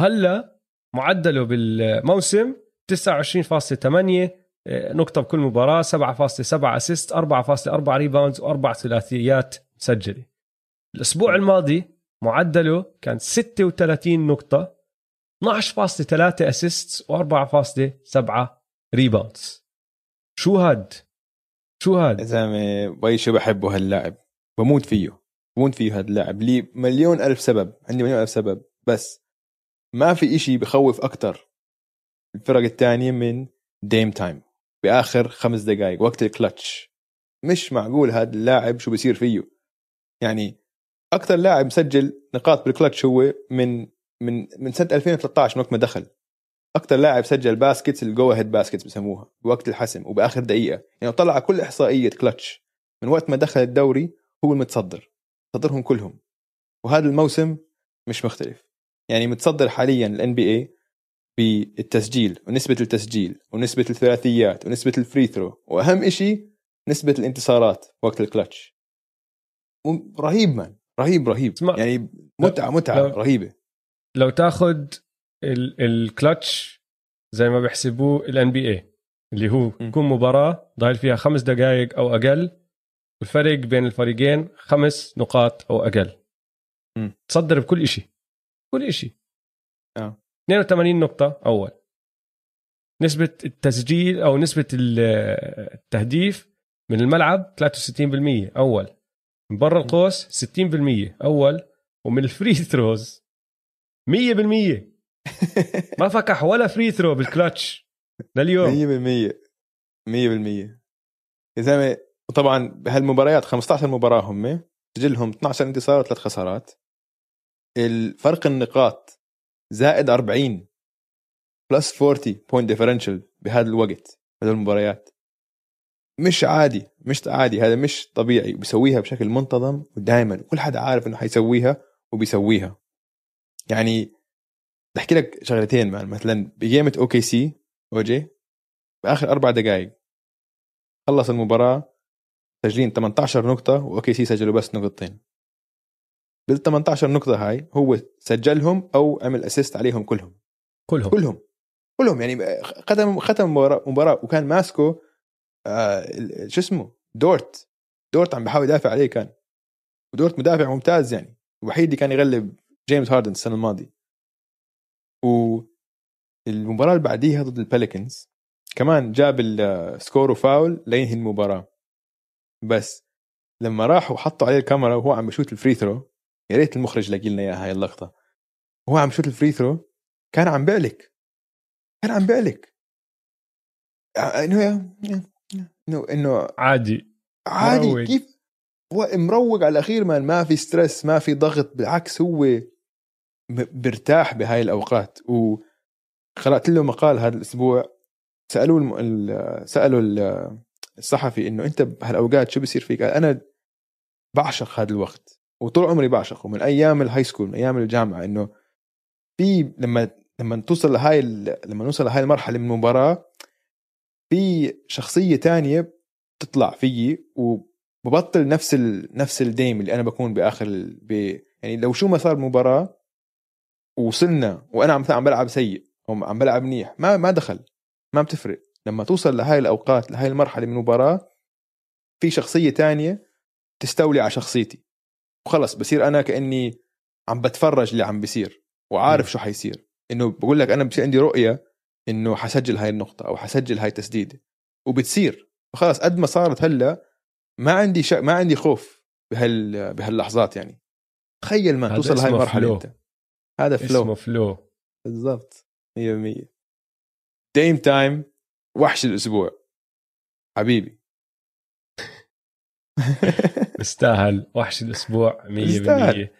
هلأ معدله بالموسم 29.8 نقطة بكل مباراة 7.7 assist 4.4 rebounds واربع ثلاثيات مسجلة الأسبوع الماضي معدله كان 36 نقطة 12.3 assist و4.7 rebounds شو هاد؟ شو هاد؟ يا زلمه باي شو بحبه هاللاعب. بموت فيه. بموت فيه هذا اللاعب لي مليون ألف سبب. عندي مليون ألف سبب. بس ما في إشي بخوف أكتر الفرق الثانية من Dame time بآخر خمس دقائق وقت الكلتش. مش معقول هذا اللاعب شو بيصير فيه. يعني أكثر لاعب مسجل نقاط بالكلتش هو من من من سنة 2013 من وقت ما دخل. أكثر لاعب سجل baskets ال go-ahead baskets بسموها بوقت الحسم وبآخر دقيقة. يعني طلع كل إحصائية كلتش. من وقت ما دخل الدوري هو المتصدر. صدرهم كلهم. وهذا الموسم مش مختلف. يعني متصدر حاليا ال NBA بالتسجيل ونسبة التسجيل ونسبة الثلاثيات ونسبة ال free throw وأهم شيء نسبة الانتصارات وقت الكلتش رهيب مان رهيب رهيب. يعني متعة متعة لو رهيبة. لو تاخذ الكلتش زي ما بيحسبوه ال NBA اللي هو تكون مباراة ضايل فيها خمس دقائق أو أقل والفرق بين الفريقين خمس نقاط أو أقل. م. تصدر بكل شيء كل شيء آه. 82 نقطة أول. نسبة التسجيل أو نسبة التهديف من الملعب 63% أول. من برا القوس 60% أول. ومن ال free throws 100% ما فكح ولا free throw بال clutch لليوم. 100% 100% يا زلمة وطبعا بهالمباريات 15 مباراة هم سجلهم 12 انتصار وثلاث خسارات. الفرق النقاط زائد 40 plus 40 point differential بهذا الوقت بهذه المباريات. مش عادي مش عادي هذا مش طبيعي. بيسويها بشكل منتظم ودائما كل حدا عارف إنه حيسويها وبيسويها. يعني بدي احكي لك شغلتين man مثلا ب game ال OKC اوجي بآخر أربع دقائق خلص المباراة سجلين 18 نقطة و OKC سجلوا بس نقطتين. بال 18 نقطة هاي هو سجلهم أو عمل assist عليهم كلهم. كلهم. كلهم. كلهم. يعني ختم ختم مباراة, وكان ماسكه آه شو اسمه؟ دورت. دورت عم بحاول يدافع عليه كان. ودورت مدافع ممتاز يعني. الوحيد اللي كان يغلب جيمس هاردن السنة الماضية. والمباراه اللي بعديها ضد ال Pelicans كمان جاب ال score و foul لينهي المباراة. بس لما راحوا حطوا عليه الكاميرا وهو عم بشوت ال free throw يا ريت المخرج لاقي لنا إياها هاي اللقطة. وهو عم بشوت ال free throw كان عم بيعلك. كان عم بيعلك. إنه إنه إنه عادي. عادي مروق. كيف؟ هو مروق على الأخير man ما في stress ما في ضغط بالعكس هو برتاح بهاي الأوقات. وقرأت له مقال هذا الأسبوع سألوه الم... سألوا الصحفي إنه أنت بهالأوقات شو بصير فيك؟ قال أنا بعشق هذا الوقت. وطول عمري بعشقه من أيام ال high school من أيام الجامعة إنه في لما لما توصل لهاي لما نوصل لهاي المرحلة من المباراة في شخصية تانية بتطلع فيي وببطل نفس ال... نفس الديم اللي أنا بكون بآخر ال... ب... يعني لو شو ما صار بمباراه وصلنا وأنا مثلا عم بلعب سيء أو عم بلعب منيح ما ما دخل ما بتفرق. لما توصل لهاي الأوقات لهاي المرحلة من المباراة في شخصية تانية تستولي على شخصيتي. وخلص بصير أنا كأني عم بتفرج اللي عم بيصير وعارف م. شو حيصير. إنه بقول لك أنا بصير عندي رؤية إنه حسجل هاي النقطة أو حسجل هاي التسديده وبتصير. وخلص قد ما صارت هلأ ما عندي شك ما عندي خوف بهال بهاللحظات يعني. تخيل ما توصل لهي المرحلة أنت. هذا flow اسمه flow بالضبط. 100% Dame Time. وحش الأسبوع. حبيبي. استاهل وحش الأسبوع. 100%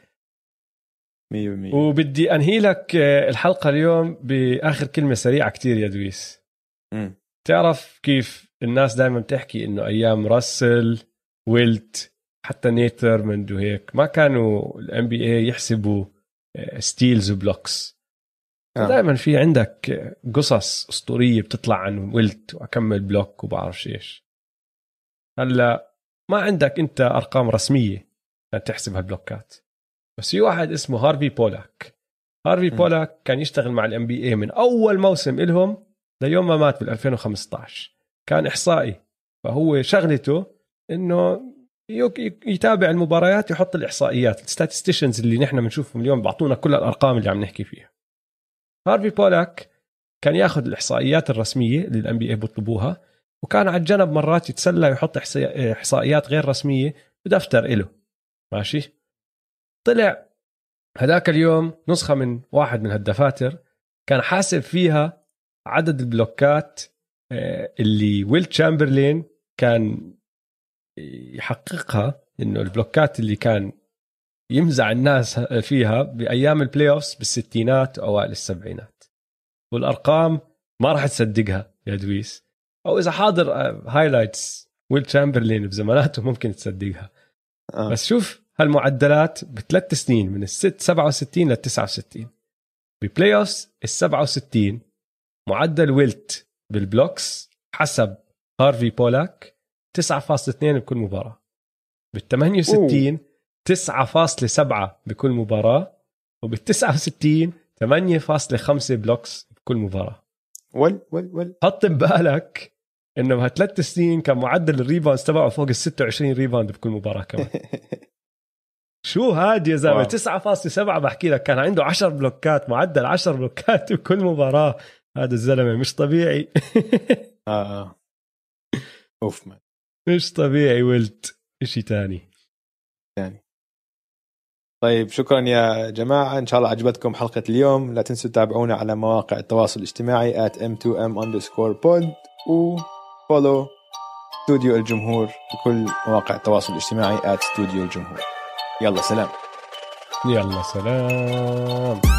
100% وبدي أنهي لك الحلقة اليوم بآخر كلمة سريعة كتير يا دويس. م. تعرف كيف الناس دائما بتحكي إنه أيام راسل وويلت حتى نيت ثيرموند وهيك ما كانوا ال NBA يحسبوا steals و blocks آه. دائما في عندك قصص أسطورية بتطلع عن ويلت وأكم block وبعرف إيش. هلأ ما عندك انت ارقام رسمية تحسب هالبلوكات. بس في واحد اسمه هارفي بولاك. هارفي م. بولاك كان يشتغل مع ال NBA من أول موسم لهم ليوم ما مات بال 2015 كان إحصائي. فهو شغلته إنه يتابع المباريات يحط الإحصائيات ال statisticians اللي نحن بنشوفهم اليوم بعطونا كل الأرقام اللي عم نحكي فيها. هارفي بولاك كان ياخذ الإحصائيات الرسمية اللي ال NBA بيطلبوها وكان على الجنب مرات يتسلى يحط إحصائيات غير رسمية بدفتر إله. ماشي؟ طلع هذاك اليوم نسخة من واحد من هالدفاتر كان حاسب فيها عدد البلوكات آه، اللي ويلت تشامبرلين كان يحققها إنه البلوكات اللي كان يمزع الناس فيها بأيام ال playoffs بالستينات واوائل السبعينات. والأرقام ما راح تصدقها يا دويس. أو إذا حاضر highlights ويلت تشامبرلين بزماناته ممكن تصدقها. آه. بس شوف هالمعدلات بثلاث سنين من الست 67 لل 69 ب playoffs ال 67 معدل ويلت بال blocks حسب هارفي بولاك 9.2 بكل مباراة. بال 68 9.7 بكل مباراة. وبال 69 8.5 blocks بكل مباراة. ول ول ول حط ببالك إنه بهالثلاث سنين كان معدل ال rebound تبعه فوق ال 26 rebound بكل مباراة كمان. شو هاد يا زلمة؟ 9.7 بحكي لك كان عنده 10 بلوكات معدل 10 بلوكات بكل مباراة. هذا الزلمة مش طبيعي. آه آه. أوف man مش طبيعي ولت شيء ثاني ثاني طيب شكرا يا جماعة. إن شاء الله عجبتكم حلقة اليوم. لا تنسوا تتابعونا على مواقع التواصل الاجتماعي at m2m underscore pod. و follow استوديو الجمهور بكل مواقع التواصل الاجتماعي at استوديو الجمهور. يلا سلام. يلا سلام.